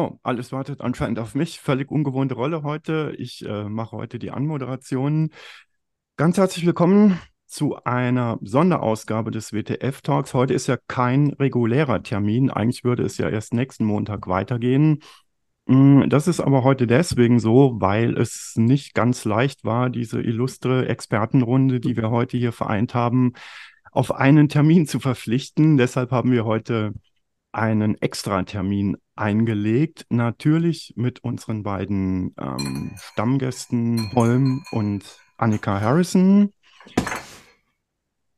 Oh, alles wartet anscheinend auf mich. Völlig ungewohnte Rolle heute. Ich äh, mache heute die Anmoderation. Ganz herzlich willkommen zu einer Sonderausgabe des WTF Talks. Heute ist ja kein regulärer Termin. Eigentlich würde es ja erst nächsten Montag weitergehen. Mm, das ist aber heute deswegen so, weil es nicht ganz leicht war, diese illustre Expertenrunde, die wir heute hier vereint haben, auf einen Termin zu verpflichten. Deshalb haben wir heute einen Extra-Termin eingelegt, natürlich mit unseren beiden ähm, Stammgästen Holm und Annika Harrison.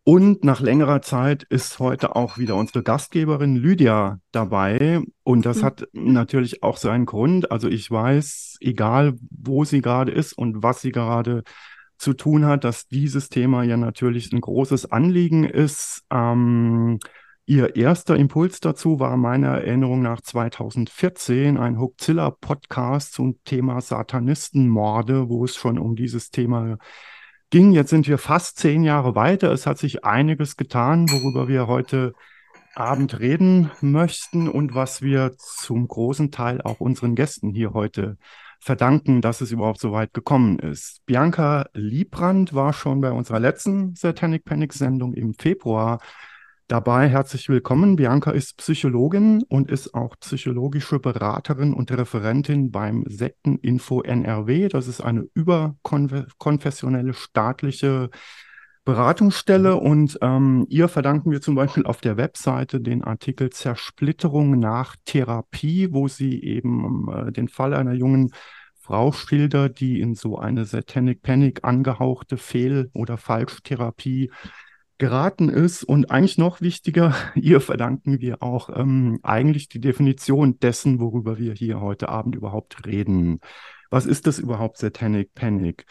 Und nach längerer Zeit ist heute auch wieder unsere Gastgeberin Lydia dabei. Und das mhm. hat natürlich auch seinen Grund. Also ich weiß, egal wo sie gerade ist und was sie gerade zu tun hat, dass dieses Thema ja natürlich ein großes Anliegen ist. Ähm, Ihr erster Impuls dazu war meiner Erinnerung nach 2014 ein Hookzilla-Podcast zum Thema Satanistenmorde, wo es schon um dieses Thema ging. Jetzt sind wir fast zehn Jahre weiter. Es hat sich einiges getan, worüber wir heute Abend reden möchten und was wir zum großen Teil auch unseren Gästen hier heute verdanken, dass es überhaupt so weit gekommen ist. Bianca Liebrand war schon bei unserer letzten Satanic Panic Sendung im Februar Dabei herzlich willkommen. Bianca ist Psychologin und ist auch psychologische Beraterin und Referentin beim Sekteninfo NRW. Das ist eine überkonfessionelle staatliche Beratungsstelle und ähm, ihr verdanken wir zum Beispiel auf der Webseite den Artikel Zersplitterung nach Therapie, wo sie eben äh, den Fall einer jungen Frau schildert, die in so eine Satanic Panic angehauchte Fehl- oder Falschtherapie geraten ist. Und eigentlich noch wichtiger, ihr verdanken wir auch ähm, eigentlich die Definition dessen, worüber wir hier heute Abend überhaupt reden. Was ist das überhaupt, Satanic Panic?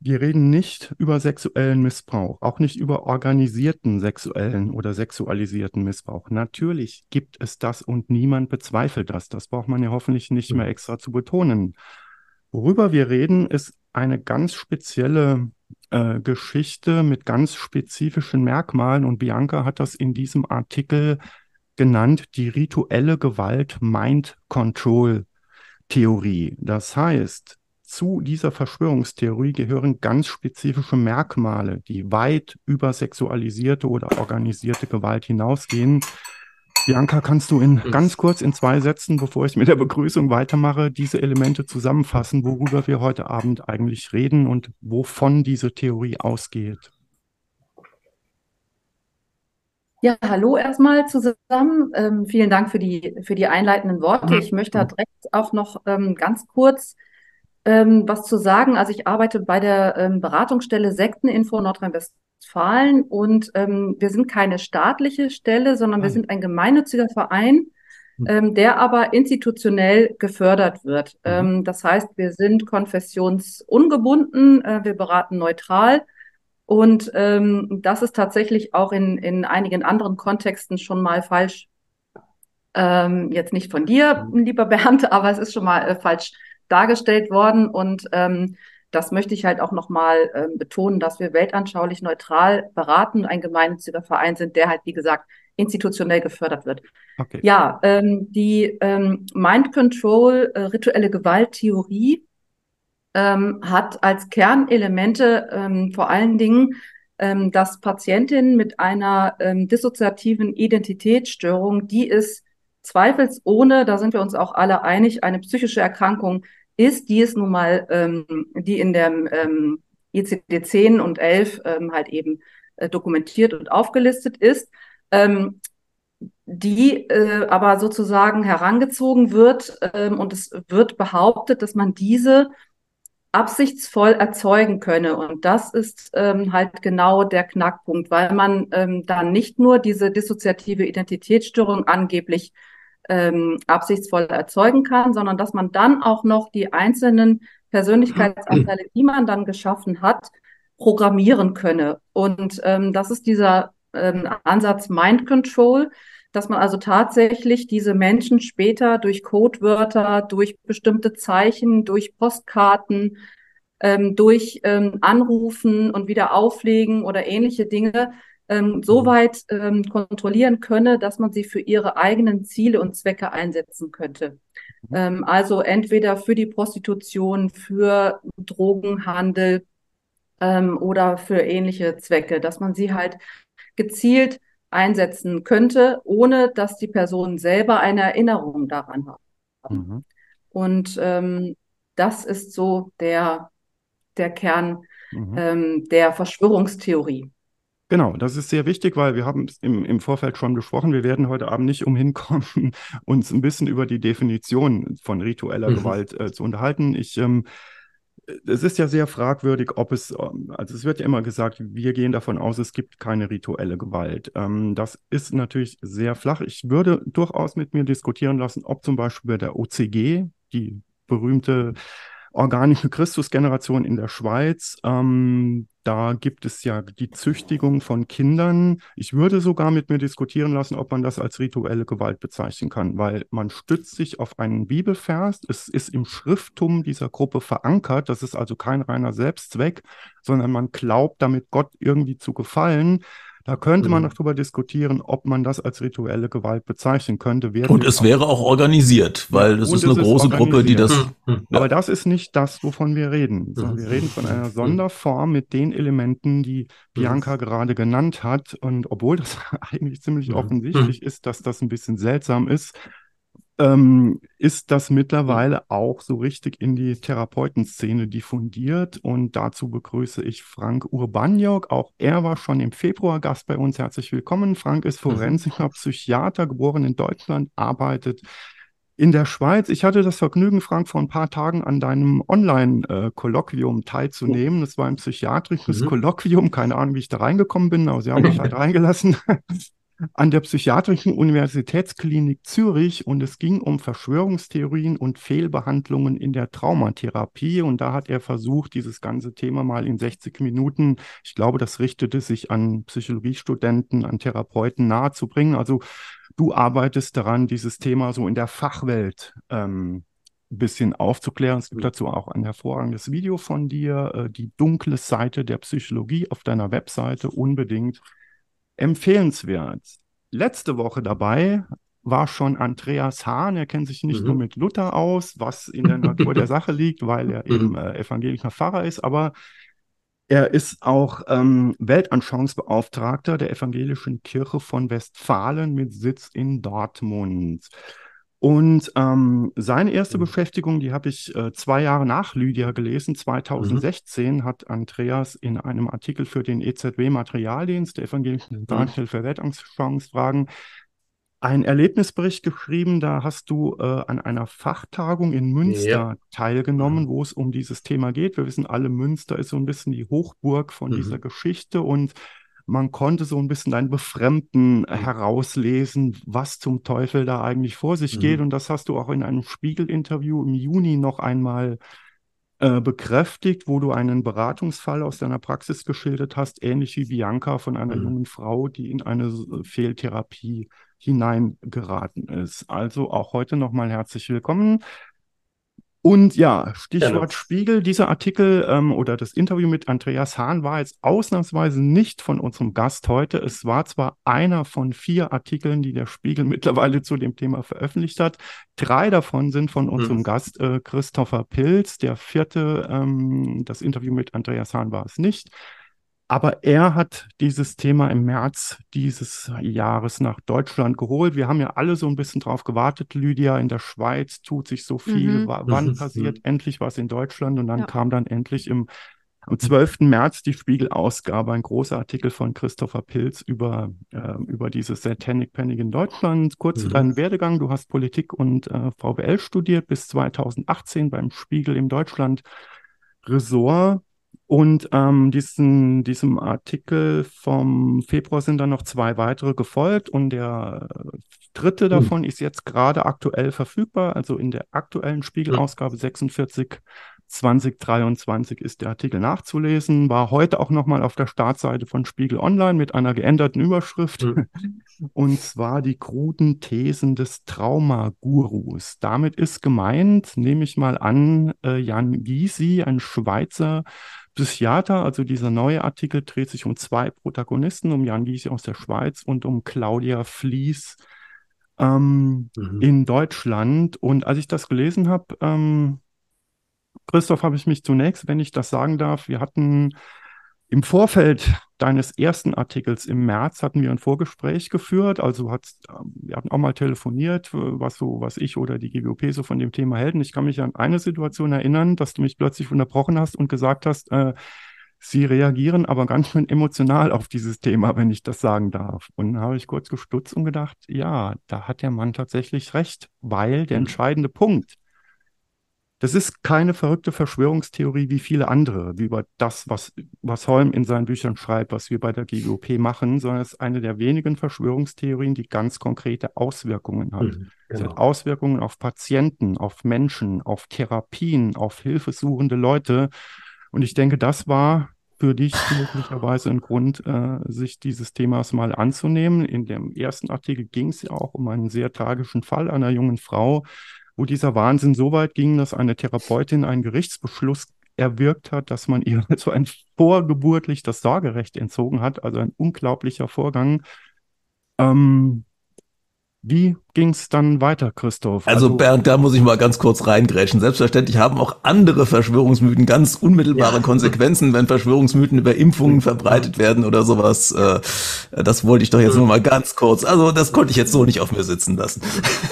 Wir reden nicht über sexuellen Missbrauch, auch nicht über organisierten sexuellen oder sexualisierten Missbrauch. Natürlich gibt es das und niemand bezweifelt das. Das braucht man ja hoffentlich nicht mehr extra zu betonen. Worüber wir reden, ist eine ganz spezielle äh, Geschichte mit ganz spezifischen Merkmalen und Bianca hat das in diesem Artikel genannt, die rituelle Gewalt Mind Control Theorie. Das heißt, zu dieser Verschwörungstheorie gehören ganz spezifische Merkmale, die weit über sexualisierte oder organisierte Gewalt hinausgehen, Bianca, kannst du in ganz kurz in zwei Sätzen, bevor ich mit der Begrüßung weitermache, diese Elemente zusammenfassen, worüber wir heute Abend eigentlich reden und wovon diese Theorie ausgeht? Ja, hallo erstmal zusammen. Ähm, vielen Dank für die, für die einleitenden Worte. Mhm. Ich möchte da direkt auch noch ähm, ganz kurz ähm, was zu sagen. Also ich arbeite bei der ähm, Beratungsstelle Sekteninfo Nordrhein-Westfalen Westfalen und ähm, wir sind keine staatliche Stelle, sondern wir sind ein gemeinnütziger Verein, hm. ähm, der aber institutionell gefördert wird. Ähm, das heißt, wir sind konfessionsungebunden, äh, wir beraten neutral. Und ähm, das ist tatsächlich auch in, in einigen anderen Kontexten schon mal falsch. Ähm, jetzt nicht von dir, hm. lieber Bernd, aber es ist schon mal äh, falsch dargestellt worden. Und ähm, das möchte ich halt auch nochmal äh, betonen, dass wir weltanschaulich neutral beraten, ein gemeinnütziger Verein sind, der halt, wie gesagt, institutionell gefördert wird. Okay. Ja, ähm, die ähm, Mind Control, äh, rituelle Gewalttheorie ähm, hat als Kernelemente ähm, vor allen Dingen, ähm, dass Patientinnen mit einer ähm, dissoziativen Identitätsstörung, die ist zweifelsohne, da sind wir uns auch alle einig, eine psychische Erkrankung ist, die es nun mal, ähm, die in der ähm, ICD-10 und 11 ähm, halt eben äh, dokumentiert und aufgelistet ist, ähm, die äh, aber sozusagen herangezogen wird ähm, und es wird behauptet, dass man diese absichtsvoll erzeugen könne. Und das ist ähm, halt genau der Knackpunkt, weil man ähm, dann nicht nur diese dissoziative Identitätsstörung angeblich ähm, absichtsvoll erzeugen kann, sondern dass man dann auch noch die einzelnen Persönlichkeitsanteile, die man dann geschaffen hat, programmieren könne. Und ähm, das ist dieser ähm, Ansatz Mind Control, dass man also tatsächlich diese Menschen später durch Codewörter, durch bestimmte Zeichen, durch Postkarten, ähm, durch ähm, Anrufen und wieder auflegen oder ähnliche Dinge ähm, so weit ähm, kontrollieren könne, dass man sie für ihre eigenen Ziele und Zwecke einsetzen könnte. Mhm. Ähm, also entweder für die Prostitution, für Drogenhandel ähm, oder für ähnliche Zwecke, dass man sie halt gezielt einsetzen könnte, ohne dass die Personen selber eine Erinnerung daran haben. Mhm. Und ähm, das ist so der, der Kern mhm. ähm, der Verschwörungstheorie. Genau, das ist sehr wichtig, weil wir haben es im, im Vorfeld schon besprochen. Wir werden heute Abend nicht umhin kommen, uns ein bisschen über die Definition von ritueller mhm. Gewalt äh, zu unterhalten. Ich ähm, es ist ja sehr fragwürdig, ob es, ähm, also es wird ja immer gesagt, wir gehen davon aus, es gibt keine rituelle Gewalt. Ähm, das ist natürlich sehr flach. Ich würde durchaus mit mir diskutieren lassen, ob zum Beispiel bei der OCG, die berühmte organische Christusgeneration in der Schweiz. Ähm, da gibt es ja die Züchtigung von Kindern. Ich würde sogar mit mir diskutieren lassen, ob man das als rituelle Gewalt bezeichnen kann, weil man stützt sich auf einen Bibelvers. Es ist im Schrifttum dieser Gruppe verankert. Das ist also kein reiner Selbstzweck, sondern man glaubt damit Gott irgendwie zu gefallen. Da könnte man mhm. noch drüber diskutieren, ob man das als rituelle Gewalt bezeichnen könnte. und es wäre auch organisiert, weil es ist eine große Gruppe, die das. Mhm. Ja. Aber das ist nicht das, wovon wir reden. Sondern mhm. wir reden von einer Sonderform mit den Elementen, die Bianca gerade genannt hat. Und obwohl das eigentlich ziemlich offensichtlich ist, dass das ein bisschen seltsam ist, ähm, ist das mittlerweile auch so richtig in die Therapeutenszene diffundiert. Und dazu begrüße ich Frank Urbaniok. Auch er war schon im Februar Gast bei uns. Herzlich willkommen. Frank ist mhm. Forensiker, Psychiater, geboren in Deutschland, arbeitet in der Schweiz. Ich hatte das Vergnügen, Frank, vor ein paar Tagen an deinem Online-Kolloquium teilzunehmen. Das war ein psychiatrisches mhm. Kolloquium. Keine Ahnung, wie ich da reingekommen bin, aber sie haben mich halt reingelassen an der Psychiatrischen Universitätsklinik Zürich und es ging um Verschwörungstheorien und Fehlbehandlungen in der Traumatherapie. Und da hat er versucht, dieses ganze Thema mal in 60 Minuten, ich glaube, das richtete sich an Psychologiestudenten, an Therapeuten nahezubringen. Also du arbeitest daran, dieses Thema so in der Fachwelt ähm, ein bisschen aufzuklären. Es gibt dazu auch ein hervorragendes Video von dir, äh, die dunkle Seite der Psychologie auf deiner Webseite unbedingt empfehlenswert. Letzte Woche dabei war schon Andreas Hahn. Er kennt sich nicht mhm. nur mit Luther aus, was in der Natur der Sache liegt, weil er eben mhm. äh, evangelischer Pfarrer ist, aber er ist auch ähm, Weltanschauungsbeauftragter der Evangelischen Kirche von Westfalen mit Sitz in Dortmund. Und ähm, seine erste mhm. Beschäftigung, die habe ich äh, zwei Jahre nach Lydia gelesen. 2016 mhm. hat Andreas in einem Artikel für den EZW Materialdienst der Evangelischen Zentralhilfe mhm. Weltanschauungsfragen einen Erlebnisbericht geschrieben. Da hast du äh, an einer Fachtagung in Münster ja. teilgenommen, mhm. wo es um dieses Thema geht. Wir wissen alle, Münster ist so ein bisschen die Hochburg von mhm. dieser Geschichte und man konnte so ein bisschen ein Befremden mhm. herauslesen, was zum Teufel da eigentlich vor sich mhm. geht. Und das hast du auch in einem Spiegel-Interview im Juni noch einmal äh, bekräftigt, wo du einen Beratungsfall aus deiner Praxis geschildert hast, ähnlich wie Bianca von einer mhm. jungen Frau, die in eine Fehltherapie hineingeraten ist. Also auch heute nochmal herzlich willkommen. Und ja, Stichwort. Spiegel, dieser Artikel ähm, oder das Interview mit Andreas Hahn war jetzt ausnahmsweise nicht von unserem Gast heute. Es war zwar einer von vier Artikeln, die der Spiegel mittlerweile zu dem Thema veröffentlicht hat. Drei davon sind von unserem mhm. Gast äh, Christopher Pilz. Der vierte, ähm, das Interview mit Andreas Hahn war es nicht. Aber er hat dieses Thema im März dieses Jahres nach Deutschland geholt. Wir haben ja alle so ein bisschen drauf gewartet, Lydia. In der Schweiz tut sich so viel. Mhm. Wann passiert endlich was in Deutschland? Und dann ja. kam dann endlich im, am 12. März die Spiegel-Ausgabe, ein großer Artikel von Christopher Pilz über, äh, über dieses Satanic Panic in Deutschland. Kurz zu mhm. deinem Werdegang. Du hast Politik und äh, VWL studiert bis 2018 beim Spiegel im Deutschland. Ressort und ähm, diesen, diesem Artikel vom Februar sind dann noch zwei weitere gefolgt und der dritte hm. davon ist jetzt gerade aktuell verfügbar. Also in der aktuellen Spiegelausgabe 46 2023 ist der Artikel nachzulesen, war heute auch nochmal auf der Startseite von Spiegel Online mit einer geänderten Überschrift. Mhm. Und zwar die kruden Thesen des Traumagurus. Damit ist gemeint, nehme ich mal an, äh, Jan Gysi, ein Schweizer Psychiater, also dieser neue Artikel dreht sich um zwei Protagonisten, um Jan Gies aus der Schweiz und um Claudia Fließ ähm, mhm. in Deutschland. Und als ich das gelesen habe, ähm, Christoph, habe ich mich zunächst, wenn ich das sagen darf, wir hatten im Vorfeld deines ersten Artikels im März hatten wir ein Vorgespräch geführt. Also hat, wir hatten auch mal telefoniert, was so, was ich oder die GWOP so von dem Thema hält. ich kann mich an eine Situation erinnern, dass du mich plötzlich unterbrochen hast und gesagt hast, äh, sie reagieren aber ganz schön emotional auf dieses Thema, wenn ich das sagen darf. Und dann habe ich kurz gestutzt und gedacht, ja, da hat der Mann tatsächlich recht, weil der mhm. entscheidende Punkt, das ist keine verrückte Verschwörungstheorie wie viele andere, wie über das, was, was Holm in seinen Büchern schreibt, was wir bei der GWOP machen, sondern es ist eine der wenigen Verschwörungstheorien, die ganz konkrete Auswirkungen hat. Mhm, genau. hat Auswirkungen auf Patienten, auf Menschen, auf Therapien, auf hilfesuchende Leute. Und ich denke, das war für dich möglicherweise ein Grund, äh, sich dieses Themas mal anzunehmen. In dem ersten Artikel ging es ja auch um einen sehr tragischen Fall einer jungen Frau, wo dieser Wahnsinn so weit ging, dass eine Therapeutin einen Gerichtsbeschluss erwirkt hat, dass man ihr also ein vorgeburtlich das Sorgerecht entzogen hat. Also ein unglaublicher Vorgang. Ähm, wie ging es dann weiter, Christoph? Also, also, Bernd, da muss ich mal ganz kurz reingrätschen. Selbstverständlich haben auch andere Verschwörungsmythen ganz unmittelbare ja. Konsequenzen, wenn Verschwörungsmythen über Impfungen verbreitet werden oder sowas. Äh, das wollte ich doch jetzt nur mal ganz kurz. Also das konnte ich jetzt so nicht auf mir sitzen lassen.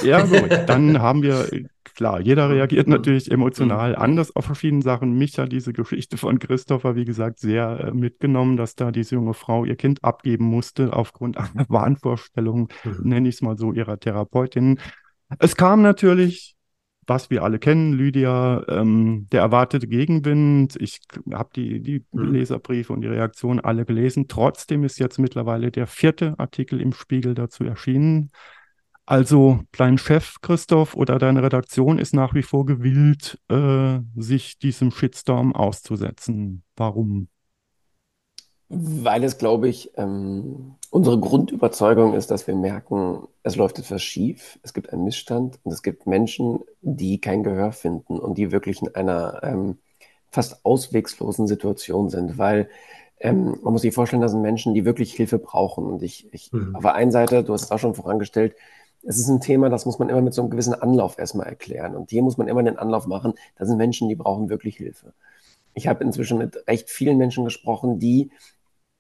Ja, gut. Dann haben wir klar, jeder reagiert natürlich emotional mhm. anders auf verschiedene Sachen. Mich hat diese Geschichte von Christopher, wie gesagt, sehr äh, mitgenommen, dass da diese junge Frau ihr Kind abgeben musste aufgrund einer Wahnvorstellung, mhm. nenne ich es mal so, ihrer Therapeutin. Es kam natürlich was wir alle kennen, Lydia, ähm, der erwartete Gegenwind. Ich habe die, die mhm. Leserbriefe und die Reaktionen alle gelesen. Trotzdem ist jetzt mittlerweile der vierte Artikel im Spiegel dazu erschienen. Also dein Chef, Christoph, oder deine Redaktion ist nach wie vor gewillt, äh, sich diesem Shitstorm auszusetzen. Warum? Weil es, glaube ich, ähm, unsere Grundüberzeugung ist, dass wir merken, es läuft etwas schief, es gibt einen Missstand und es gibt Menschen, die kein Gehör finden und die wirklich in einer ähm, fast auswegslosen Situation sind, weil ähm, man muss sich vorstellen, das sind Menschen, die wirklich Hilfe brauchen. Und ich, ich mhm. auf der einen Seite, du hast es auch schon vorangestellt, es ist ein Thema, das muss man immer mit so einem gewissen Anlauf erstmal erklären. Und hier muss man immer den Anlauf machen. Da sind Menschen, die brauchen wirklich Hilfe. Ich habe inzwischen mit recht vielen Menschen gesprochen, die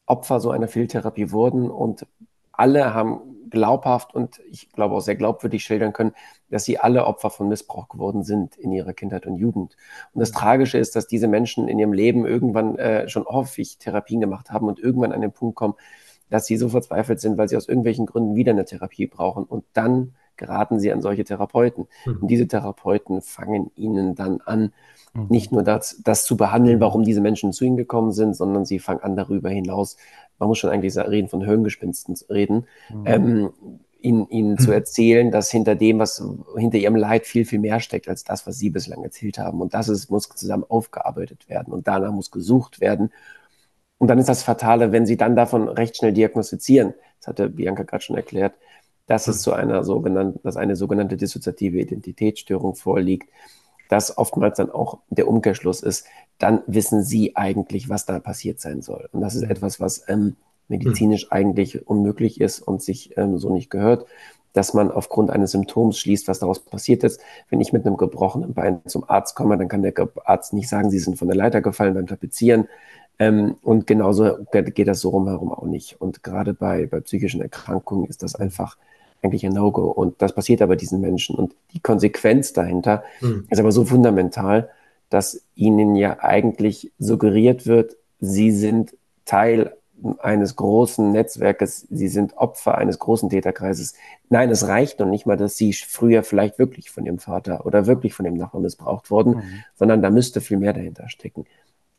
Opfer so einer Fehltherapie wurden und alle haben glaubhaft und ich glaube auch sehr glaubwürdig schildern können, dass sie alle Opfer von Missbrauch geworden sind in ihrer Kindheit und Jugend. Und das Tragische ist, dass diese Menschen in ihrem Leben irgendwann äh, schon häufig Therapien gemacht haben und irgendwann an den Punkt kommen, dass sie so verzweifelt sind, weil sie aus irgendwelchen Gründen wieder eine Therapie brauchen. Und dann geraten sie an solche Therapeuten. Mhm. Und diese Therapeuten fangen ihnen dann an, mhm. nicht nur das, das zu behandeln, warum diese Menschen zu ihnen gekommen sind, sondern sie fangen an darüber hinaus, man muss schon eigentlich reden von Hirngespinsten reden, mhm. ähm, ihnen, ihnen zu mhm. erzählen, dass hinter dem, was hinter ihrem Leid viel, viel mehr steckt, als das, was sie bislang erzählt haben. Und das ist, muss zusammen aufgearbeitet werden. Und danach muss gesucht werden. Und dann ist das Fatale, wenn sie dann davon recht schnell diagnostizieren, das hatte Bianca gerade schon erklärt, dass es zu einer sogenannten, dass eine sogenannte dissoziative Identitätsstörung vorliegt, dass oftmals dann auch der Umkehrschluss ist, dann wissen sie eigentlich, was da passiert sein soll. Und das ist etwas, was ähm, medizinisch eigentlich unmöglich ist und sich ähm, so nicht gehört, dass man aufgrund eines Symptoms schließt, was daraus passiert ist. Wenn ich mit einem gebrochenen Bein zum Arzt komme, dann kann der Arzt nicht sagen, Sie sind von der Leiter gefallen beim Tapezieren. Ähm, und genauso geht das so rumherum auch nicht. Und gerade bei, bei psychischen Erkrankungen ist das einfach eigentlich ein No-Go. Und das passiert aber diesen Menschen. Und die Konsequenz dahinter mhm. ist aber so fundamental, dass ihnen ja eigentlich suggeriert wird, sie sind Teil eines großen Netzwerkes, sie sind Opfer eines großen Täterkreises. Nein, es reicht noch nicht mal, dass sie früher vielleicht wirklich von ihrem Vater oder wirklich von dem Nachbarn missbraucht wurden, mhm. sondern da müsste viel mehr dahinter stecken.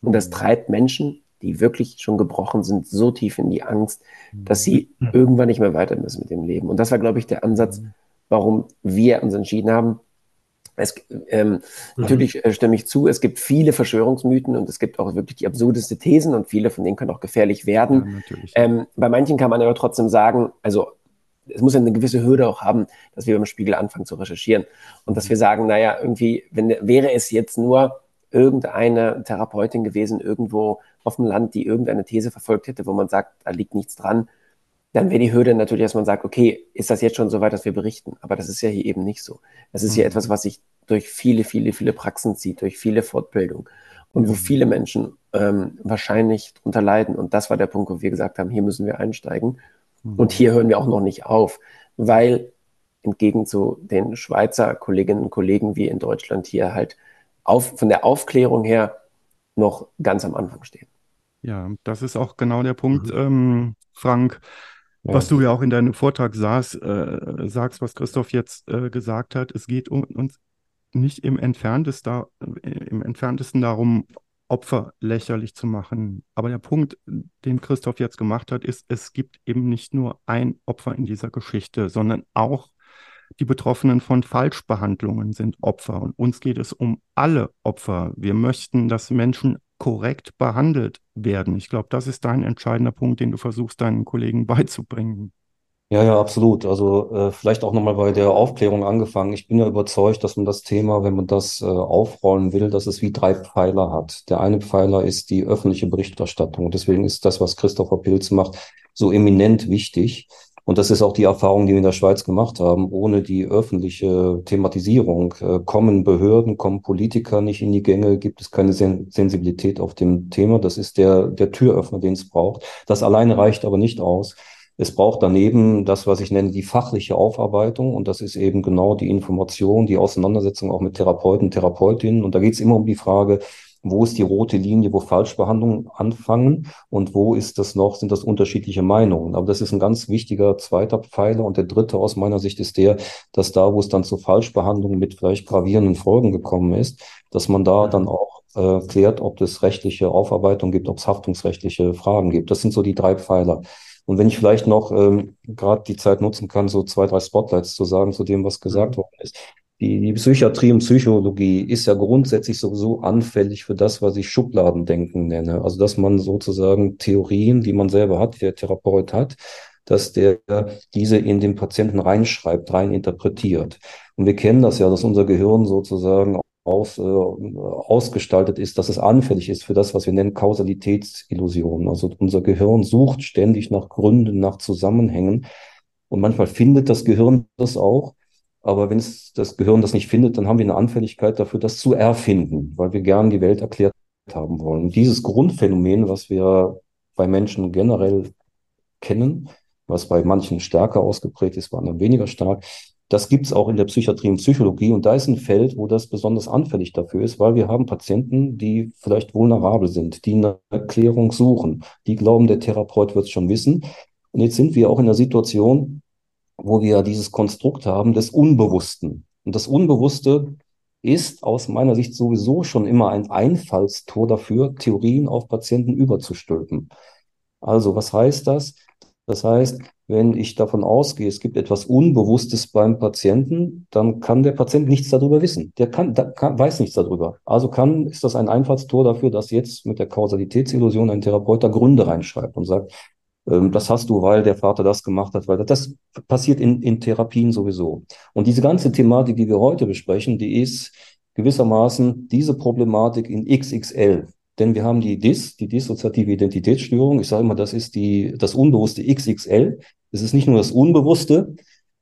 Und das treibt Menschen, die wirklich schon gebrochen sind, so tief in die Angst, dass sie mhm. irgendwann nicht mehr weiter müssen mit dem Leben. Und das war, glaube ich, der Ansatz, mhm. warum wir uns entschieden haben. Es, ähm, mhm. Natürlich äh, stimme ich zu, es gibt viele Verschwörungsmythen und es gibt auch wirklich die absurdeste Thesen und viele von denen können auch gefährlich werden. Ja, ähm, bei manchen kann man aber trotzdem sagen, also es muss ja eine gewisse Hürde auch haben, dass wir beim Spiegel anfangen zu recherchieren und dass wir sagen, naja, irgendwie, wenn wäre es jetzt nur irgendeine Therapeutin gewesen, irgendwo auf dem Land, die irgendeine These verfolgt hätte, wo man sagt, da liegt nichts dran, dann wäre die Hürde natürlich, dass man sagt, okay, ist das jetzt schon so weit, dass wir berichten? Aber das ist ja hier eben nicht so. Das ist mhm. hier etwas, was sich durch viele, viele, viele Praxen zieht, durch viele Fortbildungen und wo viele Menschen ähm, wahrscheinlich drunter leiden. Und das war der Punkt, wo wir gesagt haben, hier müssen wir einsteigen. Mhm. Und hier hören wir auch noch nicht auf, weil entgegen zu den Schweizer Kolleginnen und Kollegen wie in Deutschland hier halt auf, von der Aufklärung her noch ganz am Anfang stehen. Ja, das ist auch genau der Punkt, mhm. ähm, Frank, ja. was du ja auch in deinem Vortrag sagst, äh, sagst was Christoph jetzt äh, gesagt hat. Es geht um, uns nicht im entferntesten, äh, im entferntesten darum, Opfer lächerlich zu machen. Aber der Punkt, den Christoph jetzt gemacht hat, ist, es gibt eben nicht nur ein Opfer in dieser Geschichte, sondern auch die Betroffenen von Falschbehandlungen sind Opfer. Und uns geht es um alle Opfer. Wir möchten, dass Menschen korrekt behandelt werden. Ich glaube, das ist dein entscheidender Punkt, den du versuchst, deinen Kollegen beizubringen. Ja, ja, absolut. Also äh, vielleicht auch nochmal bei der Aufklärung angefangen. Ich bin ja überzeugt, dass man das Thema, wenn man das äh, aufrollen will, dass es wie drei Pfeiler hat. Der eine Pfeiler ist die öffentliche Berichterstattung. Deswegen ist das, was Christopher Pilz macht, so eminent wichtig. Und das ist auch die Erfahrung, die wir in der Schweiz gemacht haben. Ohne die öffentliche Thematisierung äh, kommen Behörden, kommen Politiker nicht in die Gänge, gibt es keine Sen Sensibilität auf dem Thema. Das ist der, der Türöffner, den es braucht. Das alleine reicht aber nicht aus. Es braucht daneben das, was ich nenne, die fachliche Aufarbeitung. Und das ist eben genau die Information, die Auseinandersetzung auch mit Therapeuten, Therapeutinnen. Und da geht es immer um die Frage, wo ist die rote Linie, wo Falschbehandlungen anfangen und wo ist das noch, sind das unterschiedliche Meinungen. Aber das ist ein ganz wichtiger zweiter Pfeiler und der dritte aus meiner Sicht ist der, dass da, wo es dann zu Falschbehandlungen mit vielleicht gravierenden Folgen gekommen ist, dass man da dann auch äh, klärt, ob es rechtliche Aufarbeitung gibt, ob es haftungsrechtliche Fragen gibt. Das sind so die drei Pfeiler. Und wenn ich vielleicht noch ähm, gerade die Zeit nutzen kann, so zwei, drei Spotlights zu sagen zu dem, was gesagt mhm. worden ist die, die Psychiatrie und Psychologie ist ja grundsätzlich sowieso anfällig für das, was ich Schubladendenken nenne. Also, dass man sozusagen Theorien, die man selber hat, der Therapeut hat, dass der diese in den Patienten reinschreibt, rein interpretiert. Und wir kennen das ja, dass unser Gehirn sozusagen aus, äh, ausgestaltet ist, dass es anfällig ist für das, was wir nennen Kausalitätsillusionen. Also unser Gehirn sucht ständig nach Gründen, nach Zusammenhängen. Und manchmal findet das Gehirn das auch. Aber wenn das Gehirn das nicht findet, dann haben wir eine Anfälligkeit dafür, das zu erfinden, weil wir gern die Welt erklärt haben wollen. Und dieses Grundphänomen, was wir bei Menschen generell kennen, was bei manchen stärker ausgeprägt ist, bei anderen weniger stark, das gibt es auch in der Psychiatrie und Psychologie. Und da ist ein Feld, wo das besonders anfällig dafür ist, weil wir haben Patienten, die vielleicht vulnerabel sind, die eine Erklärung suchen, die glauben, der Therapeut wird es schon wissen. Und jetzt sind wir auch in der Situation, wo wir dieses Konstrukt haben des Unbewussten. Und das Unbewusste ist aus meiner Sicht sowieso schon immer ein Einfallstor dafür, Theorien auf Patienten überzustülpen. Also, was heißt das? Das heißt, wenn ich davon ausgehe, es gibt etwas Unbewusstes beim Patienten, dann kann der Patient nichts darüber wissen. Der kann, da, kann, weiß nichts darüber. Also kann, ist das ein Einfallstor dafür, dass jetzt mit der Kausalitätsillusion ein Therapeut da Gründe reinschreibt und sagt, das hast du, weil der Vater das gemacht hat, weil das passiert in, in Therapien sowieso. Und diese ganze Thematik, die wir heute besprechen, die ist gewissermaßen diese Problematik in XXL. Denn wir haben die DIS, die dissoziative Identitätsstörung. Ich sage immer, das ist die, das unbewusste XXL. Es ist nicht nur das Unbewusste,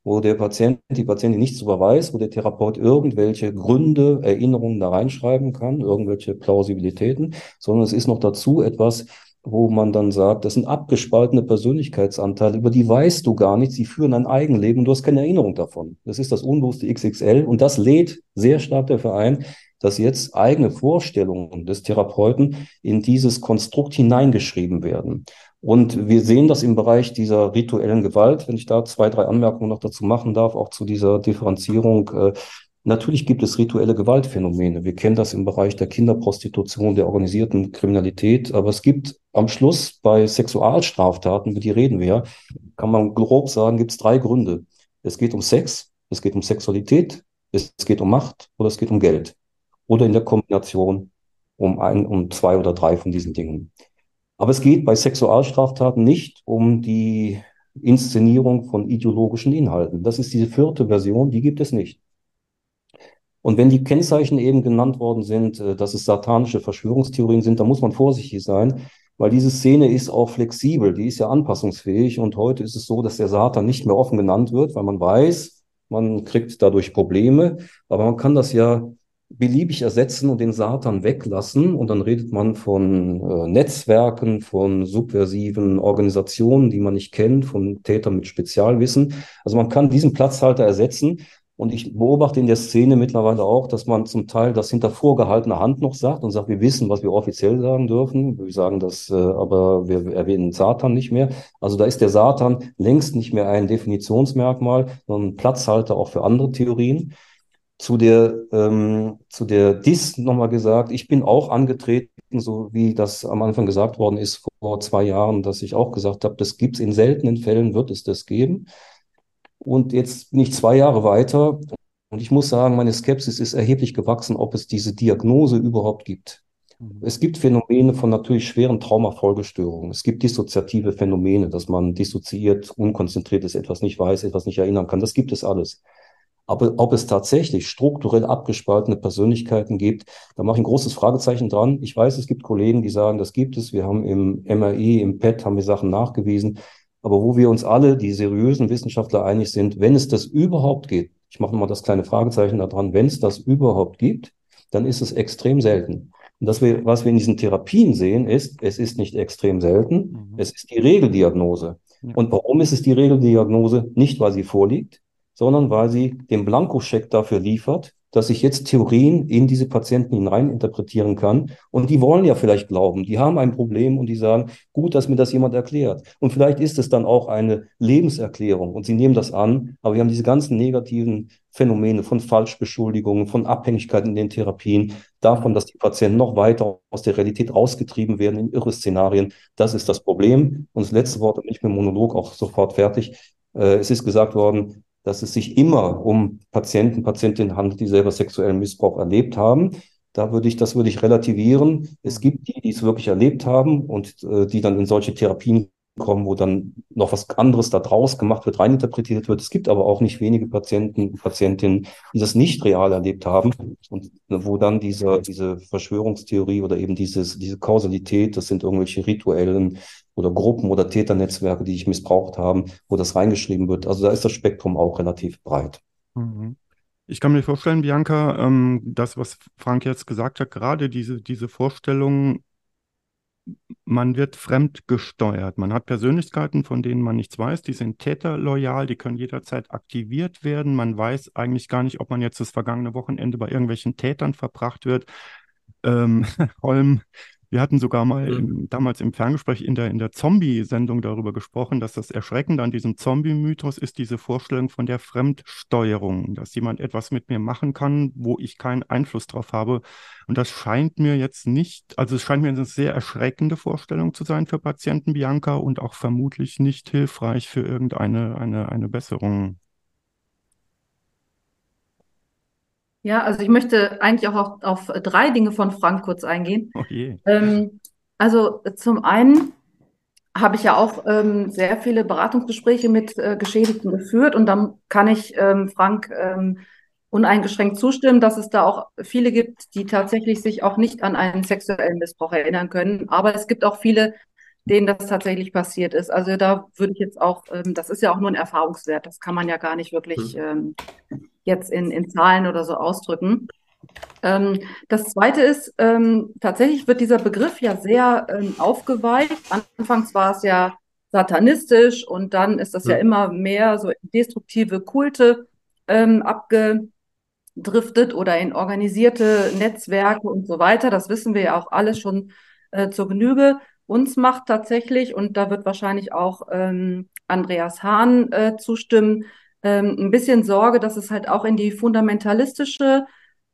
wo der Patient, die Patientin nichts darüber weiß, wo der Therapeut irgendwelche Gründe, Erinnerungen da reinschreiben kann, irgendwelche Plausibilitäten, sondern es ist noch dazu etwas, wo man dann sagt, das sind abgespaltene Persönlichkeitsanteile, über die weißt du gar nichts, sie führen ein Eigenleben und du hast keine Erinnerung davon. Das ist das unbewusste XXL und das lädt sehr stark dafür ein, dass jetzt eigene Vorstellungen des Therapeuten in dieses Konstrukt hineingeschrieben werden. Und wir sehen das im Bereich dieser rituellen Gewalt, wenn ich da zwei, drei Anmerkungen noch dazu machen darf, auch zu dieser Differenzierung. Äh, Natürlich gibt es rituelle Gewaltphänomene. Wir kennen das im Bereich der Kinderprostitution, der organisierten Kriminalität. Aber es gibt am Schluss bei Sexualstraftaten, über die reden wir, kann man grob sagen, gibt es drei Gründe. Es geht um Sex, es geht um Sexualität, es geht um Macht oder es geht um Geld. Oder in der Kombination um ein, um zwei oder drei von diesen Dingen. Aber es geht bei Sexualstraftaten nicht um die Inszenierung von ideologischen Inhalten. Das ist diese vierte Version, die gibt es nicht. Und wenn die Kennzeichen eben genannt worden sind, äh, dass es satanische Verschwörungstheorien sind, dann muss man vorsichtig sein, weil diese Szene ist auch flexibel, die ist ja anpassungsfähig. Und heute ist es so, dass der Satan nicht mehr offen genannt wird, weil man weiß, man kriegt dadurch Probleme. Aber man kann das ja beliebig ersetzen und den Satan weglassen. Und dann redet man von äh, Netzwerken, von subversiven Organisationen, die man nicht kennt, von Tätern mit Spezialwissen. Also man kann diesen Platzhalter ersetzen. Und ich beobachte in der Szene mittlerweile auch, dass man zum Teil das hinter vorgehaltener Hand noch sagt und sagt, wir wissen, was wir offiziell sagen dürfen. Wir sagen das, äh, aber wir erwähnen Satan nicht mehr. Also da ist der Satan längst nicht mehr ein Definitionsmerkmal, sondern Platzhalter auch für andere Theorien. Zu der, ähm, zu der DIS nochmal gesagt, ich bin auch angetreten, so wie das am Anfang gesagt worden ist vor zwei Jahren, dass ich auch gesagt habe, das gibt es in seltenen Fällen, wird es das geben. Und jetzt bin ich zwei Jahre weiter und ich muss sagen, meine Skepsis ist erheblich gewachsen, ob es diese Diagnose überhaupt gibt. Mhm. Es gibt Phänomene von natürlich schweren Traumafolgestörungen. Es gibt dissoziative Phänomene, dass man dissoziiert, unkonzentriert ist, etwas nicht weiß, etwas nicht erinnern kann. Das gibt es alles. Aber ob es tatsächlich strukturell abgespaltene Persönlichkeiten gibt, da mache ich ein großes Fragezeichen dran. Ich weiß, es gibt Kollegen, die sagen, das gibt es. Wir haben im MRI, im PET, haben wir Sachen nachgewiesen. Aber wo wir uns alle, die seriösen Wissenschaftler, einig sind, wenn es das überhaupt geht, ich mache nochmal das kleine Fragezeichen da dran, wenn es das überhaupt gibt, dann ist es extrem selten. Und das wir, was wir in diesen Therapien sehen, ist, es ist nicht extrem selten, mhm. es ist die Regeldiagnose. Ja. Und warum ist es die Regeldiagnose? Nicht, weil sie vorliegt, sondern weil sie den Blankoscheck dafür liefert, dass ich jetzt Theorien in diese Patienten hinein interpretieren kann. Und die wollen ja vielleicht glauben, die haben ein Problem und die sagen, gut, dass mir das jemand erklärt. Und vielleicht ist es dann auch eine Lebenserklärung und sie nehmen das an, aber wir haben diese ganzen negativen Phänomene von Falschbeschuldigungen, von Abhängigkeiten in den Therapien, davon, dass die Patienten noch weiter aus der Realität rausgetrieben werden in irre Szenarien. Das ist das Problem. Und das letzte Wort, und ich mit dem Monolog auch sofort fertig. Äh, es ist gesagt worden, dass es sich immer um Patienten, Patientinnen handelt, die selber sexuellen Missbrauch erlebt haben. Da würde ich, das würde ich relativieren. Es gibt die, die es wirklich erlebt haben und äh, die dann in solche Therapien kommen, wo dann noch was anderes da draus gemacht wird, reininterpretiert wird. Es gibt aber auch nicht wenige Patienten, Patientinnen, die das nicht real erlebt haben und wo dann diese, diese Verschwörungstheorie oder eben dieses, diese Kausalität, das sind irgendwelche rituellen oder Gruppen oder Täternetzwerke, die sich missbraucht haben, wo das reingeschrieben wird. Also da ist das Spektrum auch relativ breit. Mhm. Ich kann mir vorstellen, Bianca, ähm, das, was Frank jetzt gesagt hat, gerade diese, diese Vorstellung, man wird fremdgesteuert. Man hat Persönlichkeiten, von denen man nichts weiß. Die sind täterloyal, die können jederzeit aktiviert werden. Man weiß eigentlich gar nicht, ob man jetzt das vergangene Wochenende bei irgendwelchen Tätern verbracht wird. Ähm, Holm wir hatten sogar mal mhm. im, damals im Ferngespräch in der, in der Zombie-Sendung darüber gesprochen, dass das Erschreckende an diesem Zombie-Mythos ist diese Vorstellung von der Fremdsteuerung, dass jemand etwas mit mir machen kann, wo ich keinen Einfluss drauf habe. Und das scheint mir jetzt nicht, also es scheint mir eine sehr erschreckende Vorstellung zu sein für Patienten, Bianca, und auch vermutlich nicht hilfreich für irgendeine eine, eine Besserung. Ja, also ich möchte eigentlich auch auf, auf drei Dinge von Frank kurz eingehen. Oh je. Ähm, also zum einen habe ich ja auch ähm, sehr viele Beratungsgespräche mit äh, Geschädigten geführt und dann kann ich ähm, Frank ähm, uneingeschränkt zustimmen, dass es da auch viele gibt, die tatsächlich sich auch nicht an einen sexuellen Missbrauch erinnern können. Aber es gibt auch viele, denen das tatsächlich passiert ist. Also da würde ich jetzt auch, ähm, das ist ja auch nur ein Erfahrungswert, das kann man ja gar nicht wirklich hm. Jetzt in, in Zahlen oder so ausdrücken. Ähm, das zweite ist, ähm, tatsächlich wird dieser Begriff ja sehr ähm, aufgeweicht. Anfangs war es ja satanistisch und dann ist das ja, ja immer mehr so destruktive Kulte ähm, abgedriftet oder in organisierte Netzwerke und so weiter. Das wissen wir ja auch alles schon äh, zur Genüge. Uns macht tatsächlich, und da wird wahrscheinlich auch ähm, Andreas Hahn äh, zustimmen, ähm, ein bisschen Sorge, dass es halt auch in die fundamentalistische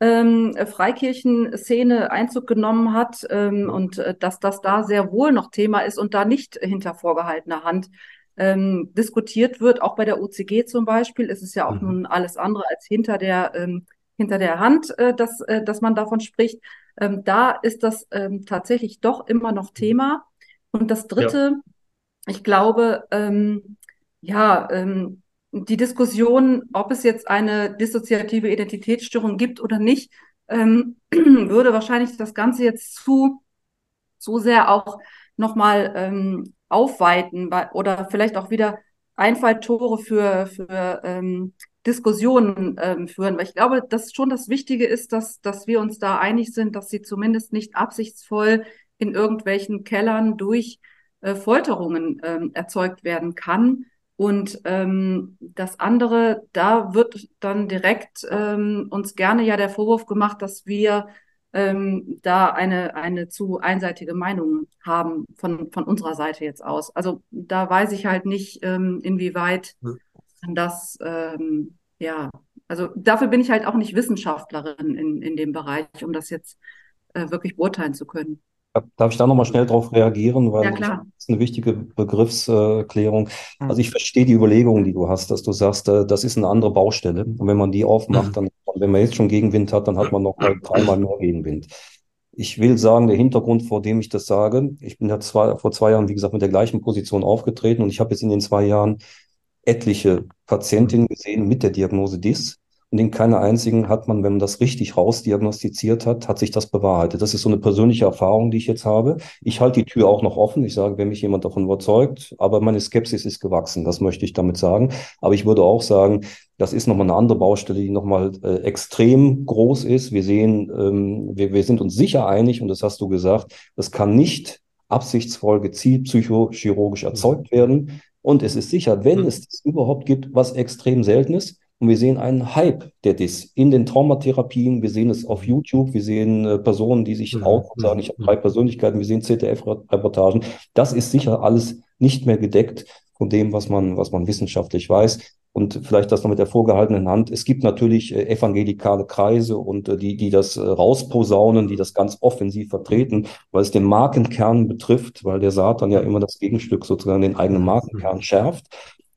ähm, Freikirchenszene Einzug genommen hat ähm, und äh, dass das da sehr wohl noch Thema ist und da nicht hinter vorgehaltener Hand ähm, diskutiert wird. Auch bei der OCG zum Beispiel ist es ja auch mhm. nun alles andere als hinter der, ähm, hinter der Hand, äh, dass, äh, dass man davon spricht. Ähm, da ist das ähm, tatsächlich doch immer noch Thema. Und das Dritte, ja. ich glaube, ähm, ja, ähm, die Diskussion, ob es jetzt eine dissoziative Identitätsstörung gibt oder nicht, ähm, würde wahrscheinlich das Ganze jetzt zu, zu sehr auch nochmal ähm, aufweiten oder vielleicht auch wieder Einfalltore für, für ähm, Diskussionen ähm, führen. Weil ich glaube, dass schon das Wichtige ist, dass, dass wir uns da einig sind, dass sie zumindest nicht absichtsvoll in irgendwelchen Kellern durch äh, Folterungen ähm, erzeugt werden kann. Und ähm, das andere, da wird dann direkt ähm, uns gerne ja der Vorwurf gemacht, dass wir ähm, da eine, eine zu einseitige Meinung haben von, von unserer Seite jetzt aus. Also da weiß ich halt nicht, ähm, inwieweit das, ähm, ja, also dafür bin ich halt auch nicht Wissenschaftlerin in, in dem Bereich, um das jetzt äh, wirklich beurteilen zu können. Darf ich da nochmal schnell drauf reagieren? Weil Ja, klar. das ist eine wichtige Begriffserklärung. Mhm. Also ich verstehe die Überlegungen, die du hast, dass du sagst, äh, das ist eine andere Baustelle. Und wenn man die aufmacht, Mhm. dann, wenn man jetzt schon Gegenwind hat, dann hat man noch mal dreimal mehr Gegenwind. Ich will sagen, der Hintergrund, vor dem ich das sage, ich bin ja zwei, vor zwei Jahren, wie gesagt, mit der gleichen Position aufgetreten und ich habe jetzt in den zwei Jahren etliche Patientinnen gesehen mit der Diagnose DIS. Und in keiner einzigen hat man, wenn man das richtig rausdiagnostiziert hat, hat sich das bewahrheitet. Das ist so eine persönliche Erfahrung, die ich jetzt habe. Ich halte die Tür auch noch offen. Ich sage, wenn mich jemand davon überzeugt, aber meine Skepsis ist gewachsen. Das möchte ich damit sagen. Aber ich würde auch sagen, das ist nochmal eine andere Baustelle, die nochmal äh, extrem groß ist. Wir sehen, ähm, wir, wir sind uns sicher einig, und das hast du gesagt, das kann nicht absichtsvoll gezielt psychochirurgisch erzeugt werden. Und es ist sicher, wenn Mhm. es das überhaupt gibt, was extrem selten ist, und wir sehen einen Hype der DIS in den Traumatherapien. Wir sehen es auf YouTube. Wir sehen äh, Personen, die sich Mhm. auch sagen, ich habe drei Persönlichkeiten. Wir sehen ZDF-Reportagen. Das ist sicher alles nicht mehr gedeckt von dem, was man, was man wissenschaftlich weiß. Und vielleicht das noch mit der vorgehaltenen Hand. Es gibt natürlich äh, evangelikale Kreise und äh, die, die das äh, rausposaunen, die das ganz offensiv vertreten, weil es den Markenkern betrifft, weil der Satan ja immer das Gegenstück sozusagen den eigenen Markenkern schärft.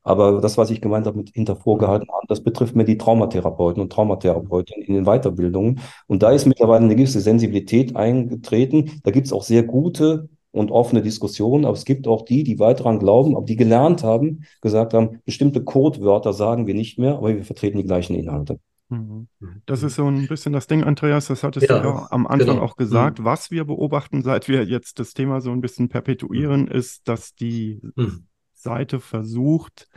Aber das, was ich gemeint habe mit hinter vorgehaltener Hand, das betrifft mir die Traumatherapeuten und Traumatherapeutinnen in den Weiterbildungen. Und da ist mittlerweile eine gewisse Sensibilität eingetreten. Da gibt es auch sehr gute und offene Diskussionen, aber es gibt auch die, die weiter daran glauben, aber die gelernt haben, gesagt haben, bestimmte Codewörter sagen wir nicht mehr, aber wir vertreten die gleichen Inhalte. Mhm. Das ist so ein bisschen das Ding, Andreas, das hattest Ja, du ja am Anfang genau. auch gesagt. Was wir beobachten, seit wir jetzt das Thema so ein bisschen perpetuieren, ist, dass die Mhm. Seite versucht,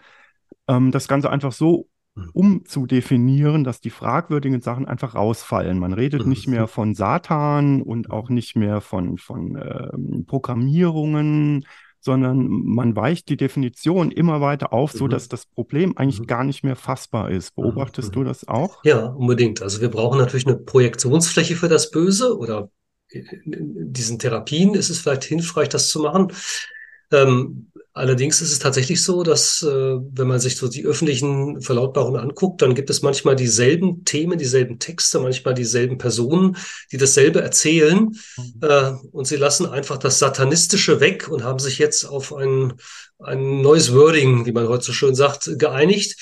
ähm, das Ganze einfach so Mhm. umzudefinieren, dass die fragwürdigen Sachen einfach rausfallen. Man redet Mhm. nicht mehr von Satan und auch nicht mehr von, von ähm, Programmierungen, sondern man weicht die Definition immer weiter auf, so Mhm. dass das Problem eigentlich Mhm. gar nicht mehr fassbar ist. Beobachtest Mhm. du das auch? Ja, unbedingt. Also wir brauchen natürlich eine Projektionsfläche für das Böse oder in diesen Therapien ist es vielleicht hilfreich, das zu machen. Ähm, allerdings ist es tatsächlich so, dass äh, wenn man sich so die öffentlichen Verlautbarungen anguckt, dann gibt es manchmal dieselben Themen, dieselben Texte, manchmal dieselben Personen, die dasselbe erzählen. Äh, und sie lassen einfach das Satanistische weg und haben sich jetzt auf ein, ein neues Wording, wie man heute so schön sagt, geeinigt.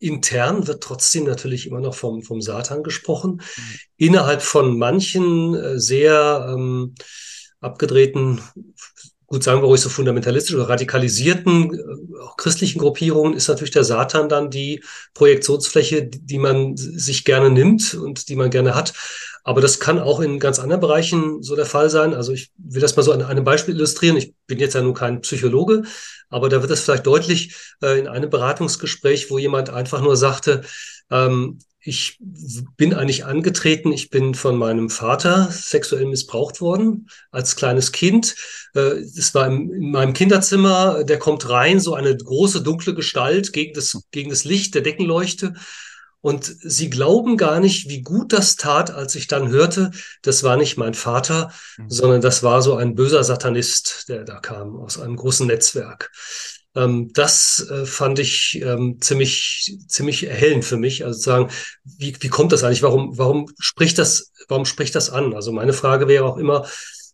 Intern wird trotzdem natürlich immer noch vom, vom Satan gesprochen. Innerhalb von manchen äh, sehr ähm, abgedrehten, gut sagen wir ruhig so fundamentalistisch oder radikalisierten, äh, auch christlichen Gruppierungen ist natürlich der Satan dann die Projektionsfläche, die man sich gerne nimmt und die man gerne hat. Aber das kann auch in ganz anderen Bereichen so der Fall sein. Also ich will das mal so an einem Beispiel illustrieren. Ich bin jetzt ja nun kein Psychologe, aber da wird es vielleicht deutlich äh, in einem Beratungsgespräch, wo jemand einfach nur sagte, ähm, ich bin eigentlich angetreten, ich bin von meinem Vater sexuell missbraucht worden als kleines Kind. Äh, Es war in meinem Kinderzimmer, der kommt rein, so eine große dunkle Gestalt gegen das, gegen das Licht der Deckenleuchte. Und sie glauben gar nicht, wie gut das tat, als ich dann hörte, das war nicht mein Vater, Mhm. sondern das war so ein böser Satanist, der da kam aus einem großen Netzwerk. Ähm, das äh, fand ich ähm, ziemlich, ziemlich erhellend für mich. Also zu sagen, wie, wie kommt das eigentlich? Warum, warum spricht das, warum spricht das an? Also meine Frage wäre auch immer,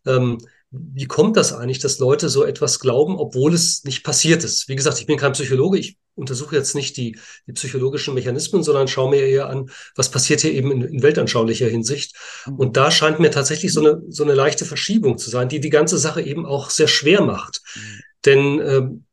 ähm, wie kommt das eigentlich, dass Leute so etwas glauben, obwohl es nicht passiert ist? Wie gesagt, ich bin kein Psychologe, ich untersuche jetzt nicht die, die psychologischen Mechanismen, sondern schaue mir eher an, was passiert hier eben in, in weltanschaulicher Hinsicht. Und da scheint mir tatsächlich so eine, so eine leichte Verschiebung zu sein, die die ganze Sache eben auch sehr schwer macht. Denn ähm,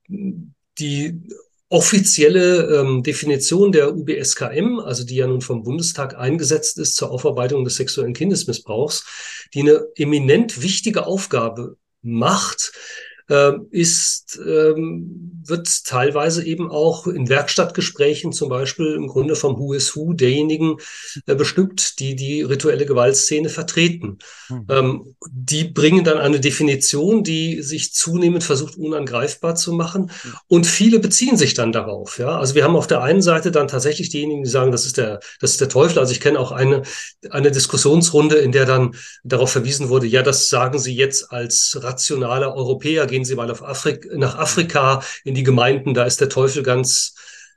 die offizielle ähm, Definition der UBSKM, also die ja nun vom Bundestag eingesetzt ist zur Aufarbeitung des sexuellen Kindesmissbrauchs, die eine eminent wichtige Aufgabe macht, ist, ähm, wird teilweise eben auch in Werkstattgesprächen zum Beispiel im Grunde vom Who is Who derjenigen äh, bestimmt, die die rituelle Gewaltszene vertreten. Mhm. Ähm, die bringen dann eine Definition, die sich zunehmend versucht unangreifbar zu machen mhm. und viele beziehen sich dann darauf. Ja, also wir haben auf der einen Seite dann tatsächlich diejenigen, die sagen, das ist der, das ist der Teufel. Also ich kenne auch eine eine Diskussionsrunde, in der dann darauf verwiesen wurde, ja, das sagen Sie jetzt als rationaler Europäer gehen Sie mal auf Afrik nach Afrika in die Gemeinden, da ist der Teufel ganz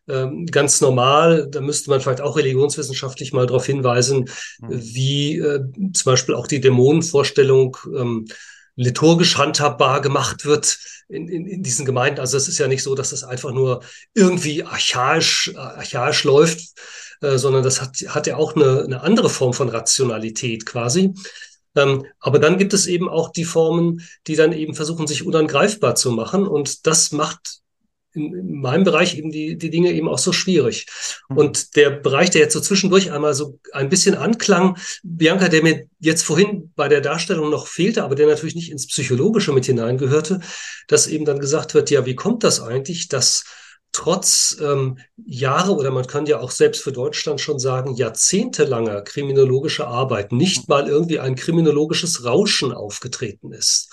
ähm, ganz normal. Da müsste man vielleicht auch religionswissenschaftlich mal darauf hinweisen, mhm. wie äh, zum Beispiel auch die Dämonenvorstellung ähm, liturgisch handhabbar gemacht wird in, in, in diesen Gemeinden. Also es ist ja nicht so, dass das einfach nur irgendwie archaisch, archaisch läuft, äh, sondern das hat, hat ja auch eine, eine andere Form von Rationalität quasi. Ähm, aber dann gibt es eben auch die Formen, die dann eben versuchen, sich unangreifbar zu machen. Und das macht in, in meinem Bereich eben die, die Dinge eben auch so schwierig. Mhm. Und der Bereich, der jetzt so zwischendurch einmal so ein bisschen anklang, Bianca, der mir jetzt vorhin bei der Darstellung noch fehlte, aber der natürlich nicht ins Psychologische mit hineingehörte, dass eben dann gesagt wird, ja, wie kommt das eigentlich, dass trotz ähm, Jahre oder man kann ja auch selbst für Deutschland schon sagen, jahrzehntelanger kriminologischer Arbeit nicht mal irgendwie ein kriminologisches Rauschen aufgetreten ist.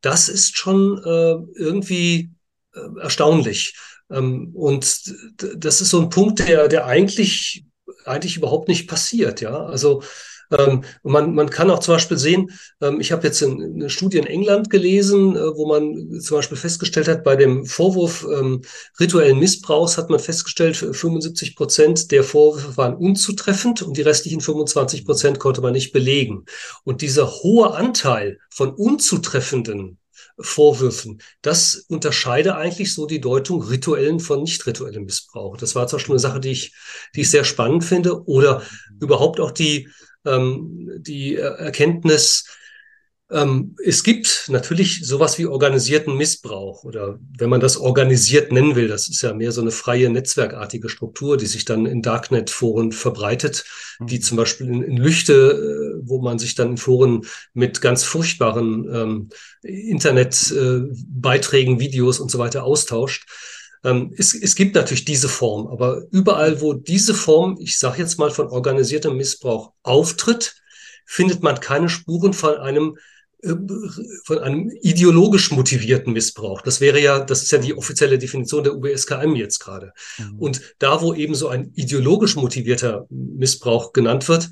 Das ist schon äh, irgendwie äh, erstaunlich. Ähm, und das ist so ein Punkt, der, der eigentlich, eigentlich überhaupt nicht passiert. Ja, also ähm, man, man kann auch zum Beispiel sehen, ähm, ich habe jetzt in, eine Studie in England gelesen, äh, wo man zum Beispiel festgestellt hat, bei dem Vorwurf ähm, rituellen Missbrauchs hat man festgestellt, 75 Prozent der Vorwürfe waren unzutreffend und die restlichen 25 Prozent konnte man nicht belegen. Und dieser hohe Anteil von unzutreffenden Vorwürfen. Das unterscheide eigentlich so die Deutung rituellen von nicht rituellem Missbrauch. Das war zum Beispiel eine Sache, die ich, die ich sehr spannend finde. Oder überhaupt auch die, ähm, die Erkenntnis, ähm, es gibt natürlich sowas wie organisierten Missbrauch oder wenn man das organisiert nennen will, das ist ja mehr so eine freie netzwerkartige Struktur, die sich dann in Darknet-Foren verbreitet, wie mhm. zum Beispiel in, in, Lüchte, äh, wo man sich dann in Foren mit ganz furchtbaren ähm, Internetbeiträgen, äh, Videos und so weiter austauscht. Ähm, es, es gibt natürlich diese Form, aber überall, wo diese Form, ich sage jetzt mal von organisiertem Missbrauch auftritt, findet man keine Spuren von einem äh, von einem ideologisch motivierten Missbrauch. Das wäre ja, das ist ja die offizielle Definition der UBSKM jetzt gerade. Mhm. Und da, wo eben so ein ideologisch motivierter Missbrauch genannt wird,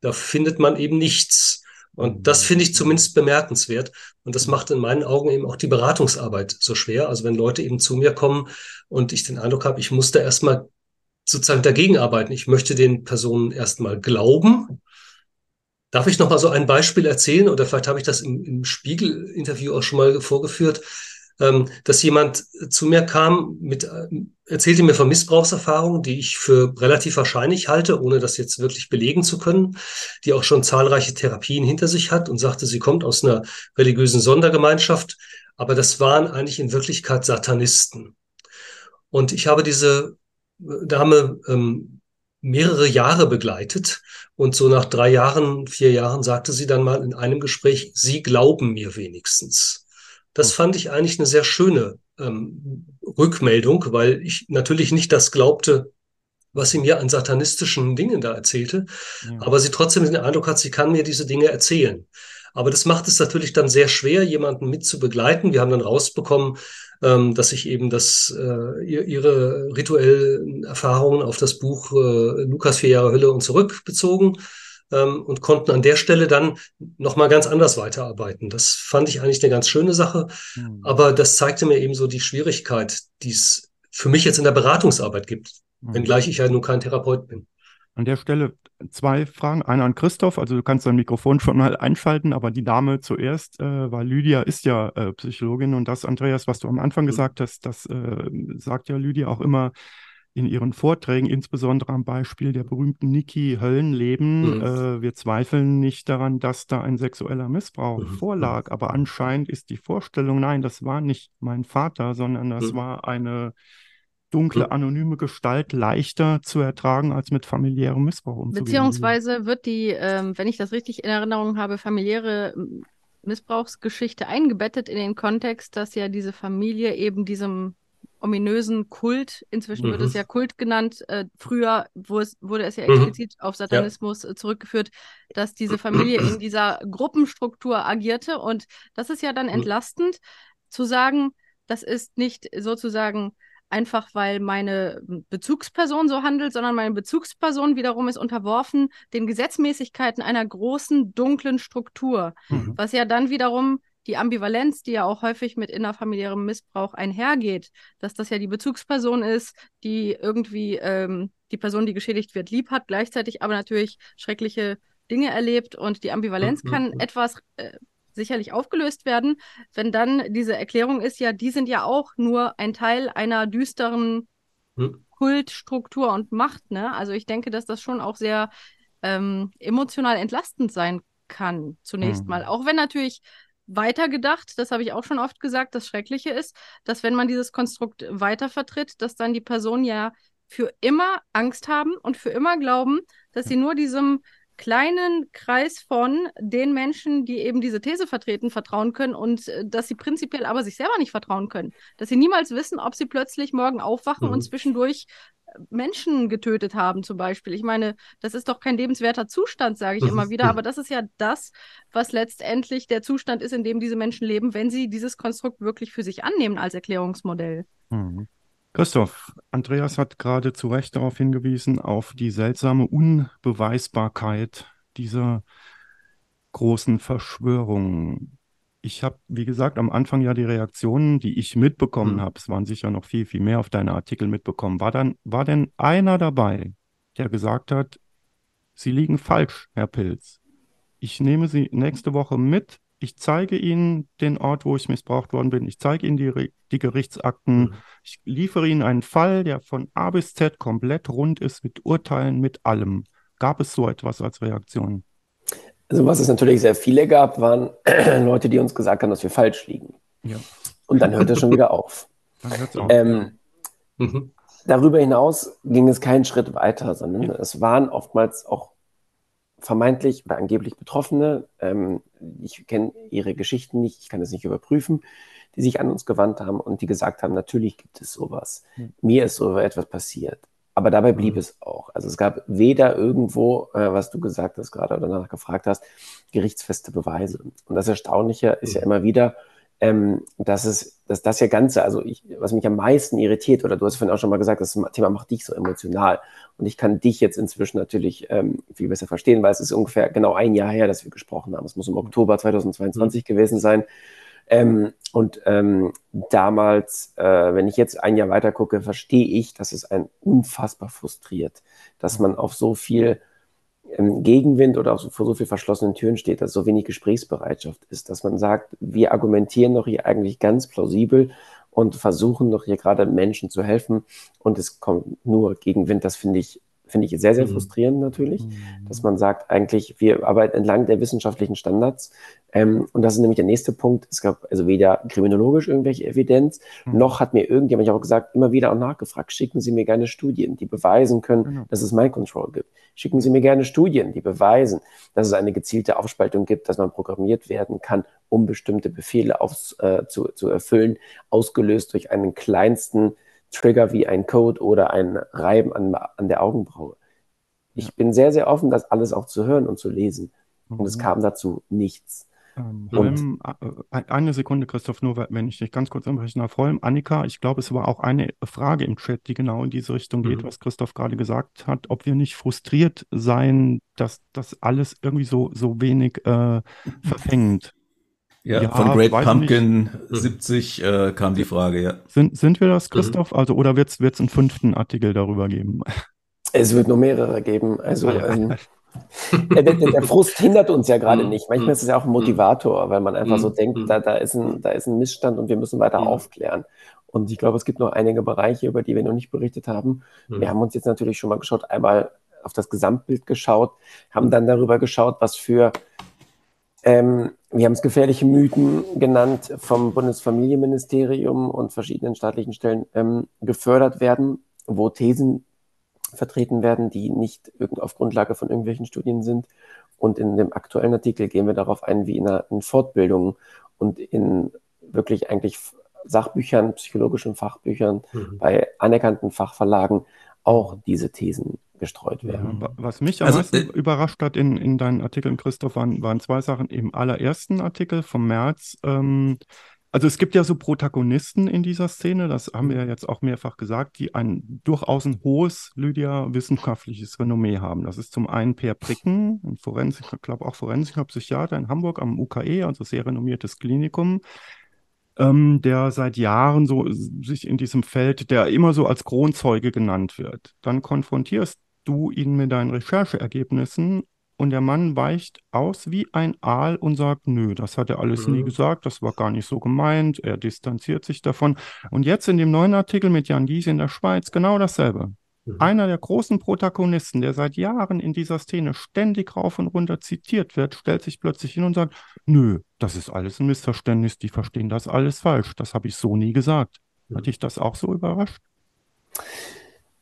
da findet man eben nichts. Und das finde ich zumindest bemerkenswert. Und das macht in meinen Augen eben auch die Beratungsarbeit so schwer. Also wenn Leute eben zu mir kommen und ich den Eindruck habe, ich muss da erstmal sozusagen dagegen arbeiten. Ich möchte den Personen erstmal glauben. Darf ich noch mal so ein Beispiel erzählen? Oder vielleicht habe ich das im, im Spiegel-Interview auch schon mal vorgeführt ähm, dass jemand zu mir kam mit, äh, erzählte mir von Missbrauchserfahrungen, die ich für relativ wahrscheinlich halte, ohne das jetzt wirklich belegen zu können, die auch schon zahlreiche Therapien hinter sich hat und sagte, sie kommt aus einer religiösen Sondergemeinschaft, aber das waren eigentlich in Wirklichkeit Satanisten. Und ich habe diese Dame ähm, mehrere Jahre begleitet und so nach drei Jahren, vier Jahren sagte sie dann mal in einem Gespräch, Sie glauben mir wenigstens. Das hm. fand ich eigentlich eine sehr schöne ähm, Rückmeldung, weil ich natürlich nicht das glaubte, was sie mir an satanistischen Dingen da erzählte, ja. aber sie trotzdem den Eindruck hat, sie kann mir diese Dinge erzählen. Aber das macht es natürlich dann sehr schwer, jemanden mit zu begleiten. Wir haben dann rausbekommen, ähm, dass sich eben das, äh, ihre rituellen Erfahrungen auf das Buch äh, Lukas vier Jahre Hölle und zurück bezogen ähm, und konnten an der Stelle dann nochmal ganz anders weiterarbeiten. Das fand ich eigentlich eine ganz schöne Sache, mhm. aber das zeigte mir eben so die Schwierigkeit, die es für mich jetzt in der Beratungsarbeit gibt, mhm. wenngleich ich ja nun kein Therapeut bin. An der Stelle zwei Fragen. Eine an Christoph, also du kannst dein Mikrofon schon mal einschalten, aber die Dame zuerst, äh, weil Lydia ist ja äh, Psychologin und das, Andreas, was du am Anfang mhm. gesagt hast, das äh, sagt ja Lydia auch immer, in ihren Vorträgen, insbesondere am Beispiel der berühmten Niki Höllenleben. Mhm. Äh, wir zweifeln nicht daran, dass da ein sexueller Missbrauch mhm. vorlag, aber anscheinend ist die Vorstellung, nein, das war nicht mein Vater, sondern das mhm. war eine dunkle, anonyme Gestalt leichter zu ertragen, als mit familiärem Missbrauch umzugehen. Beziehungsweise wird die, ähm, wenn ich das richtig in Erinnerung habe, familiäre Missbrauchsgeschichte eingebettet in den Kontext, dass ja diese Familie eben diesem ominösen Kult, inzwischen mhm. wird es mhm. ja Kult genannt, äh, früher es, wurde es ja mhm. explizit mhm. auf Satanismus ja. Äh, zurückgeführt, dass diese Familie in dieser Gruppenstruktur agierte und das ist ja dann mhm. entlastend zu sagen, das ist nicht sozusagen einfach, weil meine Bezugsperson so handelt, sondern meine Bezugsperson wiederum ist unterworfen den Gesetzmäßigkeiten einer großen, dunklen Struktur, mhm. was ja dann wiederum die Ambivalenz, die ja auch häufig mit innerfamiliärem Missbrauch einhergeht, dass das ja die Bezugsperson ist, die irgendwie ähm, die Person, die geschädigt wird, lieb hat, gleichzeitig aber natürlich schreckliche Dinge erlebt und die Ambivalenz mhm. kann etwas äh, sicherlich aufgelöst werden, wenn dann diese Erklärung ist, ja, die sind ja auch nur ein Teil einer düsteren hm. Kultstruktur und Macht, ne? Also ich denke, dass das schon auch sehr ähm, emotional entlastend sein kann, zunächst hm. mal. Auch wenn natürlich weitergedacht, das habe ich auch schon oft gesagt, das Schreckliche ist, dass wenn man dieses Konstrukt weiter vertritt, dass dann die Personen ja für immer Angst haben und für immer glauben, dass sie nur diesem kleinen Kreis von den Menschen, die eben diese These vertreten, vertrauen können und äh, dass sie prinzipiell aber sich selber nicht vertrauen können. Dass sie niemals wissen, ob sie plötzlich morgen aufwachen mhm. und zwischendurch äh, Menschen getötet haben, zum Beispiel. Ich meine, das ist doch kein lebenswerter Zustand, sage ich immer wieder, aber das ist ja das, was letztendlich der Zustand ist, in dem diese Menschen leben, wenn sie dieses Konstrukt wirklich für sich annehmen als Erklärungsmodell. Mhm. Christoph, Andreas hat gerade zu Recht darauf hingewiesen, auf die seltsame Unbeweisbarkeit dieser großen Verschwörung. Ich habe, wie gesagt, am Anfang ja die Reaktionen, die ich mitbekommen hm. habe, es waren sicher noch viel, viel mehr auf deine Artikel mitbekommen. War, dann, war denn einer dabei, der gesagt hat, Sie liegen falsch, Herr Pilz. Ich nehme Sie nächste Woche mit ich zeige Ihnen den Ort, wo ich missbraucht worden bin. Ich zeige Ihnen die, die Gerichtsakten. Mhm. Ich liefere Ihnen einen Fall, der von A bis Z komplett rund ist, mit Urteilen, mit allem. Gab es so etwas als Reaktion? Also was es natürlich sehr viele gab, waren Leute, die uns gesagt haben, dass wir falsch liegen. Ja. Und dann hört es schon wieder auf. Auf. Ähm, mhm. Darüber hinaus ging es keinen Schritt weiter, sondern es waren oftmals auch vermeintlich oder angeblich Betroffene, ähm, ich kenne ihre Geschichten nicht, ich kann es nicht überprüfen, die sich an uns gewandt haben und die gesagt haben, natürlich gibt es sowas. Mhm. Mir ist so etwas passiert. Aber dabei blieb mhm. es auch. Also es gab weder irgendwo, äh, was du gesagt hast gerade oder danach gefragt hast, gerichtsfeste Beweise. Und das Erstaunliche ist ja hm. immer wieder, ähm, dass es, dass das ja Ganze, also ich, was mich am meisten irritiert, oder du hast vorhin auch schon mal gesagt, das Thema macht dich so emotional. Und ich kann dich jetzt inzwischen natürlich ähm, viel besser verstehen, weil es ist ungefähr genau ein Jahr her, dass wir gesprochen haben. Es muss im Oktober 2022 mhm. gewesen sein. Ähm, und ähm, damals, äh, wenn ich jetzt ein Jahr weiter gucke, verstehe ich, dass es einen unfassbar frustriert, dass man auf so viel Gegenwind oder auch vor so viel verschlossenen Türen steht, dass so wenig Gesprächsbereitschaft ist, dass man sagt, wir argumentieren doch hier eigentlich ganz plausibel und versuchen doch hier gerade Menschen zu helfen und es kommt nur Gegenwind. Das finde ich finde ich sehr, sehr mhm. frustrierend natürlich, mhm. dass man sagt, eigentlich, wir arbeiten entlang der wissenschaftlichen Standards. Ähm, und das ist nämlich der nächste Punkt. Es gab also weder kriminologisch irgendwelche Evidenz, mhm. noch hat mir irgendjemand auch gesagt, immer wieder auch nachgefragt, schicken Sie mir gerne Studien, die beweisen können, genau. dass es Mind Control gibt. Schicken Sie mir gerne Studien, die beweisen, dass es eine gezielte Aufspaltung gibt, dass man programmiert werden kann, um bestimmte Befehle aufs, äh, zu, zu erfüllen, ausgelöst durch einen kleinsten Trigger wie ein Code oder ein Reiben an, an der Augenbraue. Ich ja. bin sehr, sehr offen, das alles auch zu hören und zu lesen. Mhm. Und es mhm. kam dazu nichts. Ähm, Holm, äh, eine Sekunde, Christoph, nur wenn ich dich ganz kurz unterbrechen darf. Holm, Annika, ich glaube, es war auch eine Frage im Chat, die genau in diese Richtung geht, mhm. was Christoph gerade gesagt hat, ob wir nicht frustriert seien, dass das alles irgendwie so, so wenig äh, verfängt. Ja, ja von Great Pumpkin nicht. 70 äh, kam die Frage, ja. Sind, sind wir das, Christoph? Mhm. Also, oder wird es einen fünften Artikel darüber geben? Es wird nur mehrere geben. Also, ah, ähm, der, der, der, Frust hindert uns ja gerade mhm. nicht. Manchmal ist es ja auch ein mhm. Motivator, weil man einfach so mhm. denkt, da, da, ist ein, da ist ein Missstand und wir müssen weiter aufklären. Und ich glaube, es gibt noch einige Bereiche, über die wir noch nicht berichtet haben. Wir haben uns jetzt natürlich schon mal geschaut, einmal auf das Gesamtbild geschaut, haben dann darüber geschaut, was für ähm, wir haben es gefährliche Mythen genannt, vom Bundesfamilienministerium und verschiedenen staatlichen Stellen ähm, gefördert werden, wo Thesen vertreten werden, die nicht auf Grundlage von irgendwelchen Studien sind. Und in dem aktuellen Artikel gehen wir darauf ein, wie in, einer, in Fortbildungen und in wirklich eigentlich Sachbüchern, psychologischen Fachbüchern, mhm. bei anerkannten Fachverlagen auch diese Thesen gestreut werden. Ja, was mich am also, meisten äh, überrascht hat in, in deinen Artikeln, Christoph, waren, waren zwei Sachen. Im allerersten Artikel vom März, ähm, also es gibt ja so Protagonisten in dieser Szene, das haben wir ja jetzt auch mehrfach gesagt, die ein durchaus ein hohes, Lydia, wissenschaftliches Renommee haben. Das ist zum einen Per Pricken, ein Forensiker, ich glaube auch Forensiker, Psychiater in Hamburg am UKE, also sehr renommiertes Klinikum ähm, der seit Jahren so sich in diesem Feld, der immer so als Kronzeuge genannt wird. Dann konfrontierst du ihn mit deinen Rechercheergebnissen und der Mann weicht aus wie ein Aal und sagt, nö, das hat er alles mhm. nie gesagt, das war gar nicht so gemeint, er distanziert sich davon. Und jetzt in dem neuen Artikel mit Jan Gies in der Schweiz genau dasselbe. Mhm. Einer der großen Protagonisten, der seit Jahren in dieser Szene ständig rauf und runter zitiert wird, stellt sich plötzlich hin und sagt, nö, das ist alles ein Missverständnis, die verstehen das alles falsch, das habe ich so nie gesagt. Mhm. Hat dich das auch so überrascht?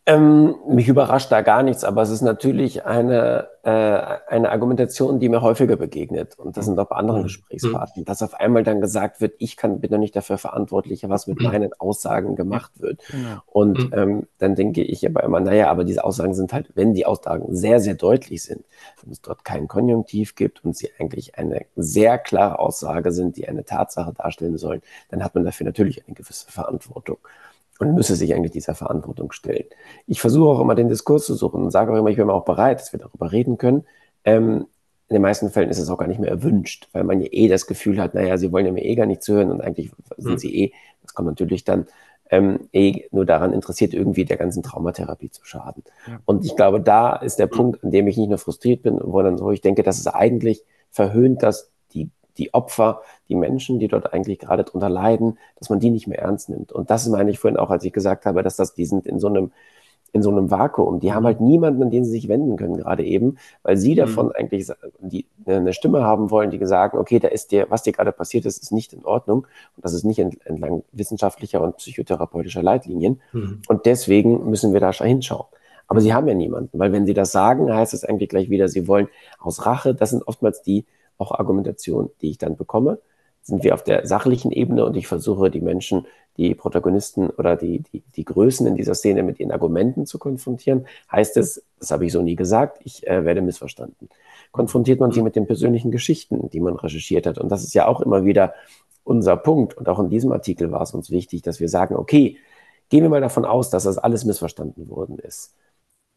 Ähm, mich überrascht da gar nichts, aber es ist natürlich eine, äh, eine Argumentation, die mir häufiger begegnet. Und das sind auch bei anderen mhm. Gesprächspartnern, dass auf einmal dann gesagt wird, ich kann, bin doch nicht dafür verantwortlich, was mit meinen Aussagen gemacht wird. Genau. Und mhm. ähm, dann denke ich aber immer, naja, aber diese Aussagen sind halt, wenn die Aussagen sehr, sehr deutlich sind, wenn es dort kein Konjunktiv gibt und sie eigentlich eine sehr klare Aussage sind, die eine Tatsache darstellen sollen, dann hat man dafür natürlich eine gewisse Verantwortung und müsse sich eigentlich dieser Verantwortung stellen. Ich versuche auch immer den Diskurs zu suchen und sage auch immer, ich bin auch bereit, dass wir darüber reden können. Ähm, in den meisten Fällen ist es auch gar nicht mehr erwünscht, weil man ja eh das Gefühl hat, naja, sie wollen ja mir eh gar nicht zuhören und eigentlich sind mhm. sie eh, das kommt natürlich dann, ähm, eh nur daran interessiert, irgendwie der ganzen Traumatherapie zu schaden. Ja. Und ich glaube, da ist der Punkt, an dem ich nicht nur frustriert bin, wo dann so ich denke, dass es eigentlich verhöhnt, dass die Opfer, die Menschen, die dort eigentlich gerade drunter leiden, dass man die nicht mehr ernst nimmt. Und das meine ich vorhin auch, als ich gesagt habe, dass das, die sind in so einem, in so einem Vakuum. Die haben halt niemanden, an den sie sich wenden können, gerade eben, weil sie davon mhm. eigentlich die, eine Stimme haben wollen, die sagen, okay, da ist dir, was dir gerade passiert ist, ist nicht in Ordnung. Und das ist nicht entlang wissenschaftlicher und psychotherapeutischer Leitlinien. Mhm. Und deswegen müssen wir da hinschauen. Aber sie haben ja niemanden, weil wenn sie das sagen, heißt es eigentlich gleich wieder, sie wollen aus Rache, das sind oftmals die, auch Argumentation, die ich dann bekomme. Sind wir auf der sachlichen Ebene und ich versuche die Menschen, die Protagonisten oder die, die, die Größen in dieser Szene mit ihren Argumenten zu konfrontieren, heißt es, das habe ich so nie gesagt, ich äh, werde missverstanden. Konfrontiert man sie mit den persönlichen Geschichten, die man recherchiert hat. Und das ist ja auch immer wieder unser Punkt. Und auch in diesem Artikel war es uns wichtig, dass wir sagen, okay, gehen wir mal davon aus, dass das alles missverstanden worden ist.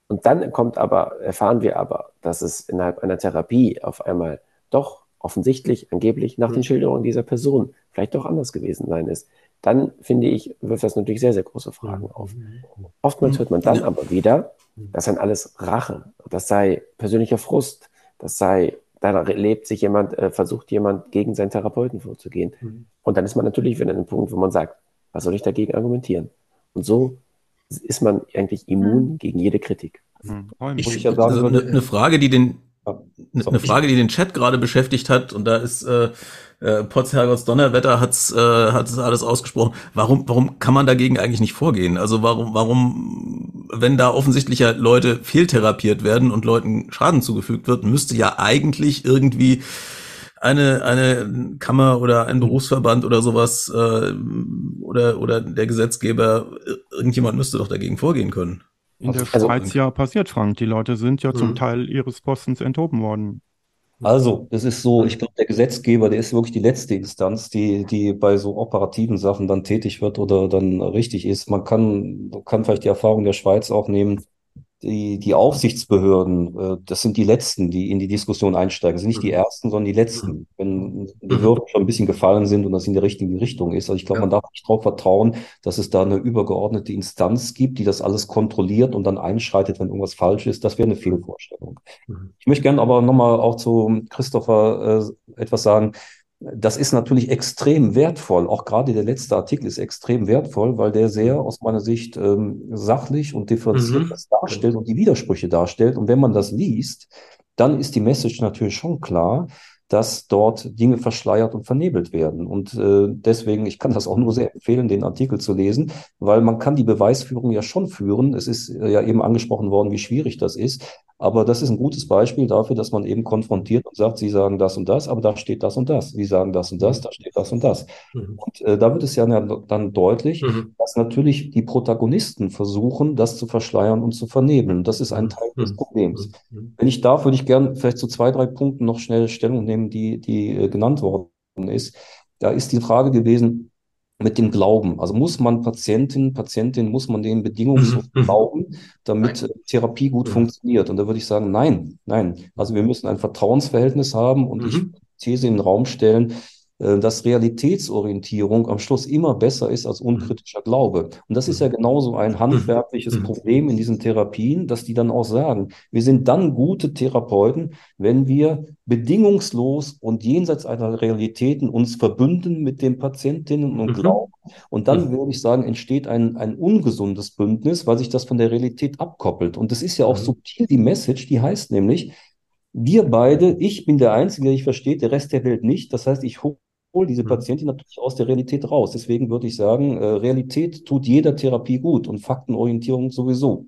Und dann kommt aber, erfahren wir aber, dass es innerhalb einer Therapie auf einmal doch offensichtlich, angeblich nach den mhm. Schilderungen dieser Person vielleicht doch anders gewesen sein ist, dann finde ich, wirft das natürlich sehr, sehr große Fragen auf. Oftmals hört man dann aber wieder, das sei alles Rache, das sei persönlicher Frust, das sei, da lebt sich jemand, äh, versucht jemand gegen seinen Therapeuten vorzugehen. Und dann ist man natürlich wieder an einem Punkt, wo man sagt, was soll ich dagegen argumentieren? Und so ist man eigentlich immun gegen jede Kritik. Ich, ich also eine, eine Frage, die den eine Frage, die den Chat gerade beschäftigt hat, und da ist äh, äh, Potz Herrgotts Donnerwetter hat's äh, hat's alles ausgesprochen. Warum warum kann man dagegen eigentlich nicht vorgehen? Also warum warum wenn da offensichtlich ja Leute fehltherapiert werden und Leuten Schaden zugefügt wird, müsste ja eigentlich irgendwie eine eine Kammer oder ein Berufsverband oder sowas äh, oder oder der Gesetzgeber irgendjemand müsste doch dagegen vorgehen können in der also, Schweiz ja passiert, Frank. Die Leute sind ja zum mhm. Teil ihres Postens enthoben worden. Also, es ist so, ich glaube, der Gesetzgeber, der ist wirklich die letzte Instanz, die, die bei so operativen Sachen dann tätig wird oder dann richtig ist. Man kann, kann vielleicht die Erfahrung der Schweiz auch nehmen, die, die Aufsichtsbehörden, äh, das sind die letzten, die in die Diskussion einsteigen. Das sind nicht die mhm. ersten, sondern die letzten. Mhm. Wenn die Hürden schon ein bisschen gefallen sind und das in der richtigen Richtung ist. Also ich glaube, ja. man darf nicht darauf vertrauen, dass es da eine übergeordnete Instanz gibt, die das alles kontrolliert und dann einschreitet, wenn irgendwas falsch ist. Das wäre eine Fehlvorstellung. Mhm. Ich möchte gerne aber nochmal auch zu Christopher äh, etwas sagen das ist natürlich extrem wertvoll. Auch gerade der letzte Artikel ist extrem wertvoll, weil der sehr aus meiner Sicht ähm, sachlich und differenziert mhm. das darstellt und die Widersprüche darstellt. Und wenn man das liest, dann ist die Message natürlich schon klar. dass dort Dinge verschleiert und vernebelt werden. Und äh, deswegen, ich kann das auch nur sehr empfehlen, den Artikel zu lesen, weil man kann die Beweisführung ja schon führen. Es ist ja eben angesprochen worden, wie schwierig das ist. Aber das ist ein gutes Beispiel dafür, dass man eben konfrontiert und sagt, Sie sagen das und das, aber da steht das und das. Sie sagen das und das, da steht das und das. Mhm. Und äh, da wird es ja dann deutlich, mhm. dass natürlich die Protagonisten versuchen, das zu verschleiern und zu vernebeln. Das ist ein Teil mhm. des Problems. Mhm. Wenn ich darf, würde ich gerne vielleicht zu zwei, drei Punkten noch schnell Stellung nehmen, die, die äh, genannt worden ist. Da ist die Frage gewesen, mit dem Glauben. Also muss man Patientin, Patientin, muss man denen bedingungslos mhm. glauben, damit nein. Therapie gut mhm. funktioniert. Und da würde ich sagen, nein, nein. Also wir müssen ein Vertrauensverhältnis haben und mhm. ich These in den Raum stellen, äh, dass Realitätsorientierung am Schluss immer besser ist als unkritischer Glaube. Und das ist ja genauso ein handwerkliches Problem in diesen Therapien, dass die dann auch sagen, wir sind dann gute Therapeuten, wenn wir bedingungslos und jenseits einer Realitäten uns verbünden mit den Patientinnen und mhm. glauben. Und dann würde ich sagen, entsteht ein, ein ungesundes Bündnis, weil sich das von der Realität abkoppelt. Und das ist ja auch mhm. subtil die Message, die heißt nämlich, wir beide, ich bin der Einzige, der ich verstehe, der Rest der Welt nicht. Das heißt, ich hole diese mhm. Patientin natürlich aus der Realität raus. Deswegen würde ich sagen, äh, Realität tut jeder Therapie gut und Faktenorientierung sowieso.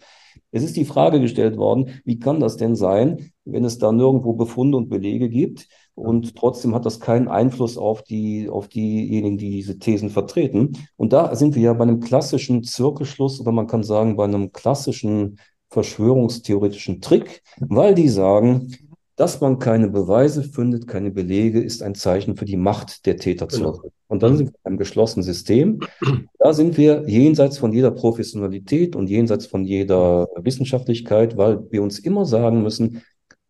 Es ist die Frage gestellt worden, wie kann das denn sein, wenn es da nirgendwo Befunde und Belege gibt und trotzdem hat das keinen Einfluss auf die, auf diejenigen, die diese Thesen vertreten. Und da sind wir ja bei einem klassischen Zirkelschluss oder man kann sagen bei einem klassischen verschwörungstheoretischen Trick, weil die sagen, dass man keine Beweise findet, keine Belege, ist ein Zeichen für die Macht der Täter zu genau. Und dann sind wir in einem geschlossenen System. Da sind wir jenseits von jeder Professionalität und jenseits von jeder Wissenschaftlichkeit, weil wir uns immer sagen müssen,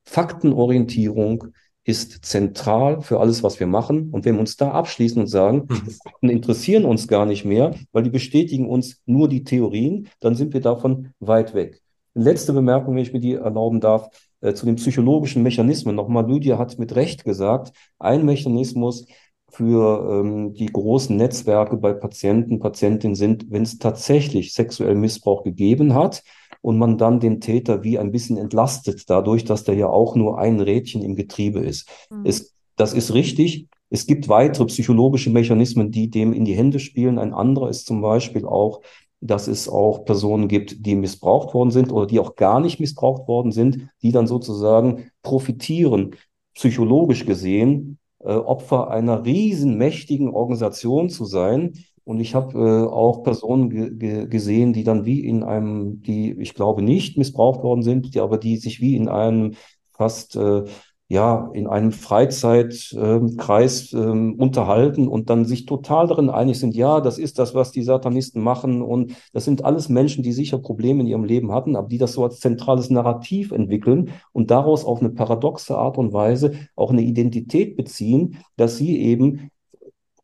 Faktenorientierung ist zentral für alles, was wir machen. Und wenn wir uns da abschließen und sagen, mhm. Fakten interessieren uns gar nicht mehr, weil die bestätigen uns nur die Theorien, dann sind wir davon weit weg. Letzte Bemerkung, wenn ich mir die erlauben darf. Äh, zu den psychologischen Mechanismen nochmal. Lydia hat mit Recht gesagt, ein Mechanismus für ähm, die großen Netzwerke bei Patienten, Patientinnen sind, wenn es tatsächlich sexuellen Missbrauch gegeben hat und man dann den Täter wie ein bisschen entlastet, dadurch, dass der ja auch nur ein Rädchen im Getriebe ist. Mhm. Es, das ist richtig. Es gibt weitere psychologische Mechanismen, die dem in die Hände spielen. Ein anderer ist zum Beispiel auch dass es auch Personen gibt, die missbraucht worden sind oder die auch gar nicht missbraucht worden sind, die dann sozusagen profitieren, psychologisch gesehen, äh, Opfer einer riesenmächtigen Organisation zu sein. Und ich habe äh, auch Personen ge ge gesehen, die dann wie in einem, die ich glaube nicht missbraucht worden sind, die aber die sich wie in einem fast äh, ja, in einem Freizeitkreis äh, äh, unterhalten und dann sich total darin einig sind, ja, das ist das, was die Satanisten machen und das sind alles Menschen, die sicher Probleme in ihrem Leben hatten, aber die das so als zentrales Narrativ entwickeln und daraus auf eine paradoxe Art und Weise auch eine Identität beziehen, dass sie eben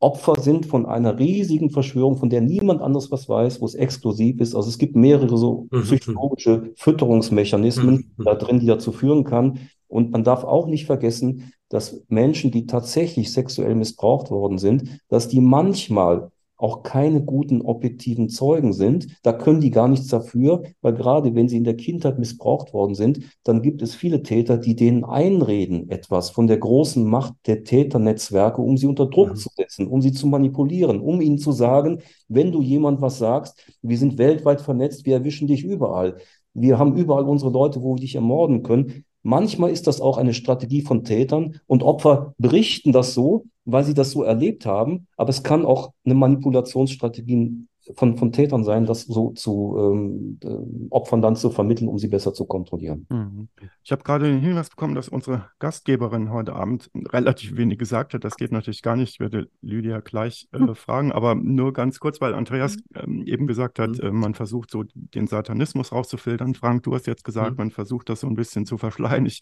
Opfer sind von einer riesigen Verschwörung, von der niemand anderes was weiß, wo es exklusiv ist. Also es gibt mehrere so mhm. psychologische Fütterungsmechanismen mhm. da drin, die dazu führen kann, und man darf auch nicht vergessen, dass Menschen, die tatsächlich sexuell missbraucht worden sind, dass die manchmal auch keine guten objektiven Zeugen sind. Da können die gar nichts dafür, weil gerade wenn sie in der Kindheit missbraucht worden sind, dann gibt es viele Täter, die denen einreden etwas von der großen Macht der Täternetzwerke, um sie unter Druck mhm. zu setzen, um sie zu manipulieren, um ihnen zu sagen, wenn du jemand was sagst, wir sind weltweit vernetzt, wir erwischen dich überall. Wir haben überall unsere Leute, wo wir dich ermorden können. Manchmal ist das auch eine Strategie von Tätern und Opfer berichten das so, weil sie das so erlebt haben. Aber es kann auch eine Manipulationsstrategie von, von Tätern sein, das so zu ähm, äh, Opfern dann zu vermitteln, um sie besser zu kontrollieren. Mhm. Ich habe gerade den Hinweis bekommen, dass unsere Gastgeberin heute Abend relativ wenig gesagt hat. Das geht natürlich gar nicht. Ich werde Lydia gleich äh, mhm. fragen, aber nur ganz kurz, weil Andreas ähm, eben gesagt hat, mhm. äh, man versucht so den Satanismus rauszufiltern. Frank, du hast jetzt gesagt, man versucht das so ein bisschen zu verschleiern. Ich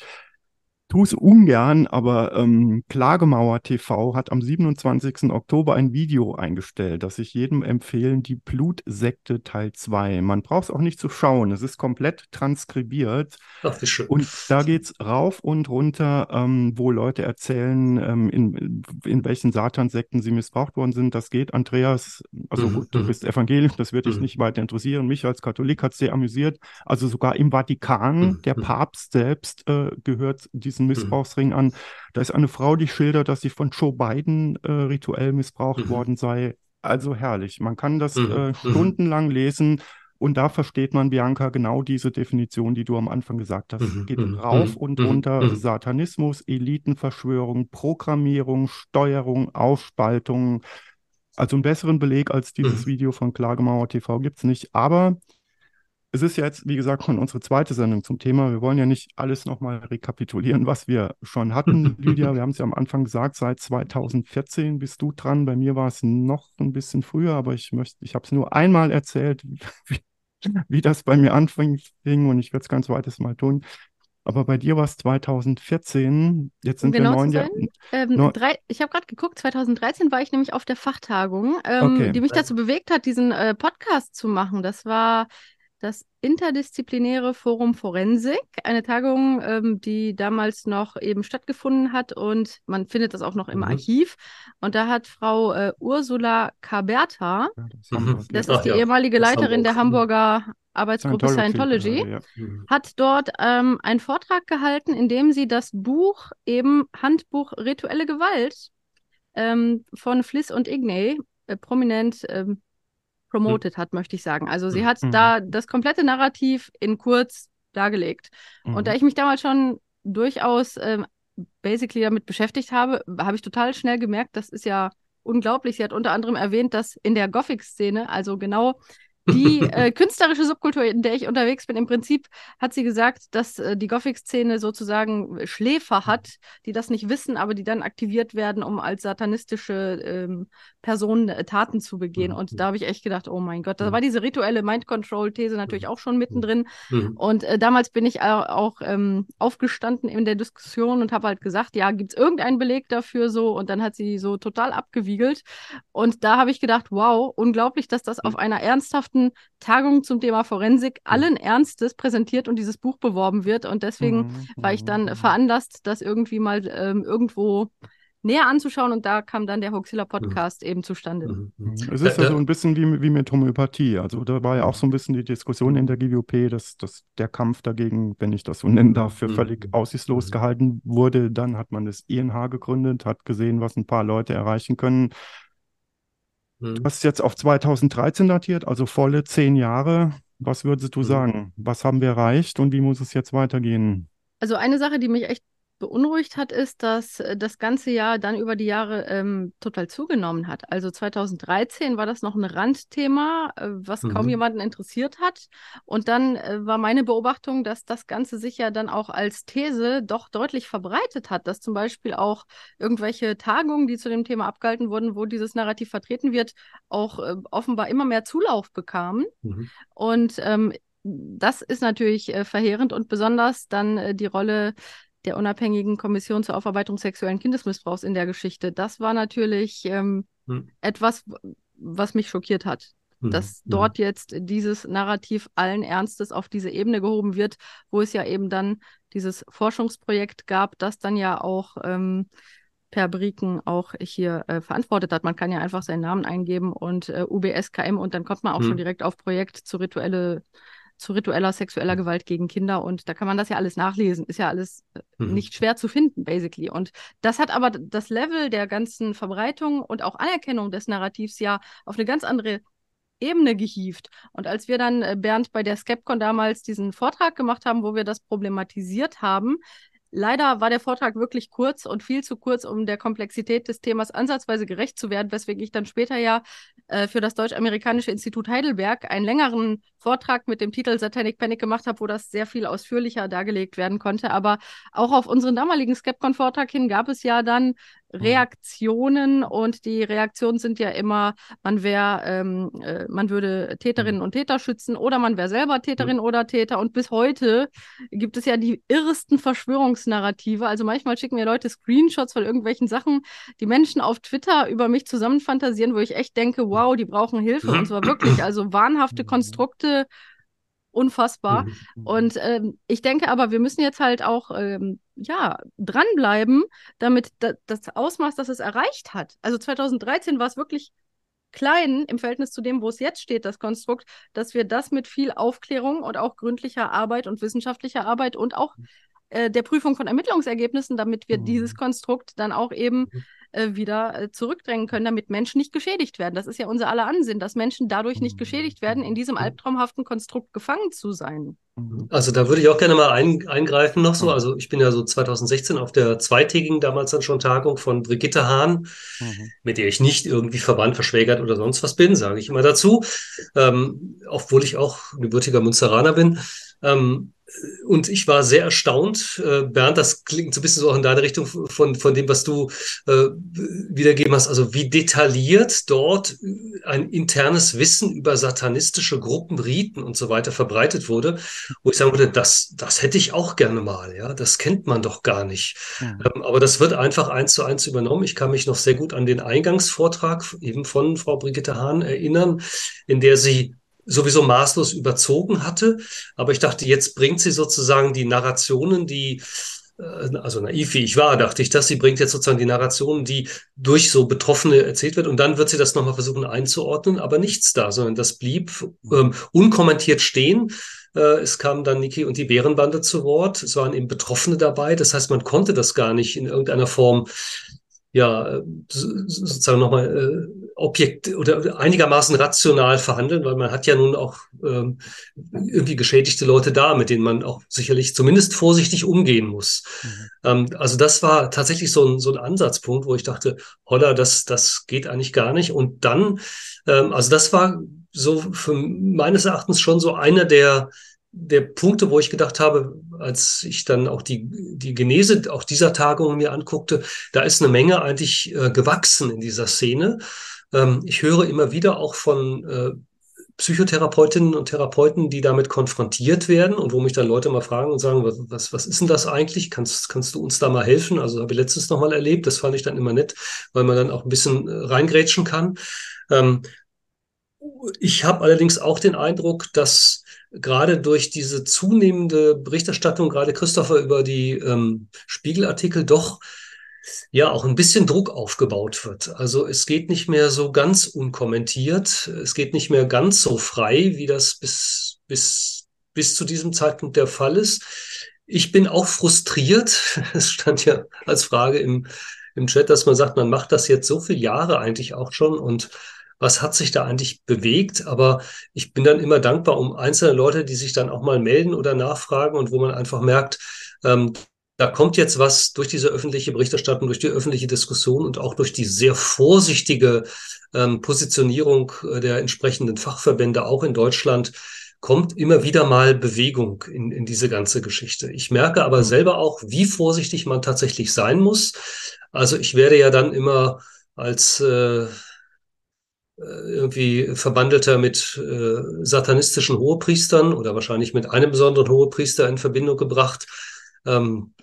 tue es ungern, aber ähm, Klagemauer TV hat am 27. Oktober ein Video eingestellt, das ich jedem empfehlen, die Blutsekte Teil 2. Man braucht es auch nicht zu schauen, es ist komplett transkribiert. Ach, wie schön. Und da geht es rauf und runter, ähm, wo Leute erzählen, ähm, in, in welchen Satansekten sie missbraucht worden sind. Das geht, Andreas, also mhm, du mhm. bist evangelisch, das wird dich mhm. nicht weiter interessieren. Mich als Katholik hat es sehr amüsiert. Also sogar im Vatikan, mhm, der Papst selbst äh, gehört diesen diesen Missbrauchsring an. Da ist eine Frau, die schildert, dass sie von Joe Biden äh, rituell missbraucht Mhm. worden sei. Also herrlich. Man kann das Mhm. äh, Mhm. stundenlang lesen. Und da versteht man, Bianca, genau diese Definition, die du am Anfang gesagt hast. Mhm, Geht mhm, rauf mhm, und mhm, runter. mhm. Satanismus, Elitenverschwörung, Programmierung, Steuerung, Aufspaltung. Also einen besseren Beleg als dieses Mhm. Video von Klagemauer TV gibt es nicht. Aber es ist ja jetzt, wie gesagt, schon unsere zweite Sendung zum Thema. Wir wollen ja nicht alles nochmal rekapitulieren, was wir schon hatten, Lydia. Wir haben es ja am Anfang gesagt, seit 2014 bist du dran. Bei mir war es noch ein bisschen früher, aber ich möchte, ich habe es nur einmal erzählt, wie, wie das bei mir anfing und ich werde es ganz zweites Mal tun. Aber bei dir war es 2014, jetzt Um sind wir genau zu neun Jahre. Ähm, Neu- drei, ich habe gerade geguckt, 2013 war ich nämlich auf der Fachtagung, ähm, Okay. die mich dazu bewegt hat, diesen äh, Podcast zu machen. Das war das interdisziplinäre Forum Forensik, eine Tagung, ähm, die damals noch eben stattgefunden hat und man findet das auch noch im Mhm. Archiv. Und da hat Frau äh, Ursula Kaberta, Ja, das Mhm. das ist die ja, ehemalige Leiterin der Hamburg. Hamburger Arbeitsgruppe Scientology Scientology, gerade, ja. Mhm. hat dort ähm, einen Vortrag gehalten, in dem sie das Buch, eben Handbuch Rituelle Gewalt ähm, von Fliss und Ignay äh, prominent ähm, promoted hat, möchte ich sagen. Also sie Mhm. hat Mhm. da das komplette Narrativ in kurz dargelegt. Und da ich mich damals schon durchaus ähm, basically damit beschäftigt habe, habe ich total schnell gemerkt, das ist ja unglaublich. Sie hat unter anderem erwähnt, dass in der Gothic-Szene, also genau die äh, künstlerische Subkultur, in der ich unterwegs bin, im Prinzip hat sie gesagt, dass äh, die Gothic-Szene sozusagen Schläfer hat, die das nicht wissen, aber die dann aktiviert werden, um als satanistische ähm, Personen äh, Taten zu begehen. Mhm. Und da habe ich echt gedacht, oh mein Gott, da Mhm. war diese rituelle Mind-Control-These natürlich auch schon mittendrin. Mhm. Und äh, damals bin ich auch, auch ähm, aufgestanden in der Diskussion und habe halt gesagt, ja, gibt es irgendeinen Beleg dafür so? Und dann hat sie so total abgewiegelt. Und da habe ich gedacht, wow, unglaublich, dass das auf einer ernsthaften Tagung zum Thema Forensik allen Ernstes präsentiert und dieses Buch beworben wird. Und deswegen Mhm. war ich dann Mhm. veranlasst, das irgendwie mal ähm, irgendwo näher anzuschauen. Und da kam dann der Hoaxilla Podcast eben zustande. Mhm. Mhm. Mhm. Es ist ja so ein bisschen wie, wie mit Homöopathie. Also da war ja auch so ein bisschen die Diskussion in der GWP, dass, dass der Kampf dagegen, wenn ich das so nennen darf, für Mhm. völlig aussichtslos Mhm. gehalten wurde. Dann hat man das INH gegründet, hat gesehen, was ein paar Leute erreichen können. Mhm. Das ist jetzt auf 2013 datiert, also volle zehn Jahre. Was würdest du Mhm. sagen? Was haben wir erreicht und wie muss es jetzt weitergehen? Also eine Sache, die mich echt beunruhigt hat, ist, dass äh, das ganze Jahr dann über die Jahre ähm, total zugenommen hat. Also 2013 war das noch ein Randthema, äh, was kaum Mhm. jemanden interessiert hat. Und dann äh, war meine Beobachtung, dass das Ganze sich ja dann auch als These doch deutlich verbreitet hat, dass zum Beispiel auch irgendwelche Tagungen, die zu dem Thema abgehalten wurden, wo dieses Narrativ vertreten wird, auch äh, offenbar immer mehr Zulauf bekamen. Mhm. Und ähm, das ist natürlich äh, verheerend und besonders dann äh, die Rolle der unabhängigen Kommission zur Aufarbeitung sexuellen Kindesmissbrauchs in der Geschichte. Das war natürlich ähm, Mhm. etwas, was mich schockiert hat, Mhm. dass Mhm. dort jetzt dieses Narrativ allen Ernstes auf diese Ebene gehoben wird, wo es ja eben dann dieses Forschungsprojekt gab, das dann ja auch ähm, Per Brieken auch hier äh, verantwortet hat. Man kann ja einfach seinen Namen eingeben und äh, UBSKM und dann kommt man auch schon Mhm. direkt auf Projekt zu rituelle zu ritueller sexueller Gewalt gegen Kinder und da kann man das ja alles nachlesen. Ist ja alles äh, Mhm. nicht schwer zu finden, basically. Und das hat aber das Level der ganzen Verbreitung und auch Anerkennung des Narrativs ja auf eine ganz andere Ebene gehievt. Und als wir dann, äh, Bernd, bei der Skepcon damals diesen Vortrag gemacht haben, wo wir das problematisiert haben, leider war der Vortrag wirklich kurz und viel zu kurz, um der Komplexität des Themas ansatzweise gerecht zu werden, weswegen ich dann später ja äh, für das Deutsch-Amerikanische Institut Heidelberg einen längeren Vortrag mit dem Titel Satanic Panic gemacht habe, wo das sehr viel ausführlicher dargelegt werden konnte. Aber auch auf unseren damaligen Skepcon-Vortrag hin gab es ja dann Reaktionen und die Reaktionen sind ja immer, man wäre, ähm, äh, man würde Täterinnen und Täter schützen oder man wäre selber Täterin oder Täter. Und bis heute gibt es ja die irrsten Verschwörungsnarrative. Also manchmal schicken mir Leute Screenshots von irgendwelchen Sachen, die Menschen auf Twitter über mich zusammenfantasieren, wo ich echt denke, wow, die brauchen Hilfe. Und zwar wirklich, also wahnhafte Konstrukte, unfassbar. Mhm. Und ähm, ich denke aber, wir müssen jetzt halt auch ähm, ja dranbleiben, damit da, das Ausmaß, das es erreicht hat. Also 2013 war es wirklich klein im Verhältnis zu dem, wo es jetzt steht, das Konstrukt, dass wir das mit viel Aufklärung und auch gründlicher Arbeit und wissenschaftlicher Arbeit und auch äh, der Prüfung von Ermittlungsergebnissen, damit wir Mhm. dieses Konstrukt dann auch eben äh, wieder äh, zurückdrängen können, damit Menschen nicht geschädigt werden. Das ist ja unser aller Ansinn, dass Menschen dadurch nicht geschädigt werden, in diesem albtraumhaften Konstrukt gefangen zu sein. Mhm. Also da würde ich auch gerne mal ein, eingreifen noch so. Also ich bin ja so 2016 auf der zweitägigen damals dann schon Tagung von Brigitte Hahn, Mhm. mit der ich nicht irgendwie verwandt, verschwägert oder sonst was bin, sage ich immer dazu, ähm, obwohl ich auch gebürtiger Münsteraner bin. Ähm, und ich war sehr erstaunt, äh, Bernd, das klingt so ein bisschen so auch in deine Richtung von, von dem, was du äh, wiedergeben hast, also wie detailliert dort ein internes Wissen über satanistische Gruppen, Riten und so weiter verbreitet wurde, wo ich sagen würde, das, das hätte ich auch gerne mal, ja, das kennt man doch gar nicht. Mhm. Ähm, aber das wird einfach eins zu eins übernommen. Ich kann mich noch sehr gut an den Eingangsvortrag eben von Frau Brigitte Hahn erinnern, in der sie sowieso maßlos überzogen hatte. Aber ich dachte, jetzt bringt sie sozusagen die Narrationen, die, äh, also naiv wie ich war, dachte ich, dass sie bringt jetzt sozusagen die Narrationen, die durch so Betroffene erzählt wird. Und dann wird sie das nochmal versuchen einzuordnen, aber nichts da, sondern das blieb ähm, unkommentiert stehen. Äh, Es kamen dann Niki und die Bärenbande zu Wort. Es waren eben Betroffene dabei. Das heißt, man konnte das gar nicht in irgendeiner Form ja, äh, so- sozusagen nochmal äh, Objekt oder einigermaßen rational verhandeln, weil man hat ja nun auch ähm, irgendwie geschädigte Leute da, mit denen man auch sicherlich zumindest vorsichtig umgehen muss. Ähm, also das war tatsächlich so ein, so ein Ansatzpunkt, wo ich dachte, holla, das, das geht eigentlich gar nicht. Und dann, ähm, also das war so für meines Erachtens schon so einer der der Punkte, wo ich gedacht habe, als ich dann auch die, die Genese auch dieser Tagung mir anguckte, da ist eine Menge eigentlich äh, gewachsen in dieser Szene. Ähm, ich höre immer wieder auch von äh, Psychotherapeutinnen und Therapeuten, die damit konfrontiert werden und wo mich dann Leute mal fragen und sagen, was, was, ist denn das eigentlich? Kannst, kannst du uns da mal helfen? Also habe ich letztens noch mal erlebt. Das fand ich dann immer nett, weil man dann auch ein bisschen äh, reingrätschen kann. Ähm, ich habe allerdings auch den Eindruck, dass gerade durch diese zunehmende Berichterstattung, gerade Christopher über die ähm, Spiegelartikel, doch ja auch ein bisschen Druck aufgebaut wird. Also es geht nicht mehr so ganz unkommentiert, es geht nicht mehr ganz so frei, wie das bis, bis, bis zu diesem Zeitpunkt der Fall ist. Ich bin auch frustriert. Es stand ja als Frage im, im Chat, dass man sagt, man macht das jetzt so viele Jahre eigentlich auch schon und was hat sich da eigentlich bewegt? Aber ich bin dann immer dankbar um einzelne Leute, die sich dann auch mal melden oder nachfragen und wo man einfach merkt, ähm, da kommt jetzt was durch diese öffentliche Berichterstattung, durch die öffentliche Diskussion und auch durch die sehr vorsichtige ähm, Positionierung äh, der entsprechenden Fachverbände auch in Deutschland kommt immer wieder mal Bewegung in, in diese ganze Geschichte. Ich merke aber selber auch, wie vorsichtig man tatsächlich sein muss. Also ich werde ja dann immer als äh, irgendwie Verbandelter mit äh, satanistischen Hohepriestern oder wahrscheinlich mit einem besonderen Hohepriester in Verbindung gebracht. Ähm,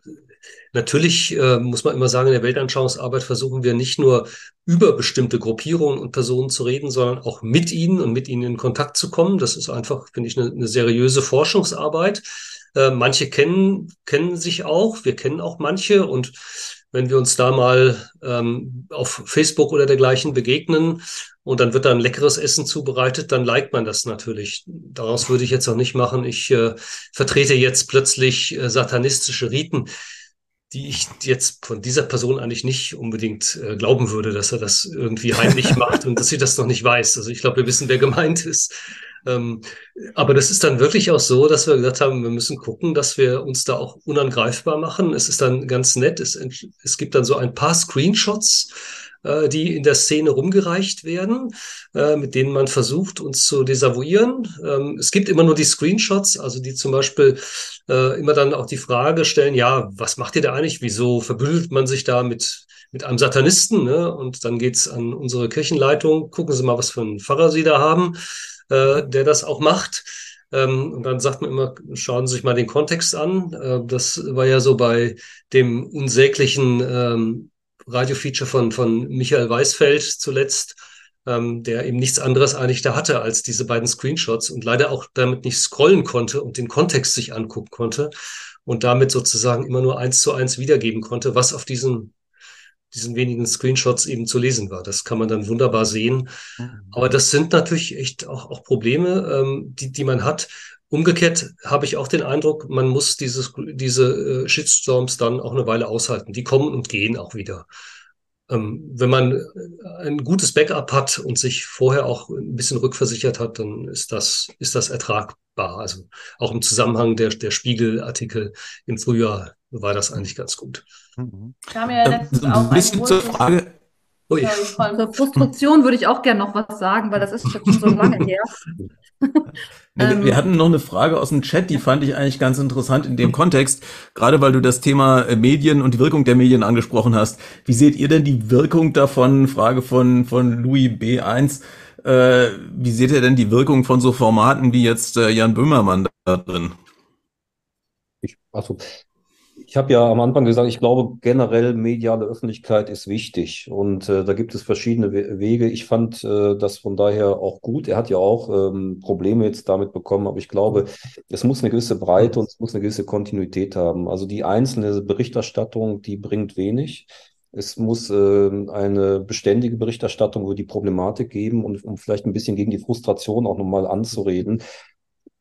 natürlich äh, muss man immer sagen, in der Weltanschauungsarbeit versuchen wir nicht nur über bestimmte Gruppierungen und Personen zu reden, sondern auch mit ihnen und mit ihnen in Kontakt zu kommen. Das ist einfach, finde ich, eine, eine seriöse Forschungsarbeit. Äh, manche kennen, kennen sich auch, wir kennen auch manche und wenn wir uns da mal ähm, auf Facebook oder dergleichen begegnen und dann wird da ein leckeres Essen zubereitet, dann liked man das natürlich. Daraus würde ich jetzt auch nicht machen, ich äh, vertrete jetzt plötzlich äh, satanistische Riten, die ich jetzt von dieser Person eigentlich nicht unbedingt äh, glauben würde, dass er das irgendwie heimlich macht und dass sie das noch nicht weiß. Also ich glaube, wir wissen, wer gemeint ist. Ähm, aber das ist dann wirklich auch so, dass wir gesagt haben, wir müssen gucken, dass wir uns da auch unangreifbar machen. Es ist dann ganz nett. Es, es gibt dann so ein paar Screenshots, äh, die in der Szene rumgereicht werden, äh, mit denen man versucht, uns zu desavouieren. Ähm, es gibt immer nur die Screenshots, also die zum Beispiel äh, immer dann auch die Frage stellen, ja, was macht ihr da eigentlich? Wieso verbündelt man sich da mit mit einem Satanisten, ne? Und dann geht's an unsere Kirchenleitung. Gucken Sie mal, was für einen Pfarrer Sie da haben äh, der das auch macht. Ähm, und dann sagt man immer, schauen Sie sich mal den Kontext an. Äh, das war ja so bei dem unsäglichen ähm, Radiofeature von, von Michael Weisfeld zuletzt, ähm, der eben nichts anderes eigentlich da hatte als diese beiden Screenshots und leider auch damit nicht scrollen konnte und den Kontext sich angucken konnte und damit sozusagen immer nur eins zu eins wiedergeben konnte, was auf diesen diesen wenigen Screenshots eben zu lesen war. Das kann man dann wunderbar sehen. Aber das sind natürlich echt auch, auch Probleme, ähm, die, die man hat. Umgekehrt habe ich auch den Eindruck, man muss dieses, diese äh, Shitstorms dann auch eine Weile aushalten. Die kommen und gehen auch wieder. Ähm, wenn man äh, ein gutes Backup hat und sich vorher auch ein bisschen rückversichert hat, dann ist das, ist das ertragbar. Also auch im Zusammenhang der, der Spiegelartikel im Frühjahr war das eigentlich ganz gut. Mhm. Wir haben ja letztens auch ein bisschen zur Frage. Ui. Zur Frustration würde ich auch gerne noch was sagen, weil das ist schon so lange her. wir, wir hatten noch eine Frage aus dem Chat, die fand ich eigentlich ganz interessant in dem Kontext, gerade weil du das Thema äh, Medien und die Wirkung der Medien angesprochen hast. Wie seht ihr denn die Wirkung davon? Frage von, von Louis B1. Äh, wie seht ihr denn die Wirkung von so Formaten wie jetzt äh, Jan Böhmermann da drin? Ich, also ich habe ja am Anfang gesagt, ich glaube generell mediale Öffentlichkeit ist wichtig und äh, da gibt es verschiedene We Wege. Ich fand äh, das von daher auch gut. Er hat ja auch ähm, Probleme jetzt damit bekommen, aber ich glaube, es muss eine gewisse Breite und es muss eine gewisse Kontinuität haben. Also die einzelne Berichterstattung, die bringt wenig. Es muss äh, eine beständige Berichterstattung über die Problematik geben und um vielleicht ein bisschen gegen die Frustration auch nochmal anzureden.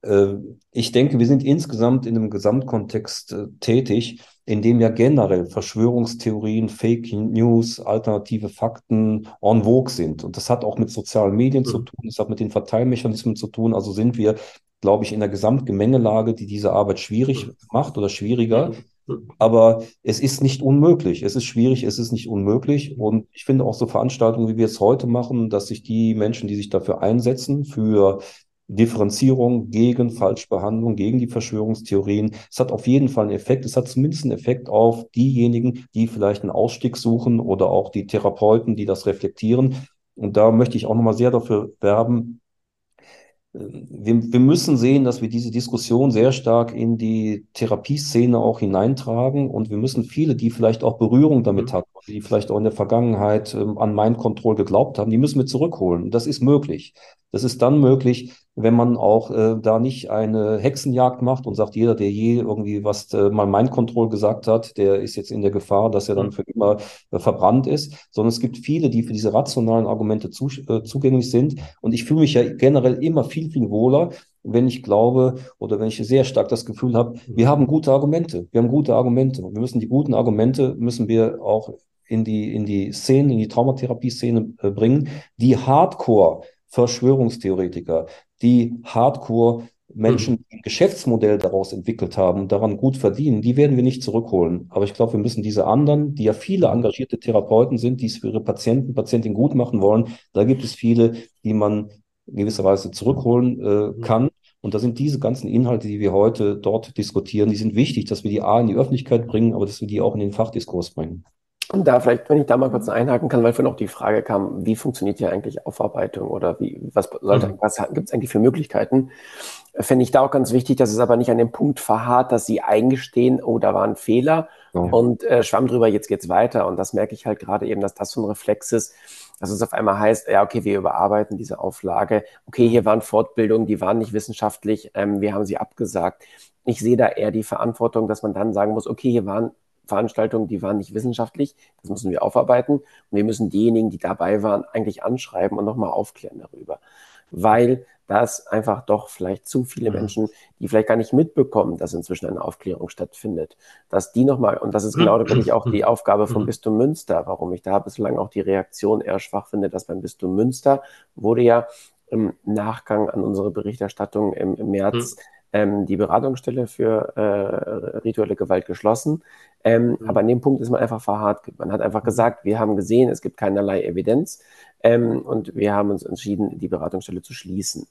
Äh, ich denke, wir sind insgesamt in einem Gesamtkontext äh, tätig, in dem ja generell Verschwörungstheorien, Fake News, alternative Fakten en vogue sind. Und das hat auch mit sozialen Medien mhm. zu tun, das hat mit den Verteilmechanismen zu tun. Also sind wir, glaube ich, in der Gesamtgemengelage, die diese Arbeit schwierig mhm. macht oder schwieriger. Mhm. Aber es ist nicht unmöglich. Es ist schwierig, es ist nicht unmöglich. Und ich finde auch so Veranstaltungen, wie wir es heute machen, dass sich die Menschen, die sich dafür einsetzen, für Differenzierung gegen Falschbehandlung, gegen die Verschwörungstheorien. Es hat auf jeden Fall einen Effekt. Es hat zumindest einen Effekt auf diejenigen, die vielleicht einen Ausstieg suchen oder auch die Therapeuten, die das reflektieren. Und da möchte ich auch nochmal sehr dafür werben, wir, wir müssen sehen, dass wir diese Diskussion sehr stark in die Therapieszene auch hineintragen und wir müssen viele, die vielleicht auch Berührung damit mhm. hatten, die vielleicht auch in der Vergangenheit ähm, an Mind Control geglaubt haben, die müssen wir zurückholen. Das ist möglich. Das ist dann möglich, wenn man auch äh, da nicht eine Hexenjagd macht und sagt, jeder, der je irgendwie was äh, mal Mind Control gesagt hat, der ist jetzt in der Gefahr, dass er dann mhm. für immer äh, verbrannt ist, sondern es gibt viele, die für diese rationalen Argumente zu, äh, zugänglich sind. Und ich fühle mich ja generell immer viel, viel wohler, wenn ich glaube oder wenn ich sehr stark das Gefühl habe, wir haben gute Argumente, wir haben gute Argumente. Und wir müssen die guten Argumente, müssen wir auch in die, in die Szene, in die Traumatherapie-Szene äh, bringen, die Hardcore Verschwörungstheoretiker, die Hardcore Menschen, mhm. die ein Geschäftsmodell daraus entwickelt haben und daran gut verdienen, die werden wir nicht zurückholen. Aber ich glaube, wir müssen diese anderen, die ja viele engagierte Therapeuten sind, die es für ihre Patienten, Patientinnen gut machen wollen, da gibt es viele, die man in gewisser Weise zurückholen äh, mhm. kann. Und da sind diese ganzen Inhalte, die wir heute dort diskutieren, die sind wichtig, dass wir die A in die Öffentlichkeit bringen, aber dass wir die auch in den Fachdiskurs bringen. Und da vielleicht, wenn ich da mal kurz einhaken kann, weil vorhin auch die Frage kam, wie funktioniert hier eigentlich Aufarbeitung oder wie, was sollte, mhm. was gibt es eigentlich für Möglichkeiten? Fände ich da auch ganz wichtig, dass es aber nicht an dem Punkt verharrt, dass sie eingestehen, oh, da war ein Fehler ja. und äh, schwamm drüber, jetzt geht's weiter. Und das merke ich halt gerade eben, dass das so ein Reflex ist, dass es auf einmal heißt, ja, okay, wir überarbeiten diese Auflage. Okay, hier waren Fortbildungen, die waren nicht wissenschaftlich, ähm, wir haben sie abgesagt. Ich sehe da eher die Verantwortung, dass man dann sagen muss, okay, hier waren Veranstaltungen, die waren nicht wissenschaftlich, das müssen wir aufarbeiten. Und wir müssen diejenigen, die dabei waren, eigentlich anschreiben und nochmal aufklären darüber. Weil das einfach doch vielleicht zu viele mhm. Menschen, die vielleicht gar nicht mitbekommen, dass inzwischen eine Aufklärung stattfindet, dass die nochmal, und das ist genau wirklich auch die Aufgabe vom mhm. Bistum Münster, warum ich da bislang auch die Reaktion eher schwach finde, dass beim Bistum Münster wurde ja im Nachgang an unsere Berichterstattung im, im März mhm ähm, die Beratungsstelle für äh, rituelle Gewalt geschlossen. Ähm, mhm. Aber an dem Punkt ist man einfach verharrt. Man hat einfach gesagt, wir haben gesehen, es gibt keinerlei Evidenz ähm, und wir haben uns entschieden, die Beratungsstelle zu schließen.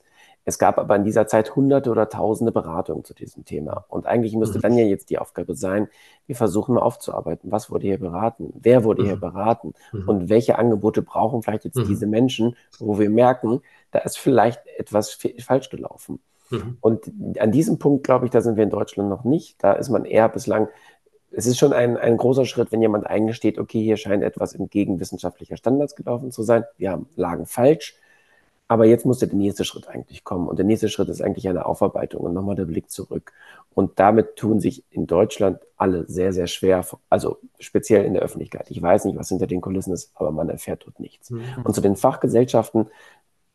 Es gab aber in dieser Zeit hunderte oder tausende Beratungen zu diesem Thema. Und eigentlich müsste mhm. dann ja jetzt die Aufgabe sein, wir versuchen mal aufzuarbeiten. Was wurde hier beraten? Wer wurde mhm. hier beraten? Mhm. Und welche Angebote brauchen vielleicht jetzt mhm. diese Menschen, wo wir merken, da ist vielleicht etwas falsch gelaufen. Mhm. Und an diesem Punkt, glaube ich, da sind wir in Deutschland noch nicht. Da ist man eher bislang, es ist schon ein, ein großer Schritt, wenn jemand eingesteht, okay, hier scheint etwas entgegen wissenschaftlicher Standards gelaufen zu sein. Wir haben, lagen falsch. Aber jetzt muss der nächste Schritt eigentlich kommen. Und der nächste Schritt ist eigentlich eine Aufarbeitung und nochmal der Blick zurück. Und damit tun sich in Deutschland alle sehr, sehr schwer, also speziell in der Öffentlichkeit. Ich weiß nicht, was hinter den Kulissen ist, aber man erfährt dort nichts. Mhm. Und zu den Fachgesellschaften,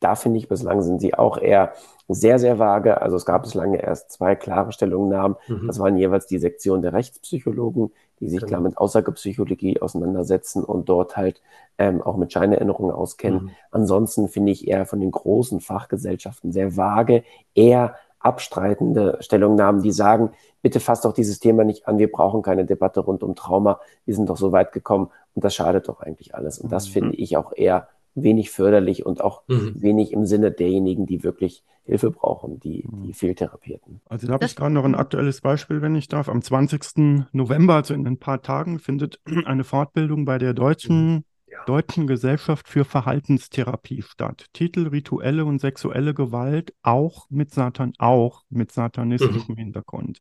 da finde ich, bislang sind sie auch eher sehr, sehr vage. Also es gab bislang erst zwei klare Stellungnahmen. Mhm. Das waren jeweils die Sektion der Rechtspsychologen, die sich genau. klar mit Aussagepsychologie auseinandersetzen und dort halt ähm, auch mit Scheinerinnerungen auskennen. Mhm. Ansonsten finde ich eher von den großen Fachgesellschaften sehr vage, eher abstreitende Stellungnahmen, die sagen, bitte fasst doch dieses Thema nicht an, wir brauchen keine Debatte rund um Trauma, wir sind doch so weit gekommen und das schadet doch eigentlich alles. Und das mhm. finde ich auch eher wenig förderlich und auch mhm. wenig im Sinne derjenigen, die wirklich Hilfe brauchen, die, die mhm. Fehltherapierten. Also da habe ich gerade noch ein aktuelles Beispiel, wenn ich darf. Am 20. November, also in ein paar Tagen, findet eine Fortbildung bei der deutschen, mhm. ja. Deutschen Gesellschaft für Verhaltenstherapie statt. Titel Rituelle und sexuelle Gewalt, auch mit Satan, auch mit satanistischem mhm. Hintergrund.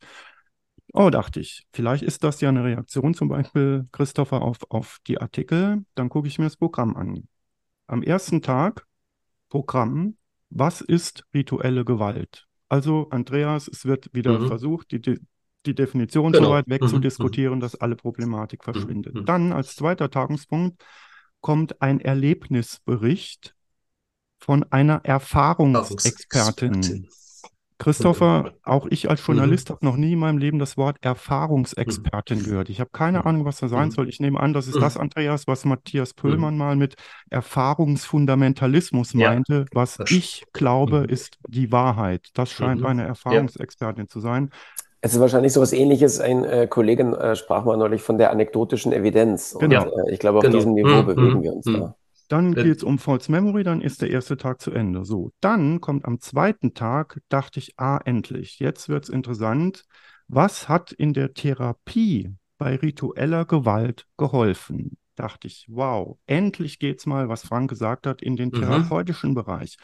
Oh, dachte ich, vielleicht ist das ja eine Reaktion, zum Beispiel, Christopher, auf, auf die Artikel. Dann gucke ich mir das Programm an. Am ersten Tag Programm, was ist rituelle Gewalt? Also, Andreas, es wird wieder mhm. versucht, die, die Definition genau. so weit wegzudiskutieren, mhm. dass alle Problematik mhm. verschwindet. Mhm. Dann als zweiter Tagungspunkt kommt ein Erlebnisbericht von einer Erfahrungsexpertin. Christopher, auch ich als Journalist mhm. habe noch nie in meinem Leben das Wort Erfahrungsexpertin mhm. gehört. Ich habe keine Ahnung, was da sein mhm. soll. Ich nehme an, das ist das, Andreas, was Matthias Pöllmann mal mit Erfahrungsfundamentalismus meinte. Ja, was ich glaube, ist die Wahrheit. Das scheint eine Erfahrungsexpertin ja. zu sein. Es ist wahrscheinlich so etwas ähnliches. Ein äh, Kollege äh, sprach mal neulich von der anekdotischen Evidenz. Genau. Und, äh, ich glaube, auf genau. diesem Niveau bewegen wir uns da. Dann geht es um False Memory, dann ist der erste Tag zu Ende. So, dann kommt am zweiten Tag, dachte ich, ah, endlich, jetzt wird es interessant. Was hat in der Therapie bei ritueller Gewalt geholfen? Dachte ich, wow, endlich geht es mal, was Frank gesagt hat, in den mhm. therapeutischen mhm. Bereich.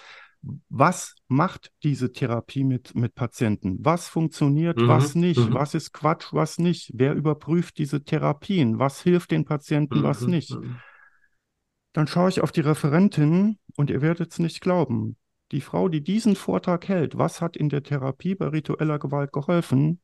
Was macht diese Therapie mit, mit Patienten? Was funktioniert, mhm. was nicht? Mhm. Was ist Quatsch, was nicht? Wer überprüft diese Therapien? Was hilft den Patienten, was mhm. nicht? Mhm. Dann schaue ich auf die Referentin und ihr werdet es nicht glauben. Die Frau, die diesen Vortrag hält, was hat in der Therapie bei ritueller Gewalt geholfen,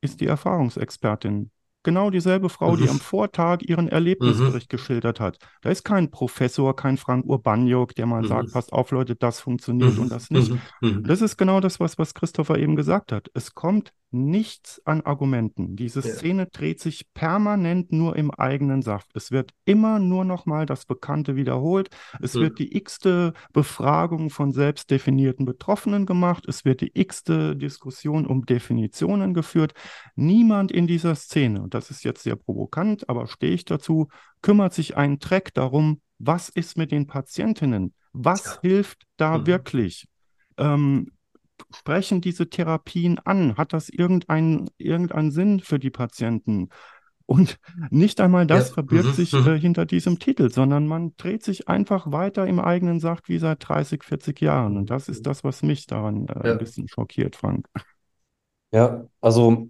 ist die Erfahrungsexpertin. Genau dieselbe Frau, die mhm. am Vortag ihren Erlebnisbericht mhm. geschildert hat. Da ist kein Professor, kein Frank Urbaniok, der mal mhm. sagt, passt auf, Leute, das funktioniert und das nicht. Das ist genau das, was, was Christopher eben gesagt hat. Es kommt nichts an Argumenten. Diese Szene ja. dreht sich permanent nur im eigenen Saft. Es wird immer nur noch mal das Bekannte wiederholt. Es mhm. wird die x-te Befragung von selbstdefinierten Betroffenen gemacht. Es wird die x-te Diskussion um Definitionen geführt. Niemand in dieser Szene, und das ist jetzt sehr provokant, aber stehe ich dazu, kümmert sich einen Track darum, was ist mit den Patientinnen? Was ja. hilft da mhm. wirklich? Ähm, sprechen diese Therapien an? Hat das irgendeinen irgendeinen Sinn für die Patienten? Und nicht einmal das ja. verbirgt mhm. sich mhm. äh, hinter diesem Titel, sondern man dreht sich einfach weiter im eigenen Sacht wie seit 30, 40 Jahren. Und das ist das, was mich daran äh, ja. ein bisschen schockiert, Frank. Ja, also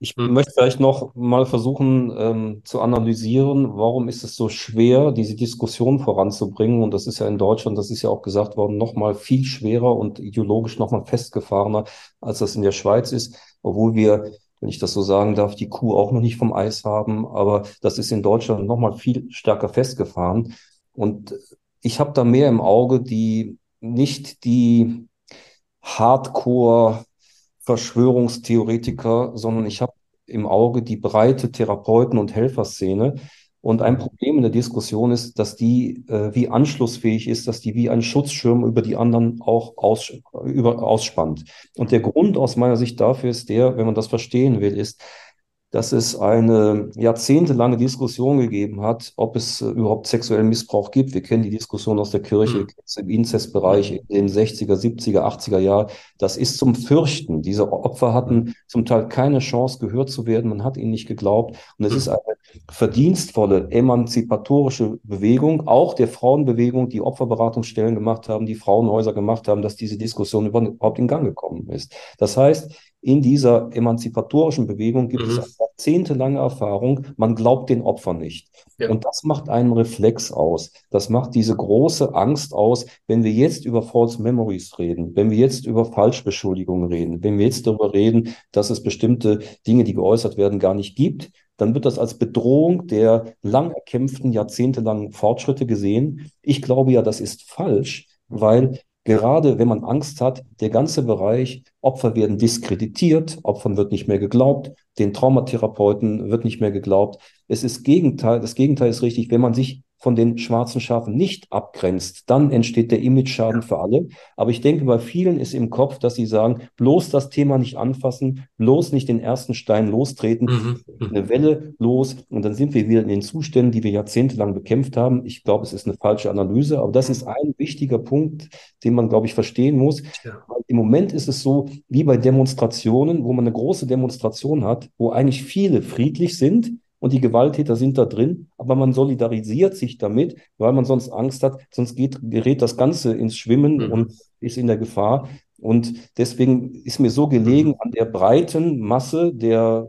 ich hm. möchte vielleicht noch mal versuchen ähm, zu analysieren, warum ist es so schwer, diese Diskussion voranzubringen. Und das ist ja in Deutschland, das ist ja auch gesagt worden, noch mal viel schwerer und ideologisch noch mal festgefahrener, als das in der Schweiz ist, obwohl wir wenn ich das so sagen darf, die Kuh auch noch nicht vom Eis haben, aber das ist in Deutschland noch mal viel stärker festgefahren. Und ich habe da mehr im Auge, die nicht die Hardcore Verschwörungstheoretiker, sondern ich habe im Auge die breite Therapeuten- und Helferszene. Und ein Problem in der Diskussion ist, dass die äh, wie anschlussfähig ist, dass die wie ein Schutzschirm über die anderen auch aus, über, ausspannt. Und der Grund aus meiner Sicht dafür ist der, wenn man das verstehen will, ist, dass es eine jahrzehntelange Diskussion gegeben hat, ob es äh, überhaupt sexuellen Missbrauch gibt. Wir kennen die Diskussion aus der Kirche mhm. im Inzestbereich in den 60er, 70er, 80er Jahren. Das ist zum Fürchten. Diese Opfer hatten mhm. zum Teil keine Chance, gehört zu werden. Man hat ihnen nicht geglaubt. Und es ist eine verdienstvolle, emanzipatorische Bewegung, auch der Frauenbewegung, die Opferberatungsstellen gemacht haben, die Frauenhäuser gemacht haben, dass diese Diskussion überhaupt in Gang gekommen ist. Das heißt, in dieser emanzipatorischen Bewegung gibt mhm. es jahrzehntelange Erfahrung, man glaubt den Opfern nicht. Ja. Und das macht einen Reflex aus. Das macht diese große Angst aus, wenn wir jetzt über False Memories reden, wenn wir jetzt über Falschbeschuldigungen reden, wenn wir jetzt darüber reden, dass es bestimmte Dinge, die geäußert werden, gar nicht gibt, dann wird das als Bedrohung der lang erkämpften, jahrzehntelangen Fortschritte gesehen. Ich glaube ja, das ist falsch, weil gerade wenn man Angst hat, der ganze Bereich, Opfer werden diskreditiert, Opfern wird nicht mehr geglaubt, den Traumatherapeuten wird nicht mehr geglaubt. Es ist Gegenteil, das Gegenteil ist richtig, wenn man sich von den schwarzen Schafen nicht abgrenzt, dann entsteht der Image-Schaden für alle. Aber ich denke, bei vielen ist im Kopf, dass sie sagen, bloß das Thema nicht anfassen, bloß nicht den ersten Stein lostreten, Mhm. Mhm. eine Welle los und dann sind wir wieder in den Zuständen, die wir jahrzehntelang bekämpft haben. Ich glaube, es ist eine falsche Analyse, aber das ist ein wichtiger Punkt, den man, glaube ich, verstehen muss. Ja. Im Moment ist es so, wie bei Demonstrationen, wo man eine große Demonstration hat, wo eigentlich viele friedlich sind und die Gewalttäter sind da drin, aber man solidarisiert sich damit, weil man sonst Angst hat, sonst geht, gerät das Ganze ins Schwimmen Mhm. und ist in der Gefahr. Und deswegen ist mir so gelegen an der breiten Masse der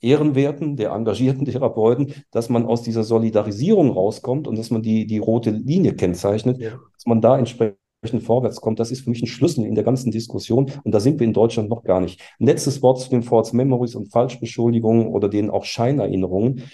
ehrenwerten, der engagierten Therapeuten, dass man aus dieser Solidarisierung rauskommt und dass man die, die rote Linie kennzeichnet, Ja. dass man da entsprechend vorwärts kommt. Das ist für mich ein Schlüssel in der ganzen Diskussion und da sind wir in Deutschland noch gar nicht. Letztes Wort zu den False Memories und Falschbeschuldigungen oder den auch Scheinerinnerungen.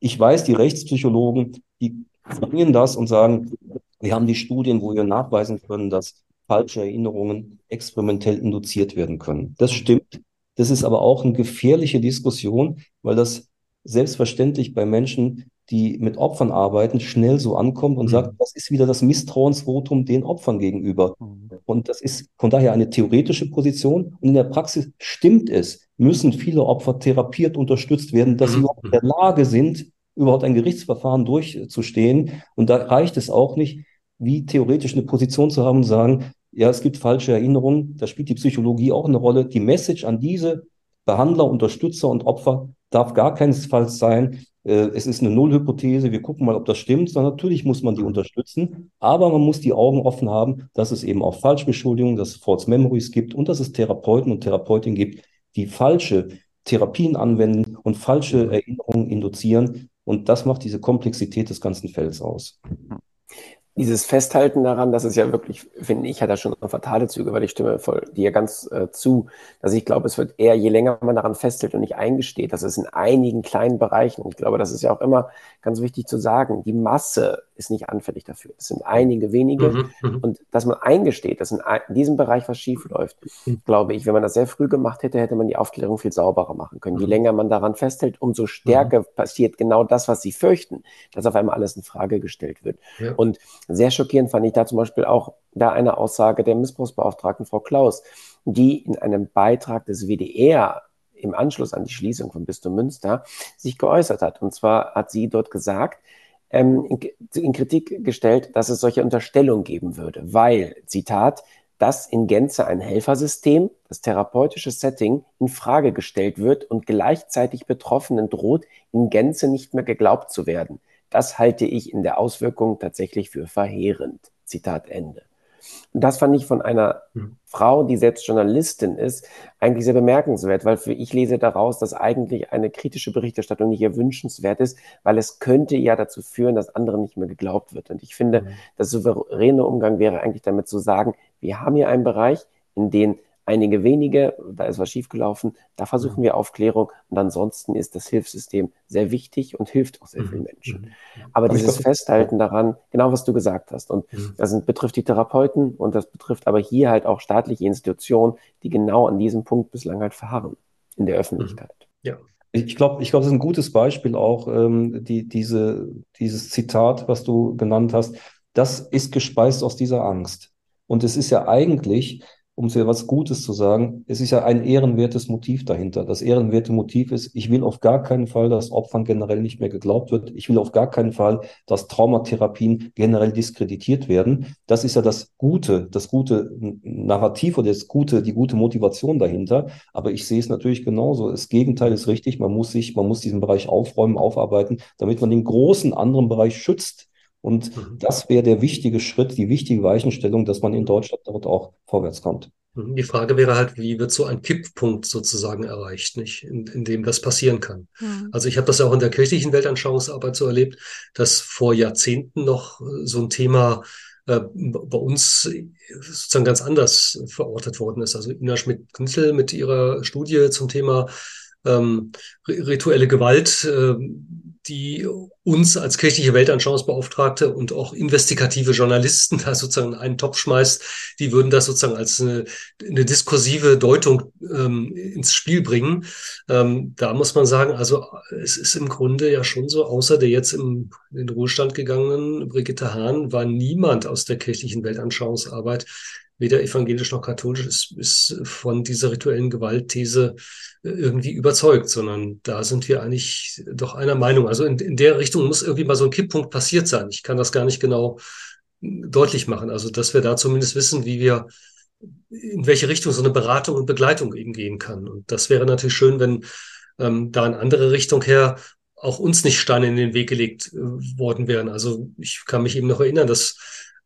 Ich weiß, die Rechtspsychologen, die bringen das und sagen, wir haben die Studien, wo wir nachweisen können, dass falsche Erinnerungen experimentell induziert werden können. Das stimmt. Das ist aber auch eine gefährliche Diskussion, weil das selbstverständlich bei Menschen, die mit Opfern arbeiten, schnell so ankommt und Mhm. sagt, das ist wieder das Misstrauensvotum den Opfern gegenüber. Mhm. Und das ist von daher eine theoretische Position. Und in der Praxis stimmt es, müssen viele Opfer therapiert unterstützt werden, dass sie überhaupt in der Lage sind, überhaupt ein Gerichtsverfahren durchzustehen. Und da reicht es auch nicht, wie theoretisch eine Position zu haben und sagen, ja, es gibt falsche Erinnerungen, da spielt die Psychologie auch eine Rolle. Die Message an diese Behandler, Unterstützer und Opfer darf gar keinesfalls sein, äh, es ist eine Nullhypothese, wir gucken mal, ob das stimmt, sondern natürlich muss man die unterstützen, aber man muss die Augen offen haben, dass es eben auch Falschbeschuldigungen, dass es False Memories gibt und dass es Therapeuten und Therapeutinnen gibt, die falsche Therapien anwenden und falsche Erinnerungen induzieren. Und das macht diese Komplexität des ganzen Felds aus. Dieses Festhalten daran, das ist ja wirklich, finde ich, hat da schon fatale Züge, weil ich stimme voll dir ganz äh, zu, dass ich glaube, es wird eher, je länger man daran festhält und nicht eingesteht, dass es in einigen kleinen Bereichen, und ich glaube, das ist ja auch immer ganz wichtig zu sagen, die Masse ist nicht anfällig dafür. Es sind einige wenige. Mhm. Mhm. Und dass man eingesteht, dass in, in diesem Bereich was schief läuft, Mhm. glaube ich, wenn man das sehr früh gemacht hätte, hätte man die Aufklärung viel sauberer machen können. Je Mhm. länger man daran festhält, umso stärker passiert genau das, was sie fürchten, dass auf einmal alles in Frage gestellt wird. Ja. Und sehr schockierend fand ich da zum Beispiel auch da eine Aussage der Missbrauchsbeauftragten Frau Klaus, die in einem Beitrag des WDR im Anschluss an die Schließung von Bistum Münster sich geäußert hat. Und zwar hat sie dort gesagt, ähm, in, in Kritik gestellt, dass es solche Unterstellungen geben würde, weil, Zitat, dass in Gänze ein Helfersystem, das therapeutische Setting, in Frage gestellt wird und gleichzeitig Betroffenen droht, in Gänze nicht mehr geglaubt zu werden. Das halte ich in der Auswirkung tatsächlich für verheerend. Zitat Ende. Und das fand ich von einer Mhm. Frau, die selbst Journalistin ist, eigentlich sehr bemerkenswert, weil für ich lese daraus, dass eigentlich eine kritische Berichterstattung nicht erwünschenswert ist, weil es könnte ja dazu führen, dass anderen nicht mehr geglaubt wird. Und ich finde, Mhm. der souveräne Umgang wäre eigentlich damit zu sagen, wir haben hier einen Bereich, in dem einige wenige, da ist was schiefgelaufen, da versuchen wir Aufklärung und ansonsten ist das Hilfssystem sehr wichtig und hilft auch sehr vielen Menschen. Mhm. Aber dieses Festhalten daran, genau was du gesagt hast, und Mhm. das sind, betrifft die Therapeuten und das betrifft aber hier halt auch staatliche Institutionen, die genau an diesem Punkt bislang halt verharren in der Öffentlichkeit. Ich glaube, ich glaube, das ist ein gutes Beispiel auch, ähm, die, diese, dieses Zitat, was du genannt hast, das ist gespeist aus dieser Angst. Und es ist ja eigentlich, um sehr was Gutes zu sagen, es ist ja ein ehrenwertes Motiv dahinter. Das ehrenwerte Motiv ist, ich will auf gar keinen Fall, dass Opfern generell nicht mehr geglaubt wird. Ich will auf gar keinen Fall, dass Traumatherapien generell diskreditiert werden. Das ist ja das Gute, das gute Narrativ oder das gute, die gute Motivation dahinter. Aber ich sehe es natürlich genauso. Das Gegenteil ist richtig. Man muss sich, man muss diesen Bereich aufräumen, aufarbeiten, damit man den großen anderen Bereich schützt. Und Mhm. das wäre der wichtige Schritt, die wichtige Weichenstellung, dass man in Deutschland dort auch vorwärts kommt. Mhm. Die Frage wäre halt, wie wird so ein Kipppunkt sozusagen erreicht, nicht, in, in dem das passieren kann. Mhm. Also ich habe das ja auch in der kirchlichen Weltanschauungsarbeit so erlebt, dass vor Jahrzehnten noch äh, so ein Thema äh, bei uns sozusagen ganz anders verortet worden ist. Also Ina Schmidt-Knittel mit ihrer Studie zum Thema ähm, ri- rituelle Gewalt, äh, die uns als kirchliche Weltanschauungsbeauftragte und auch investigative Journalisten da sozusagen einen Topf schmeißt, die würden das sozusagen als eine, eine diskursive Deutung ähm, ins Spiel bringen. Ähm, da muss man sagen, also es ist im Grunde ja schon so, außer der jetzt im, in den Ruhestand gegangenen Brigitte Hahn, war niemand aus der kirchlichen Weltanschauungsarbeit weder evangelisch noch katholisch ist, ist von dieser rituellen Gewaltthese äh, irgendwie überzeugt, sondern da sind wir eigentlich doch einer Meinung. Also in, in der Richtung muss irgendwie mal so ein Kipppunkt passiert sein. Ich kann das gar nicht genau hm, deutlich machen. Also, dass wir da zumindest wissen, wie wir, in welche Richtung so eine Beratung und Begleitung eben gehen kann. Und das wäre natürlich schön, wenn ähm, da in andere Richtung her auch uns nicht Steine in den Weg gelegt äh, worden wären. Also ich kann mich eben noch erinnern, dass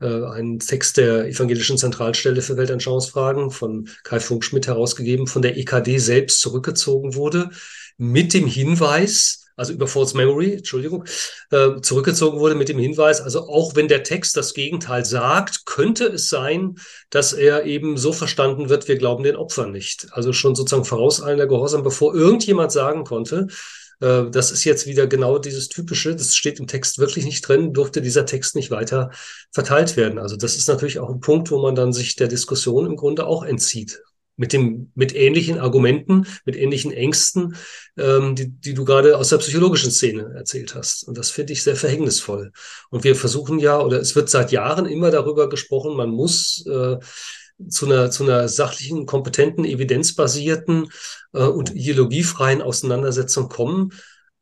äh, ein Text der Evangelischen Zentralstelle für Weltanschauungsfragen von Kai Funkschmidt herausgegeben, von der EKD selbst zurückgezogen wurde, mit dem Hinweis, also über False Memory, Entschuldigung, äh, zurückgezogen wurde mit dem Hinweis, also auch wenn der Text das Gegenteil sagt, könnte es sein, dass er eben so verstanden wird, wir glauben den Opfern nicht. Also schon sozusagen vorauseilender Gehorsam, bevor irgendjemand sagen konnte, äh, das ist jetzt wieder genau dieses typische, das steht im Text wirklich nicht drin, durfte dieser Text nicht weiter verteilt werden. Also das ist natürlich auch ein Punkt, wo man dann sich der Diskussion im Grunde auch entzieht. Mit dem, mit ähnlichen Argumenten, mit ähnlichen Ängsten, ähm, die, die du gerade aus der psychologischen Szene erzählt hast. Und das finde ich sehr verhängnisvoll. Und wir versuchen ja, oder es wird seit Jahren immer darüber gesprochen, man muss äh, zu einer, zu einer sachlichen, kompetenten, evidenzbasierten äh, und ideologiefreien Auseinandersetzung kommen.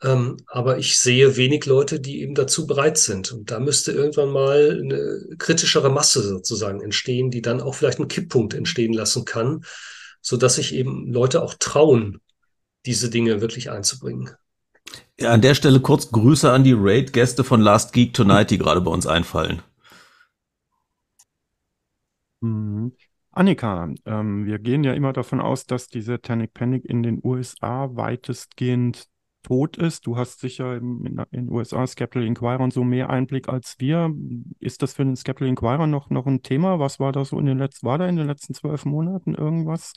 Ähm, aber ich sehe wenig Leute, die eben dazu bereit sind. Und da müsste irgendwann mal eine kritischere Masse sozusagen entstehen, die dann auch vielleicht einen Kipppunkt entstehen lassen kann, so dass sich eben Leute auch trauen, diese Dinge wirklich einzubringen. Ja, an der Stelle kurz Grüße an die Raid-Gäste von Last Geek Tonight, die gerade bei uns einfallen. Mhm. Annika, ähm, wir gehen ja immer davon aus, dass die Satanic Panic in den USA weitestgehend tot ist. Du hast sicher in den USA Skeptical Inquirer und so mehr Einblick als wir. Ist das für den Skeptical Inquirer noch, noch ein Thema? Was war da so in den letzten, war da in den letzten zwölf Monaten irgendwas?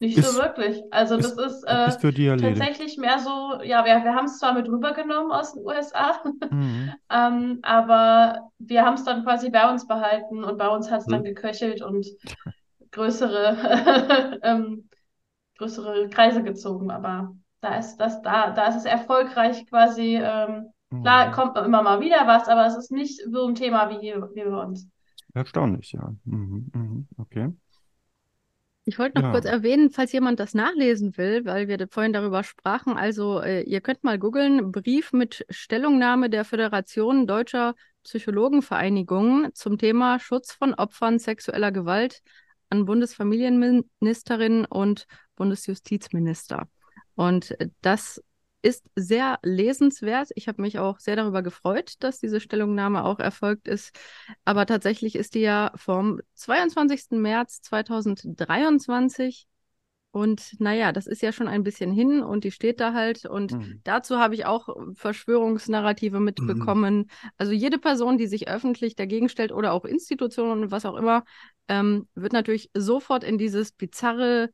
Nicht ist, so wirklich. Also das ist, äh, ist tatsächlich mehr so, ja, wir, wir haben es zwar mit rübergenommen aus den USA, mhm. ähm, aber wir haben es dann quasi bei uns behalten und bei uns hat es dann mhm. geköchelt und größere, ähm, größere Kreise gezogen. Aber da ist das, da, da ist es erfolgreich quasi. Ähm, mhm. Klar kommt immer mal wieder was, aber es ist nicht so ein Thema wie hier, wie bei uns. Erstaunlich, ja. Mhm, mhm, okay. Ich wollte noch ja. kurz erwähnen, falls jemand das nachlesen will, weil wir vorhin darüber sprachen. Also, äh, ihr könnt mal googeln: Brief mit Stellungnahme der Föderation Deutscher Psychologenvereinigungen zum Thema Schutz von Opfern sexueller Gewalt an Bundesfamilienministerin und Bundesjustizminister. Und äh, das ist sehr lesenswert. Ich habe mich auch sehr darüber gefreut, dass diese Stellungnahme auch erfolgt ist. Aber tatsächlich ist die ja vom 22. März 2023. Und naja, das ist ja schon ein bisschen hin und die steht da halt. Und mhm. dazu habe ich auch Verschwörungsnarrative mitbekommen. Mhm. Also jede Person, die sich öffentlich dagegen stellt oder auch Institutionen und was auch immer, ähm, wird natürlich sofort in dieses bizarre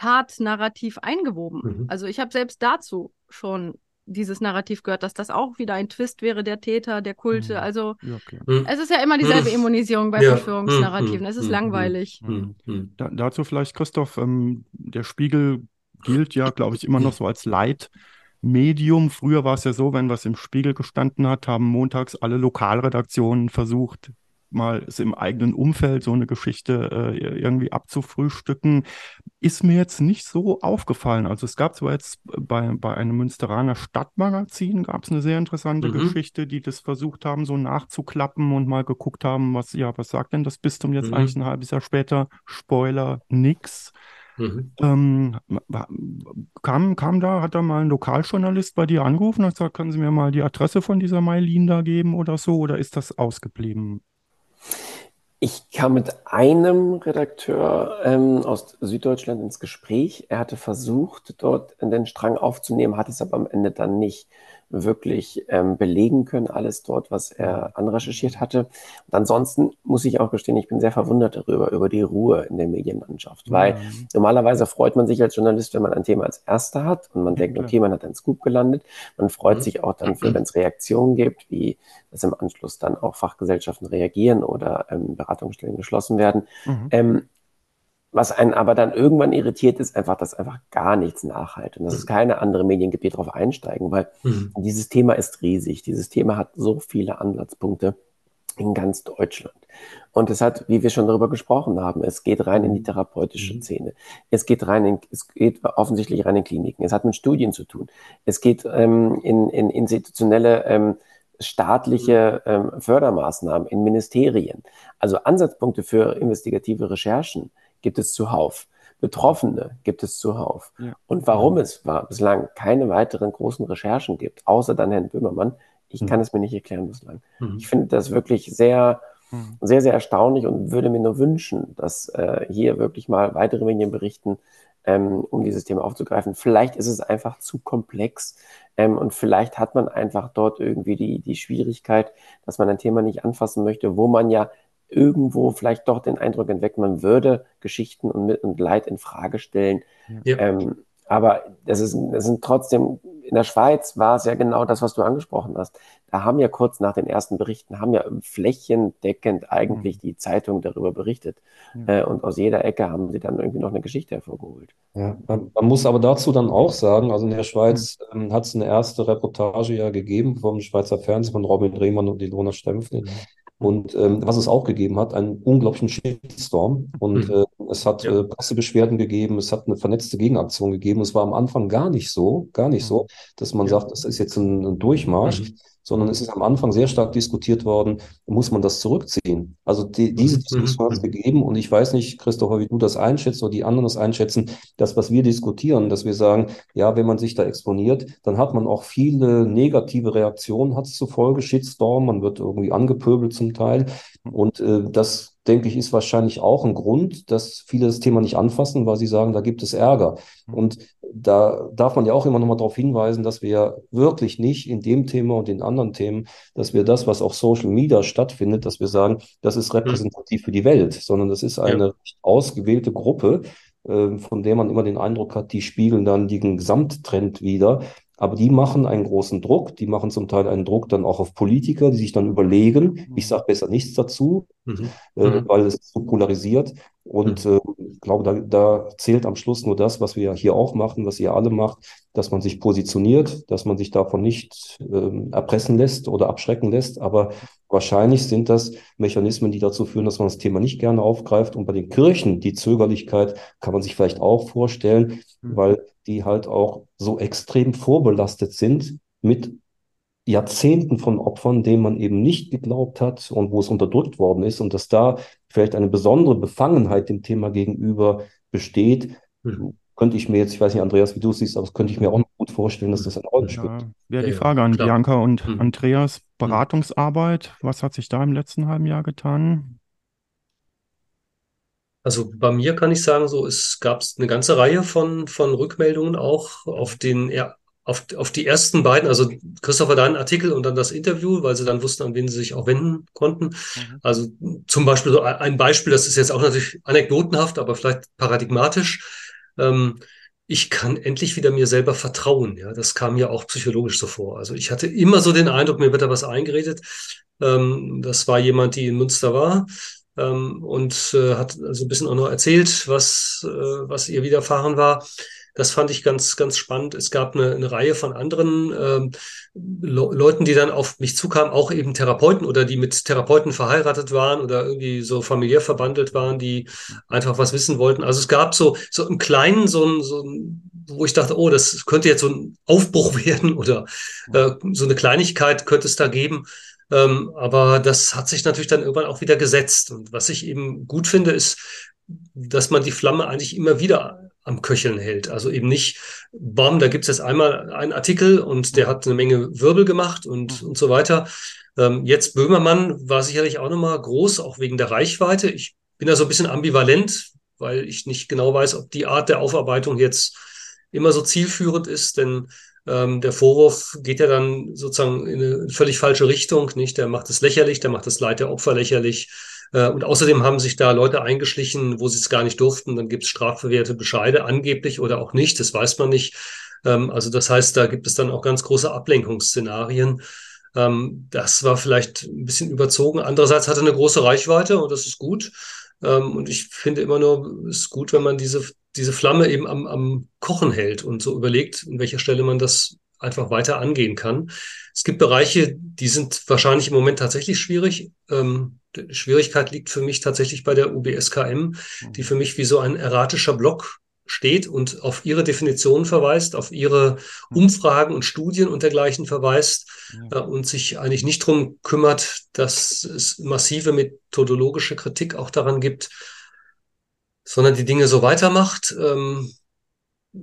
Tat-Narrativ eingewoben. Mhm. Also ich habe selbst dazu schon dieses Narrativ gehört, dass das auch wieder ein Twist wäre, der Täter, der Kulte. Mhm. Also ja, okay. mhm. es ist ja immer dieselbe mhm. Immunisierung bei ja. Verschwörungsnarrativen. Es ist mhm. langweilig. Mhm. Da, dazu vielleicht, Christoph, ähm, der Spiegel gilt ja, glaube ich, immer noch so als Leitmedium. Früher war es ja so, wenn was im Spiegel gestanden hat, haben montags alle Lokalredaktionen versucht, mal im eigenen Umfeld so eine Geschichte äh, irgendwie abzufrühstücken, ist mir jetzt nicht so aufgefallen. Also es gab zwar jetzt bei, bei einem Münsteraner Stadtmagazin gab es eine sehr interessante mhm. Geschichte, die das versucht haben, so nachzuklappen und mal geguckt haben, was, ja, was sagt denn das Bistum jetzt mhm. eigentlich ein halbes Jahr später? Spoiler, nix. Mhm. Ähm, kam, kam da, hat da mal ein Lokaljournalist bei dir angerufen und gesagt, können Sie mir mal die Adresse von dieser Mailin da geben oder so, oder ist das ausgeblieben? Ich kam mit einem Redakteur ähm, aus Süddeutschland ins Gespräch. Er hatte versucht, dort den Strang aufzunehmen, hat es aber am Ende dann nicht. Wirklich ähm, belegen können, alles dort, was er anrecherchiert hatte. Und ansonsten muss ich auch gestehen, ich bin sehr verwundert darüber, über die Ruhe in der Medienlandschaft, weil mhm. normalerweise freut man sich als Journalist, wenn man ein Thema als Erster hat und man denkt, okay, man hat einen Scoop gelandet. Man freut mhm. sich auch dann für, wenn es Reaktionen gibt, wie dass im Anschluss dann auch Fachgesellschaften reagieren oder ähm, Beratungsstellen geschlossen werden. Mhm. Ähm, was einen aber dann irgendwann irritiert, ist einfach, dass einfach gar nichts nachhalt und dass es keine andere Medien gibt, die darauf einsteigen, weil mhm. dieses Thema ist riesig. Dieses Thema hat so viele Ansatzpunkte in ganz Deutschland. Und es hat, wie wir schon darüber gesprochen haben, es geht rein in die therapeutische mhm. Szene. Es geht rein in, es geht offensichtlich rein in Kliniken. Es hat mit Studien zu tun. Es geht ähm, in, in institutionelle ähm, staatliche ähm, Fördermaßnahmen in Ministerien. Also Ansatzpunkte für investigative Recherchen gibt es zuhauf. Betroffene gibt es zuhauf. Ja. Und warum es war, bislang keine weiteren großen Recherchen gibt, außer dann Herrn Böhmermann, ich mhm. kann es mir nicht erklären bislang. Mhm. Ich finde das wirklich sehr, mhm. sehr, sehr erstaunlich und würde mir nur wünschen, dass äh, hier wirklich mal weitere Medien berichten, ähm, um dieses Thema aufzugreifen. Vielleicht ist es einfach zu komplex ähm, und vielleicht hat man einfach dort irgendwie die, die Schwierigkeit, dass man ein Thema nicht anfassen möchte, wo man ja irgendwo vielleicht doch den Eindruck entweckt, man würde Geschichten und, und Leid in Frage stellen. Ja. Ähm, aber das, ist, das sind trotzdem, in der Schweiz war es ja genau das, was du angesprochen hast. Da haben ja kurz nach den ersten Berichten, haben ja flächendeckend eigentlich mhm. die Zeitung darüber berichtet. Ja. Äh, und aus jeder Ecke haben sie dann irgendwie noch eine Geschichte hervorgeholt. Ja, man, man muss aber dazu dann auch sagen, also in der Schweiz mhm. ähm, hat es eine erste Reportage ja gegeben vom Schweizer Fernsehen von Robin Rehmann und Ilona Stempfel. Mhm. Und ähm, was es auch gegeben hat, einen unglaublichen Shitstorm. Und mhm. äh, es hat ja. äh, Pressebeschwerden gegeben, es hat eine vernetzte Gegenaktion gegeben. Es war am Anfang gar nicht so, gar nicht so, dass man ja. sagt, das ist jetzt ein, ein Durchmarsch. Mhm sondern es ist am Anfang sehr stark diskutiert worden, muss man das zurückziehen? Also die, diese mhm. Diskussion hat es mhm. gegeben und ich weiß nicht, Christopher, wie du das einschätzt oder die anderen das einschätzen, das, was wir diskutieren, dass wir sagen, ja, wenn man sich da exponiert, dann hat man auch viele negative Reaktionen, hat es zur Folge, Shitstorm, man wird irgendwie angepöbelt zum Teil und äh, das denke ich, ist wahrscheinlich auch ein Grund, dass viele das Thema nicht anfassen, weil sie sagen, da gibt es Ärger. Und da darf man ja auch immer noch mal darauf hinweisen, dass wir wirklich nicht in dem Thema und in anderen Themen, dass wir das, was auf Social Media stattfindet, dass wir sagen, das ist repräsentativ für die Welt, sondern das ist eine ja. ausgewählte Gruppe, äh, von der man immer den Eindruck hat, die spiegeln dann den Gesamttrend wieder. Aber die machen einen großen Druck, die machen zum Teil einen Druck dann auch auf Politiker, die sich dann überlegen, ich sage besser nichts dazu, mhm. äh, mhm. weil es so polarisiert. Und mhm. äh, ich glaube, da, da zählt am Schluss nur das, was wir hier auch machen, was ihr alle macht, dass man sich positioniert, dass man sich davon nicht äh, erpressen lässt oder abschrecken lässt. Aber wahrscheinlich sind das Mechanismen, die dazu führen, dass man das Thema nicht gerne aufgreift. Und bei den Kirchen, die Zögerlichkeit kann man sich vielleicht auch vorstellen, mhm. weil die halt auch so extrem vorbelastet sind mit Jahrzehnten von Opfern, denen man eben nicht geglaubt hat und wo es unterdrückt worden ist und dass da vielleicht eine besondere Befangenheit dem Thema gegenüber besteht, mhm. könnte ich mir jetzt, ich weiß nicht, Andreas, wie du es siehst, aber das könnte ich mir auch gut vorstellen, dass das eine Rolle spielt. Ja, die Frage an Klar. Bianca und mhm. Andreas, Beratungsarbeit, was hat sich da im letzten halben Jahr getan? Also bei mir kann ich sagen, so es gab eine ganze Reihe von, von Rückmeldungen auch auf den, ja, auf, auf die ersten beiden, also Christopher, deinen Artikel und dann das Interview, weil sie dann wussten, an wen sie sich auch wenden konnten. Mhm. Also zum Beispiel so ein Beispiel, das ist jetzt auch natürlich anekdotenhaft, aber vielleicht paradigmatisch. Ähm, ich kann endlich wieder mir selber vertrauen. Ja, das kam mir auch psychologisch so vor. Also ich hatte immer so den Eindruck, mir wird da was eingeredet. Ähm, das war jemand, die in Münster war ähm, und äh, hat so also ein bisschen auch noch erzählt, was, äh, was ihr widerfahren war. Das fand ich ganz, ganz spannend. Es gab eine, eine Reihe von anderen ähm, Le Leuten, die dann auf mich zukamen, auch eben Therapeuten oder die mit Therapeuten verheiratet waren oder irgendwie so familiär verbandelt waren, die einfach was wissen wollten. Also es gab so, so im Kleinen so ein, so ein wo ich dachte, oh, das könnte jetzt so ein Aufbruch werden oder äh, so eine Kleinigkeit könnte es da geben. Ähm, aber das hat sich natürlich dann irgendwann auch wieder gesetzt. Und was ich eben gut finde, ist, dass man die Flamme eigentlich immer wieder am Köcheln hält. Also eben nicht, bam, da gibt es jetzt einmal einen Artikel und der hat eine Menge Wirbel gemacht und, und so weiter. Ähm, jetzt Böhmermann war sicherlich auch nochmal groß, auch wegen der Reichweite. Ich bin da so ein bisschen ambivalent, weil ich nicht genau weiß, ob die Art der Aufarbeitung jetzt immer so zielführend ist, denn Ähm, der Vorwurf geht ja dann sozusagen in eine völlig falsche Richtung, nicht? Der macht es lächerlich, der macht das Leid der Opfer lächerlich. Äh, und außerdem haben sich da Leute eingeschlichen, wo sie es gar nicht durften. Dann gibt es strafverwehrte Bescheide, angeblich oder auch nicht, das weiß man nicht. Ähm, also das heißt, da gibt es dann auch ganz große Ablenkungsszenarien. Ähm, das war vielleicht ein bisschen überzogen. Andererseits hat er eine große Reichweite und das ist gut. Ähm, und ich finde immer nur, es ist gut, wenn man diese, diese Flamme eben am, am Kochen hält und so überlegt, an welcher Stelle man das einfach weiter angehen kann. Es gibt Bereiche, die sind wahrscheinlich im Moment tatsächlich schwierig. Ähm, die Schwierigkeit liegt für mich tatsächlich bei der UBSKM, die für mich wie so ein erratischer Block steht und auf ihre Definitionen verweist, auf ihre Umfragen und Studien und dergleichen verweist äh, und sich eigentlich nicht drum kümmert, dass es massive methodologische Kritik auch daran gibt, sondern die Dinge so weitermacht, ähm,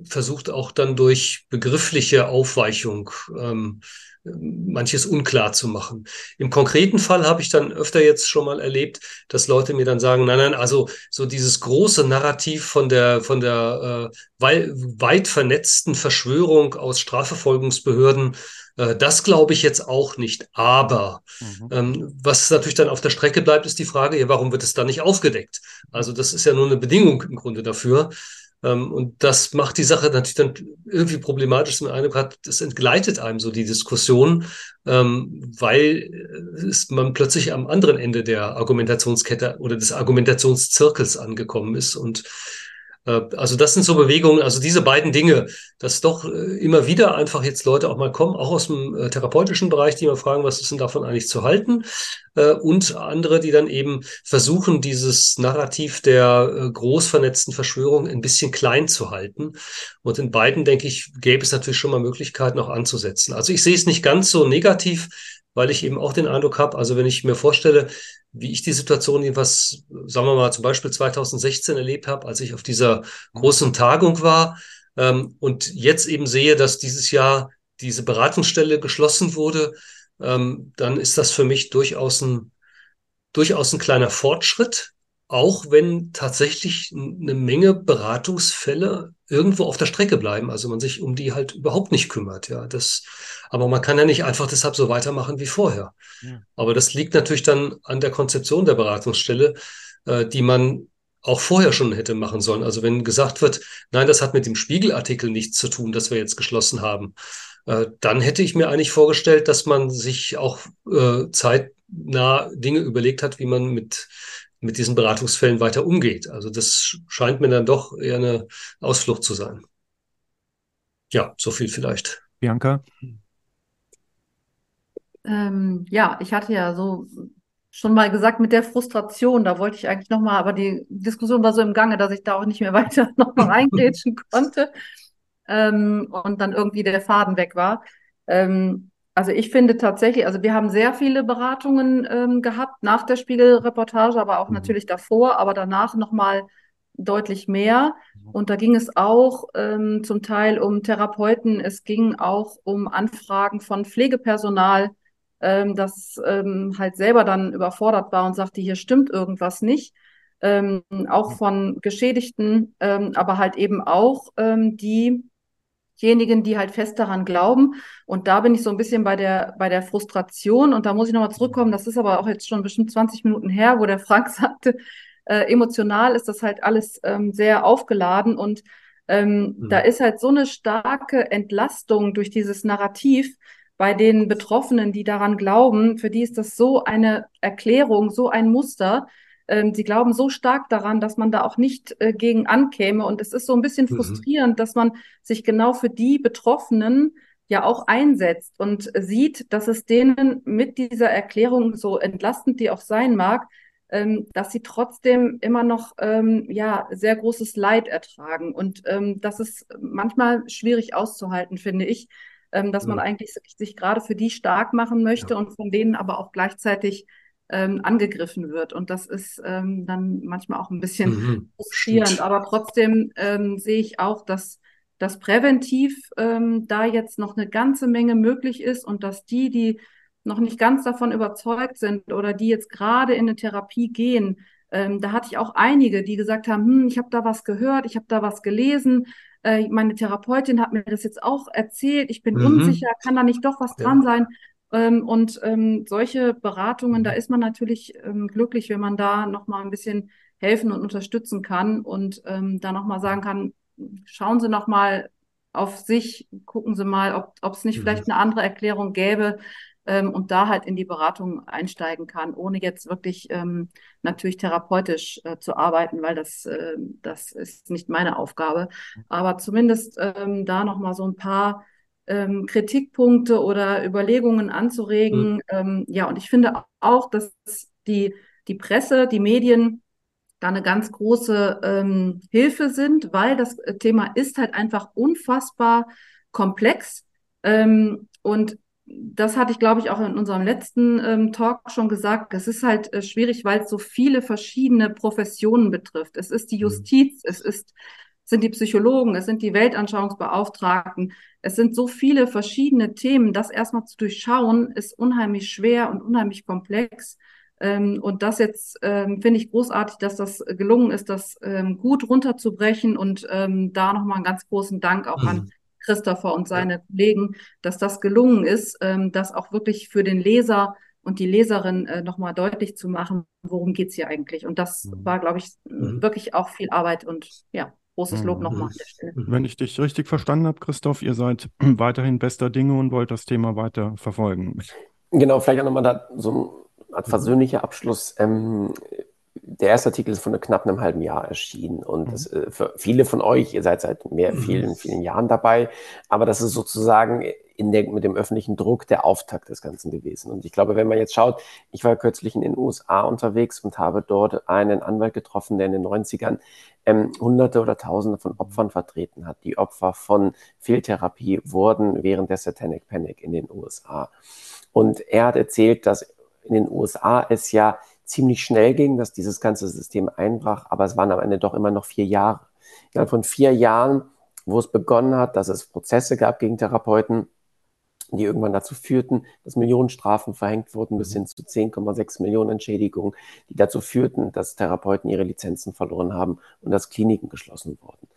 versucht auch dann durch begriffliche Aufweichung ähm, manches unklar zu machen. Im konkreten Fall habe ich dann öfter jetzt schon mal erlebt, dass Leute mir dann sagen, nein, nein, also so dieses große Narrativ von der von der äh, wei weit vernetzten Verschwörung aus Strafverfolgungsbehörden, äh, das glaube ich jetzt auch nicht. Aber mhm. ähm, was natürlich dann auf der Strecke bleibt, ist die Frage, ja, warum wird es dann nicht aufgedeckt? Also das ist ja nur eine Bedingung im Grunde dafür. Ähm, und das macht die Sache natürlich dann irgendwie problematisch. Man Eindruck hat, das entgleitet einem so die Diskussion, ähm, weil es, man plötzlich am anderen Ende der Argumentationskette oder des Argumentationszirkels angekommen ist und äh, also das sind so Bewegungen, also diese beiden Dinge, dass doch äh, immer wieder einfach jetzt Leute auch mal kommen, auch aus dem äh, therapeutischen Bereich, die mal fragen, was ist denn davon eigentlich zu halten? Und andere, die dann eben versuchen, dieses Narrativ der groß vernetzten Verschwörung ein bisschen klein zu halten. Und in beiden, denke ich, gäbe es natürlich schon mal Möglichkeiten auch anzusetzen. Also ich sehe es nicht ganz so negativ, weil ich eben auch den Eindruck habe, also wenn ich mir vorstelle, wie ich die Situation jedenfalls, sagen wir mal, zum Beispiel 2016 erlebt habe, als ich auf dieser großen Tagung war ähm, und jetzt eben sehe, dass dieses Jahr diese Beratungsstelle geschlossen wurde, ähm, dann ist das für mich durchaus ein, durchaus ein kleiner Fortschritt, auch wenn tatsächlich eine Menge Beratungsfälle irgendwo auf der Strecke bleiben, also man sich um die halt überhaupt nicht kümmert, ja, das, aber man kann ja nicht einfach deshalb so weitermachen wie vorher. Ja. Aber das liegt natürlich dann an der Konzeption der Beratungsstelle, äh, die man auch vorher schon hätte machen sollen. Also wenn gesagt wird, nein, das hat mit dem Spiegelartikel nichts zu tun, das wir jetzt geschlossen haben, äh, dann hätte ich mir eigentlich vorgestellt, dass man sich auch äh, zeitnah Dinge überlegt hat, wie man mit mit diesen Beratungsfällen weiter umgeht. Also das scheint mir dann doch eher eine Ausflucht zu sein. Ja, so viel vielleicht. Bianca? Ähm, ja, ich hatte ja so schon mal gesagt mit der Frustration, da wollte ich eigentlich nochmal, aber die Diskussion war so im Gange, dass ich da auch nicht mehr weiter nochmal eingrätschen konnte ähm, und dann irgendwie der Faden weg war. Ähm, also ich finde tatsächlich, also wir haben sehr viele Beratungen ähm, gehabt nach der Spiegelreportage, aber auch mhm. natürlich davor, aber danach nochmal deutlich mehr. Mhm. Und da ging es auch ähm, zum Teil um Therapeuten, es ging auch um Anfragen von Pflegepersonal, ähm, das ähm, halt selber dann überfordert war und sagte, hier stimmt irgendwas nicht. Ähm, auch mhm. von Geschädigten, ähm, aber halt eben auch ähm, die diejenigen, die halt fest daran glauben. Und da bin ich so ein bisschen bei der, bei der Frustration. Und da muss ich nochmal zurückkommen. Das ist aber auch jetzt schon bestimmt 20 Minuten her, wo der Frank sagte, äh, emotional ist das halt alles ähm, sehr aufgeladen. Und ähm, mhm. da ist halt so eine starke Entlastung durch dieses Narrativ bei den Betroffenen, die daran glauben. Für die ist das so eine Erklärung, so ein Muster, ähm, sie glauben so stark daran, dass man da auch nicht äh, gegen ankäme. Und es ist so ein bisschen mhm. frustrierend, dass man sich genau für die Betroffenen ja auch einsetzt und sieht, dass es denen mit dieser Erklärung, so entlastend die auch sein mag, ähm, dass sie trotzdem immer noch ähm, ja sehr großes Leid ertragen. Und ähm, das ist manchmal schwierig auszuhalten, finde ich, ähm, dass man eigentlich sich, sich gerade für die stark machen möchte ja. und von denen aber auch gleichzeitig ähm, angegriffen wird. Und das ist ähm, dann manchmal auch ein bisschen mhm, frustrierend. Stimmt. Aber trotzdem ähm, sehe ich auch, dass dass präventiv ähm, da jetzt noch eine ganze Menge möglich ist und dass die, die noch nicht ganz davon überzeugt sind oder die jetzt gerade in eine Therapie gehen, ähm, da hatte ich auch einige, die gesagt haben, hm, ich habe da was gehört, ich habe da was gelesen, äh, meine Therapeutin hat mir das jetzt auch erzählt, ich bin Mhm. unsicher, kann da nicht doch was Ja. dran sein? Ähm, und ähm, solche Beratungen, Mhm. da ist man natürlich ähm, glücklich, wenn man da nochmal ein bisschen helfen und unterstützen kann und ähm, da nochmal sagen kann, schauen Sie nochmal auf sich, gucken Sie mal, ob ob es nicht Mhm. vielleicht eine andere Erklärung gäbe ähm, und da halt in die Beratung einsteigen kann, ohne jetzt wirklich ähm, natürlich therapeutisch äh, zu arbeiten, weil das, äh, das ist nicht meine Aufgabe. Aber zumindest ähm, da nochmal so ein paar ähm, Kritikpunkte oder Überlegungen anzuregen. Ähm, ja, und ich finde auch, dass die, die Presse, die Medien da eine ganz große ähm, Hilfe sind, weil das äh, Thema ist halt einfach unfassbar komplex. Ähm, und das hatte ich, glaube ich, auch in unserem letzten ähm, Talk schon gesagt. Das ist halt äh, schwierig, weil es so viele verschiedene Professionen betrifft. Es ist die Justiz, es ist, sind die Psychologen, es sind die Weltanschauungsbeauftragten. Es sind so viele verschiedene Themen. Das erstmal zu durchschauen, ist unheimlich schwer und unheimlich komplex. Ähm, und das jetzt ähm, finde ich großartig, dass das gelungen ist, das ähm, gut runterzubrechen und da nochmal einen ganz großen Dank auch an Mhm. Christopher und seine Kollegen, dass das gelungen ist, das auch wirklich für den Leser und die Leserin äh, nochmal deutlich zu machen, worum geht's hier eigentlich. Und das Mhm. war, glaube ich, Mhm. wirklich auch viel Arbeit und ja, großes Lob Mhm. nochmal an der Stelle. Wenn ich dich richtig verstanden habe, Christoph, ihr seid weiterhin bester Dinge und wollt das Thema weiter verfolgen. Genau, vielleicht auch nochmal da so ein Mhm. versöhnlicher Abschluss. Ähm, der erste Artikel ist vor knapp einem halben Jahr erschienen und Mhm. das, äh, für viele von euch, ihr seid seit mehr, Mhm. vielen, vielen Jahren dabei, aber das ist sozusagen in der, mit dem öffentlichen Druck der Auftakt des Ganzen gewesen. Und ich glaube, wenn man jetzt schaut, ich war kürzlich in den USA unterwegs und habe dort einen Anwalt getroffen, der in den 90ern ähm, Hunderte oder Tausende von Opfern vertreten hat. Die Opfer von Fehltherapie wurden während der Satanic Panic in den USA. Und er hat erzählt, dass in den USA es ja ziemlich schnell ging, dass dieses ganze System einbrach, aber es waren am Ende doch immer noch vier Jahre. Innerhalb von vier Jahren, wo es begonnen hat, dass es Prozesse gab gegen Therapeuten, die irgendwann dazu führten, dass Millionenstrafen verhängt wurden, bis hin zu 10,6 Millionen Entschädigungen, die dazu führten, dass Therapeuten ihre Lizenzen verloren haben und dass Kliniken geschlossen wurden.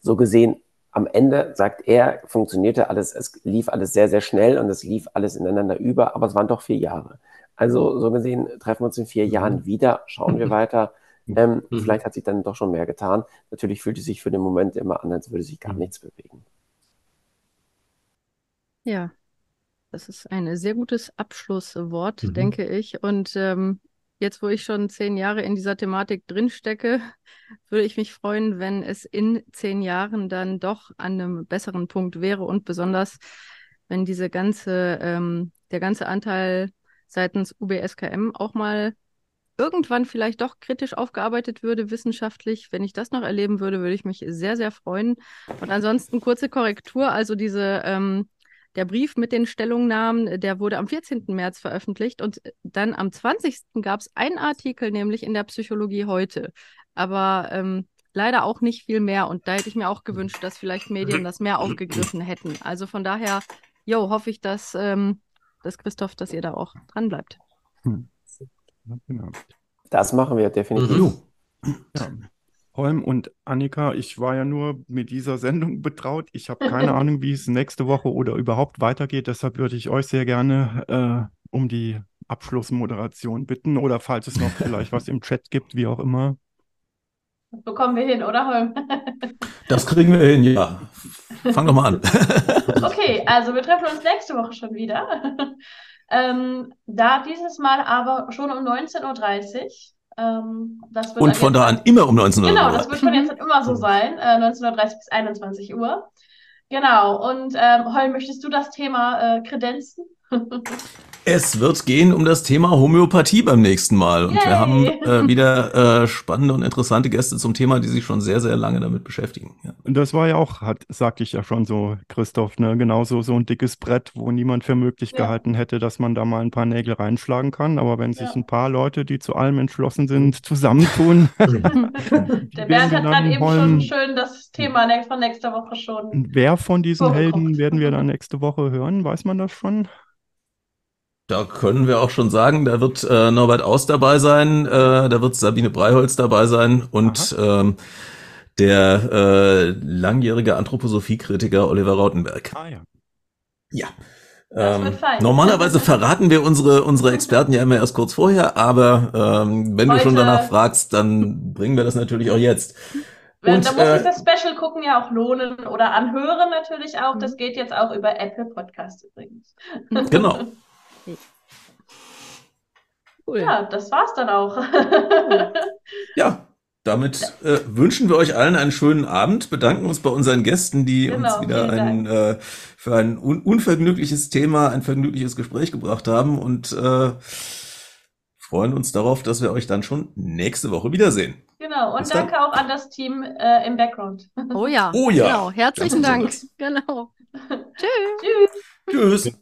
So gesehen, am Ende, sagt er, funktionierte alles, es lief alles sehr, sehr schnell und es lief alles ineinander über, aber es waren doch vier Jahre. Also so gesehen treffen wir uns in vier Mhm. Jahren wieder, schauen wir weiter. Ähm, Mhm. Vielleicht hat sich dann doch schon mehr getan. Natürlich fühlt es sich für den Moment immer an, als würde sich gar Mhm. nichts bewegen. Ja, das ist ein sehr gutes Abschlusswort, Mhm. denke ich. Und ähm, jetzt, wo ich schon zehn Jahre in dieser Thematik drinstecke, würde ich mich freuen, wenn es in zehn Jahren dann doch an einem besseren Punkt wäre und besonders, wenn diese ganze, ähm, der ganze Anteil seitens UBSKM auch mal irgendwann vielleicht doch kritisch aufgearbeitet würde, wissenschaftlich. Wenn ich das noch erleben würde, würde ich mich sehr, sehr freuen. Und ansonsten kurze Korrektur, also diese ähm, der Brief mit den Stellungnahmen, der wurde am 14. März veröffentlicht und dann am 20. gab es einen Artikel, nämlich in der Psychologie heute. Aber ähm, leider auch nicht viel mehr. Und da hätte ich mir auch gewünscht, dass vielleicht Medien das mehr aufgegriffen hätten. Also von daher, jo, hoffe ich, dass, ähm, dass Christoph, dass ihr da auch dran bleibt. Hm. Genau. Das machen wir definitiv. Mhm. Ja. Holm und Annika, ich war ja nur mit dieser Sendung betraut. Ich habe keine Ahnung, wie es nächste Woche oder überhaupt weitergeht. Deshalb würde ich euch sehr gerne äh, um die Abschlussmoderation bitten oder falls es noch vielleicht was im Chat gibt, wie auch immer. Das bekommen wir hin, oder Holm? Das kriegen wir hin, ja. Fang doch mal an. Okay, also wir treffen uns nächste Woche schon wieder. Ähm, da dieses Mal aber schon um 19.30 Uhr. Ähm, Und von da an immer um 19 Uhr. Genau, das wird von jetzt an immer so sein, äh, 19.30 bis 21 Uhr. Genau, und ähm, Holm, möchtest du das Thema äh, kredenzen? Es wird gehen um das Thema Homöopathie beim nächsten Mal. Und wir Yay. haben äh, wieder äh, spannende und interessante Gäste zum Thema, die sich schon sehr, sehr lange damit beschäftigen. Ja. Und das war ja auch, hat, sagte ich ja schon so, Christoph, ne, genauso so ein dickes Brett, wo niemand für möglich Ja. gehalten hätte, dass man da mal ein paar Nägel reinschlagen kann. Aber wenn sich Ja. ein paar Leute, die zu allem entschlossen sind, zusammentun, Der Bernd hat dann gerade eben schon schön das Thema ne- von nächster Woche schon. wer von diesen. Helden werden wir dann nächste Woche hören? Weiß man das schon? Da können wir auch schon sagen, da wird äh, Norbert Aus dabei sein, äh, da wird Sabine Breiholz dabei sein und ähm, der äh, langjährige Anthroposophiekritiker Oliver Rautenberg. Ah ja. Ja. Das wird Ähm, fein. normalerweise verraten wir unsere, unsere Experten ja immer erst kurz vorher, aber ähm, wenn du schon Heute- danach fragst, dann bringen wir das natürlich auch jetzt. Und, da muss äh, sich das Special gucken ja auch lohnen oder anhören natürlich auch. Mhm. Das geht jetzt auch über Apple Podcast übrigens. Genau. Cool. Ja, das war's dann auch. Ja, damit äh, wünschen wir euch allen einen schönen Abend, bedanken uns bei unseren Gästen, die Genau, uns wieder ein, äh, für ein un unvergnügliches Thema, ein vergnügliches Gespräch gebracht haben und äh, freuen uns darauf, dass wir euch dann schon nächste Woche wiedersehen. Genau. Und Bis dann. danke auch an das Team äh, im Background. Oh ja. Oh ja. Genau. Herzlichen Ganz Dank. Genau. Tschüss. Tschüss. Tschüss.